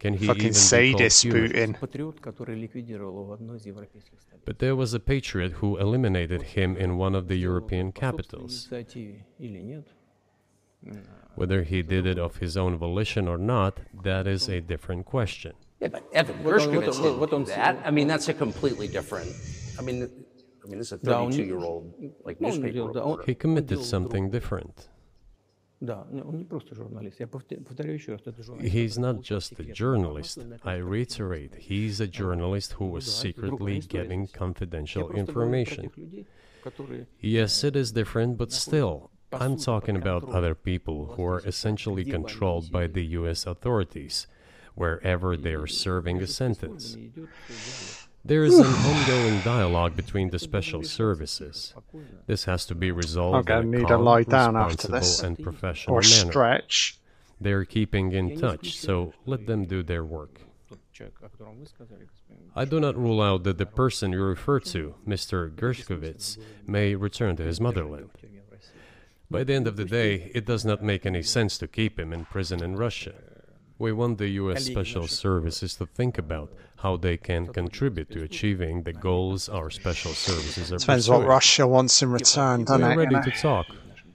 Can he Fucking even sadist Putin. But there was a patriot who eliminated him in one of the European capitals. Whether he did it of his own volition or not, that is a different question. Yeah, but Evan did what, what, that. I mean, that's a completely different. I mean, I mean, this is a 32-year-old like newspaper reporter. He committed something different. He's not just a journalist. I reiterate, he's a journalist who was secretly getting confidential information. Yes, it is different, but still, I'm talking about other people who are essentially controlled by the US authorities wherever they are serving a sentence. There is an ongoing dialogue between the special services. This has to be resolved in a calm, lie down responsible, after this. and professional or manner. stretch. They're keeping in touch, so let them do their work. I do not rule out that the person you refer to, Mr. Gershkovich, may return to his motherland. By the end of the day, it does not make any sense to keep him in prison in Russia. We want the US Special Services to think about how they can contribute to achieving the goals our special services are Depends pursuing. what Russia wants in return, doesn't We're it? ready you know? to talk.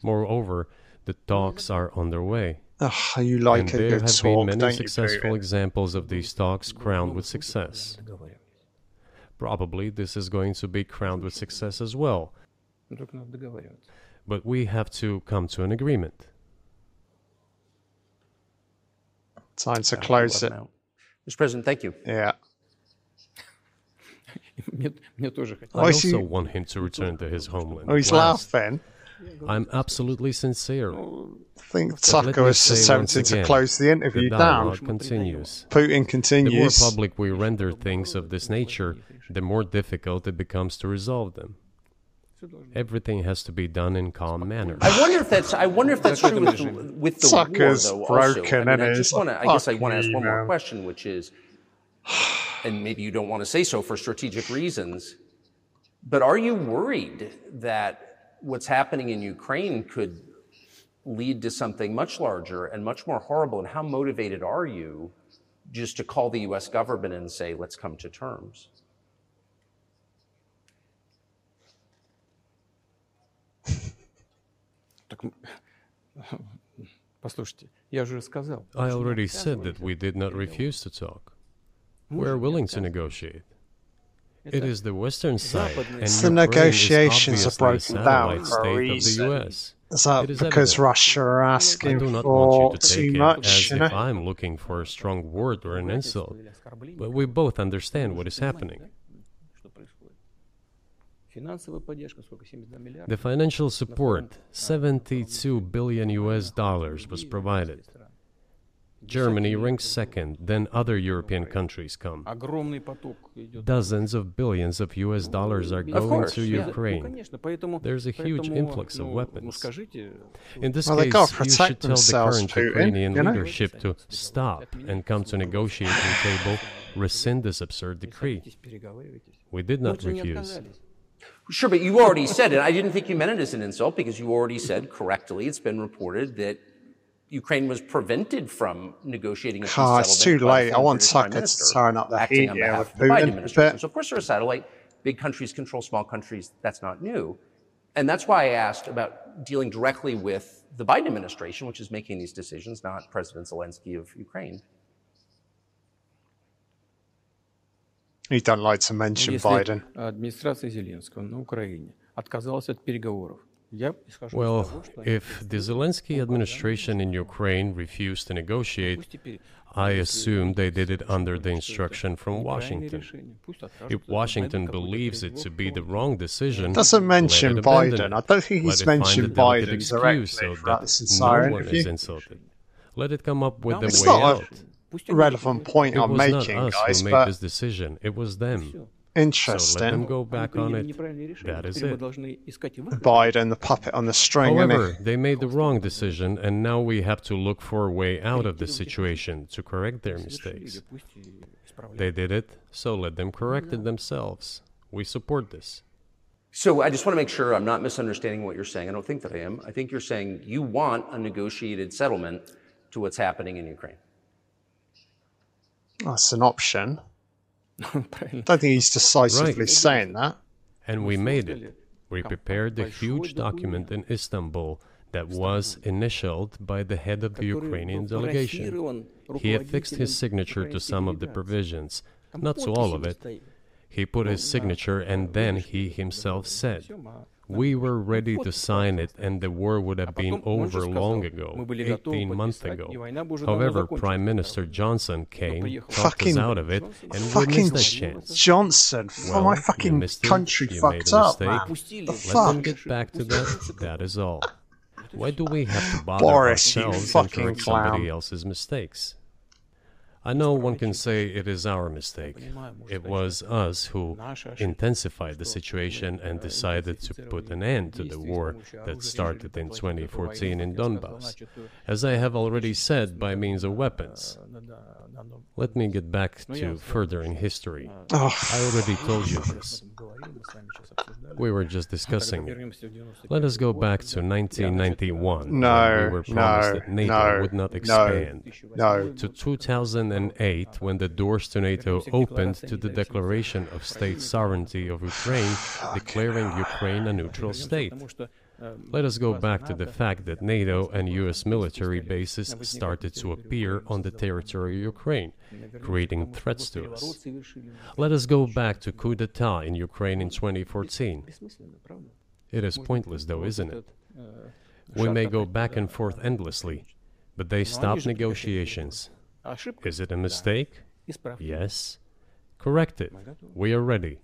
Moreover, the talks are underway. Ugh, you like and there have talk, been many successful examples of these talks crowned with success. Probably this is going to be crowned with success as well. But we have to come to an agreement. Time to close it. Mr. President, thank you. Yeah. Мне, мне тоже I хотелось. Oh, is he- also want him to return to his homeland. Oh, he's at last. laughing. I'm absolutely sincere. I think let Tucker me was say once attempting to again, close the The interview down. dialogue continues. Putin The more continues. public we render things of this nature, the more difficult it becomes to resolve them. Всё должно Everything has to be done in calm manner. I wonder if that's. I wonder if that's true with the, with the war, Sucker's though. broken, also, I, mean, I and just it's want to. like, I guess I fuck want to ask me, one more man. question, which is, and maybe you don't want to say so for strategic reasons, but are you worried that what's happening in Ukraine could lead to something much larger and much more horrible? And how motivated are you just to call the US government and say, let's come to terms? I already said that we did not refuse to talk. We're willing to negotiate. It is the western side, and the negotiations are broken down for a reason. Of the US. Is that is because evident. Russia are asking for to too much? you know? I'm looking for a strong word or an insult, but we both understand what is happening. The financial support, 72 billion US dollars, was provided. Germany ranks second, then other European countries come. Dozens of billions of US dollars are going to Ukraine. There's a huge influx of weapons. In this well, case, you should tell the current Ukrainian you know? leadership to stop and come to negotiating table, rescind this absurd decree. We did not refuse. Sure, but you already said it. I didn't think you meant it as an insult because you already said correctly, it's been reported that Ukraine was prevented from negotiating a peace Ah, it's settlement too by late. the I former want British Prime Tucker to Minister, turn up the acting heat on here behalf with of the Biden Putin, administration. but- So, of course, they're a satellite. Big countries control small countries. That's not new. And that's why I asked about dealing directly with the Biden administration, which is making these decisions, not President Zelensky of Ukraine. You don't like to mention Если Biden. администрация Зеленского на Украине отказалась от переговоров, я исхожу из well, if the Zelensky administration in Ukraine refused to negotiate, I assume they did it under the instruction from Washington. If Washington believes it to be the wrong decision, doesn't mention Biden. I don't think he's mentioned Biden directly so that this entire no one Is insulted. Let it come up with no, the way not out. A relevant point it I'm making, guys. It was not us who made this decision. It was them. Interesting. So let them go back on it. That is it. Biden, the puppet on the string. However, they made the wrong decision, and now we have to look for a way out of the situation to correct their mistakes. They did it, so let them correct it themselves. We support this. So I just want to make sure I'm not misunderstanding what you're saying. I don't think that I am. I think you're saying you want a negotiated settlement to what's happening in Ukraine. That's an option. I don't think he's decisively right. saying that. And we made it. We prepared a huge document in Istanbul that was initialed by the head of the Ukrainian delegation. He affixed his signature to some of the provisions, not to all of it. He put his signature and then he himself said, we were ready to sign it and the war would have been over long ago, 18 months ago. However, Prime Minister Johnson came, talked us out of it, and fucking we missed that chance. Johnson, well, my fucking country you fucked up, man. The fuck? Let get back to that, that is all. Why do we have to bother Boris, ourselves and somebody else's mistakes? I know one can say it is our mistake. It was us who intensified the situation and decided to put an end to the war that started in 2014 in Donbass, as I have already said, by means of weapons. Let me get back to further in history. I already told you this. We were just discussing. Let us go back to 1991. when No, we were promised no, that NATO no, would not no, expand. no. To 2008, when the doors to NATO opened to the declaration of state sovereignty of Ukraine, declaring Ukraine a neutral state. Let us go back to the fact that NATO and US military bases started to appear on the territory of Ukraine, creating threats to us. Let us go back to coup d'etat in Ukraine in 2014. It is pointless, though, isn't it? We may go back and forth endlessly, but they stopped negotiations. Is it a mistake? Yes. Correct it. We are ready.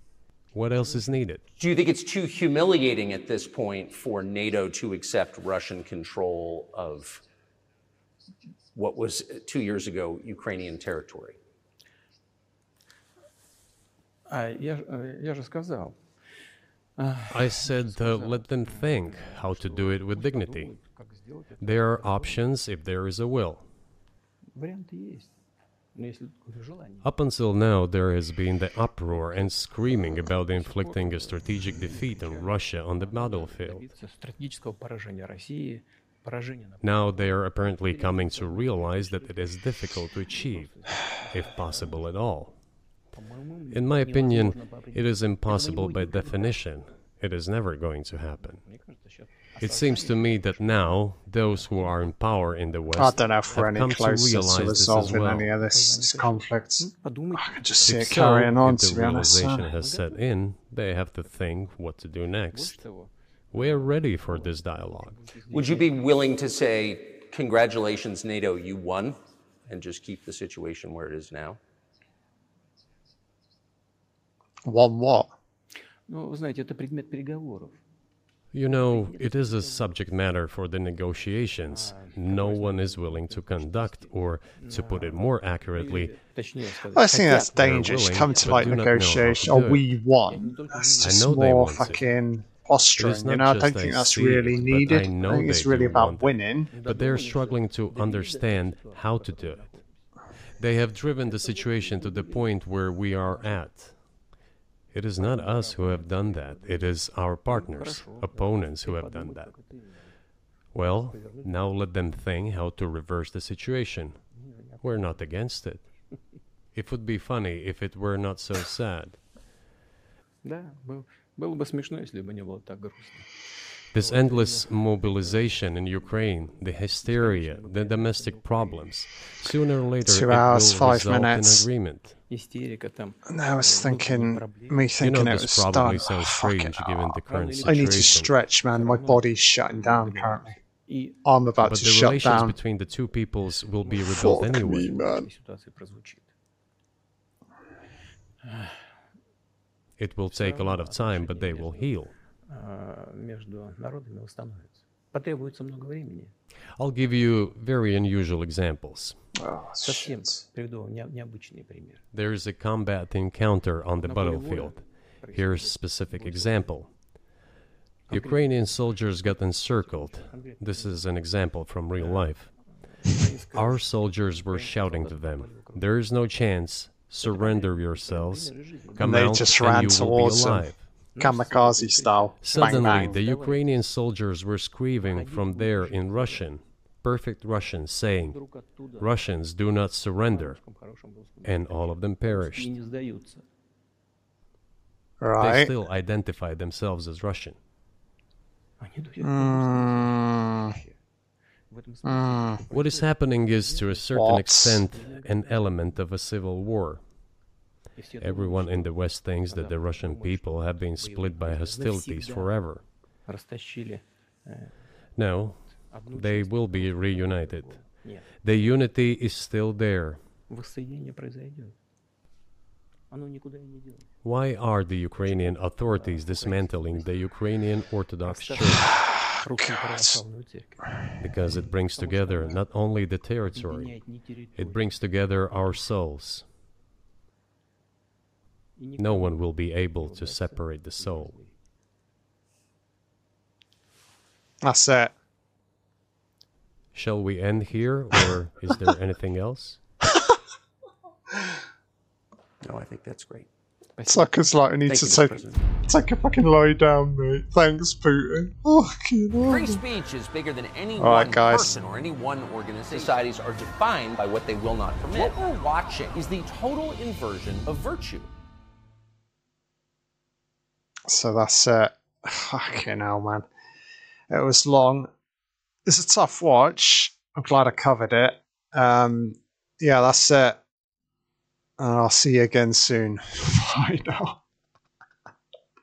What else is needed? Do you think it's too humiliating at this point for NATO to accept Russian control of what was two years ago Ukrainian territory? I said, uh, let them think how to do it with dignity. There are options if there is a will. Up until now, there has been the uproar and screaming about inflicting a strategic defeat on Russia on the battlefield. Now they are apparently coming to realize that it is difficult to achieve, if possible at all. In my opinion, it is impossible by definition. It is never going to happen. Мне кажется, сейчас It seems to me that now those who are in power in the I West don't know if we're have any come to closer to realize this as resolving well. any of this, this conflict. подумайте. I can just see If it so, carrying on, if the to be honest. realization Uh, has set in, they have to think what to do Больше next. того, We are ready for this dialogue. Would you be willing to say, congratulations, NATO, you won, and just keep the situation where it is now? One what? ну, вы знаете, это предмет переговоров. You know, it is a subject matter for the negotiations. No one is willing to conduct, or to put it more accurately, I think that's dangerous. Willing, Come to like negotiation, or oh, we want. That's just more fucking posturing. You know, I don't think that's really it, needed. I, I, think it's really about winning. But they're struggling to understand how to do it. They have driven the situation to the point where we are at. It is not us who have done that, it is our partners, opponents who have done that. Well, now let them think how to reverse the situation. We're not against it. It would be funny if it were not so sad. Да, был- было бы смешно, если бы не было так грустно. This endless mobilization in Ukraine, the hysteria, the domestic problems, sooner or later Two hours, five minutes. agreement. And I was thinking, me thinking you know, it was done. Sounds strange, oh, given the current situation. I need to stretch, man. My body's shutting down currently. I'm about but to shut down. But the relations between the two peoples will be rebuilt Fuck anyway. Me, man. It will take a lot of time, but they will heal. А, Между народами восстановится. Потребуется много времени. I'll give you very unusual examples. Oh, Совсем shit. приведу вам не- необычный пример. There is a combat encounter on the На поле боя battlefield. происходит Here's a specific example. Ukrainian soldiers got encircled. This is an example from real life. Our soldiers were shouting to them, There is no chance. Surrender yourselves. Come they out just and ran you will be towards them. alive. kamikaze style. Suddenly, bang, bang. the Ukrainian soldiers were screaming from there in Russian, perfect Russian, saying, Russians do not surrender. And all of them perished. Right. They still identify themselves as Russian. Mm. mm. What is happening is, to a certain what? extent, an element of a civil war. Everyone in the West thinks that the Russian people have been split by hostilities forever. No, they will be reunited. The unity is still there. Why are the Ukrainian authorities dismantling the Ukrainian Orthodox Church? Because it brings together not only the territory, it brings together our souls no one will be able to separate the soul. That's it. Shall we end here, or is there anything else? No, I think that's great. Suckers like, I need Thank to take President. take a fucking lie down, mate. Thanks, Putin. Fucking Free speech is bigger than any All one right, person or any one organization. Societies are defined by what they will not permit. What we're watching is the total inversion of virtue. So that's it. Fucking hell, man. It was long. It's a tough watch. I'm glad I covered it. Um, yeah, that's it. And I'll see you again soon. Bye now.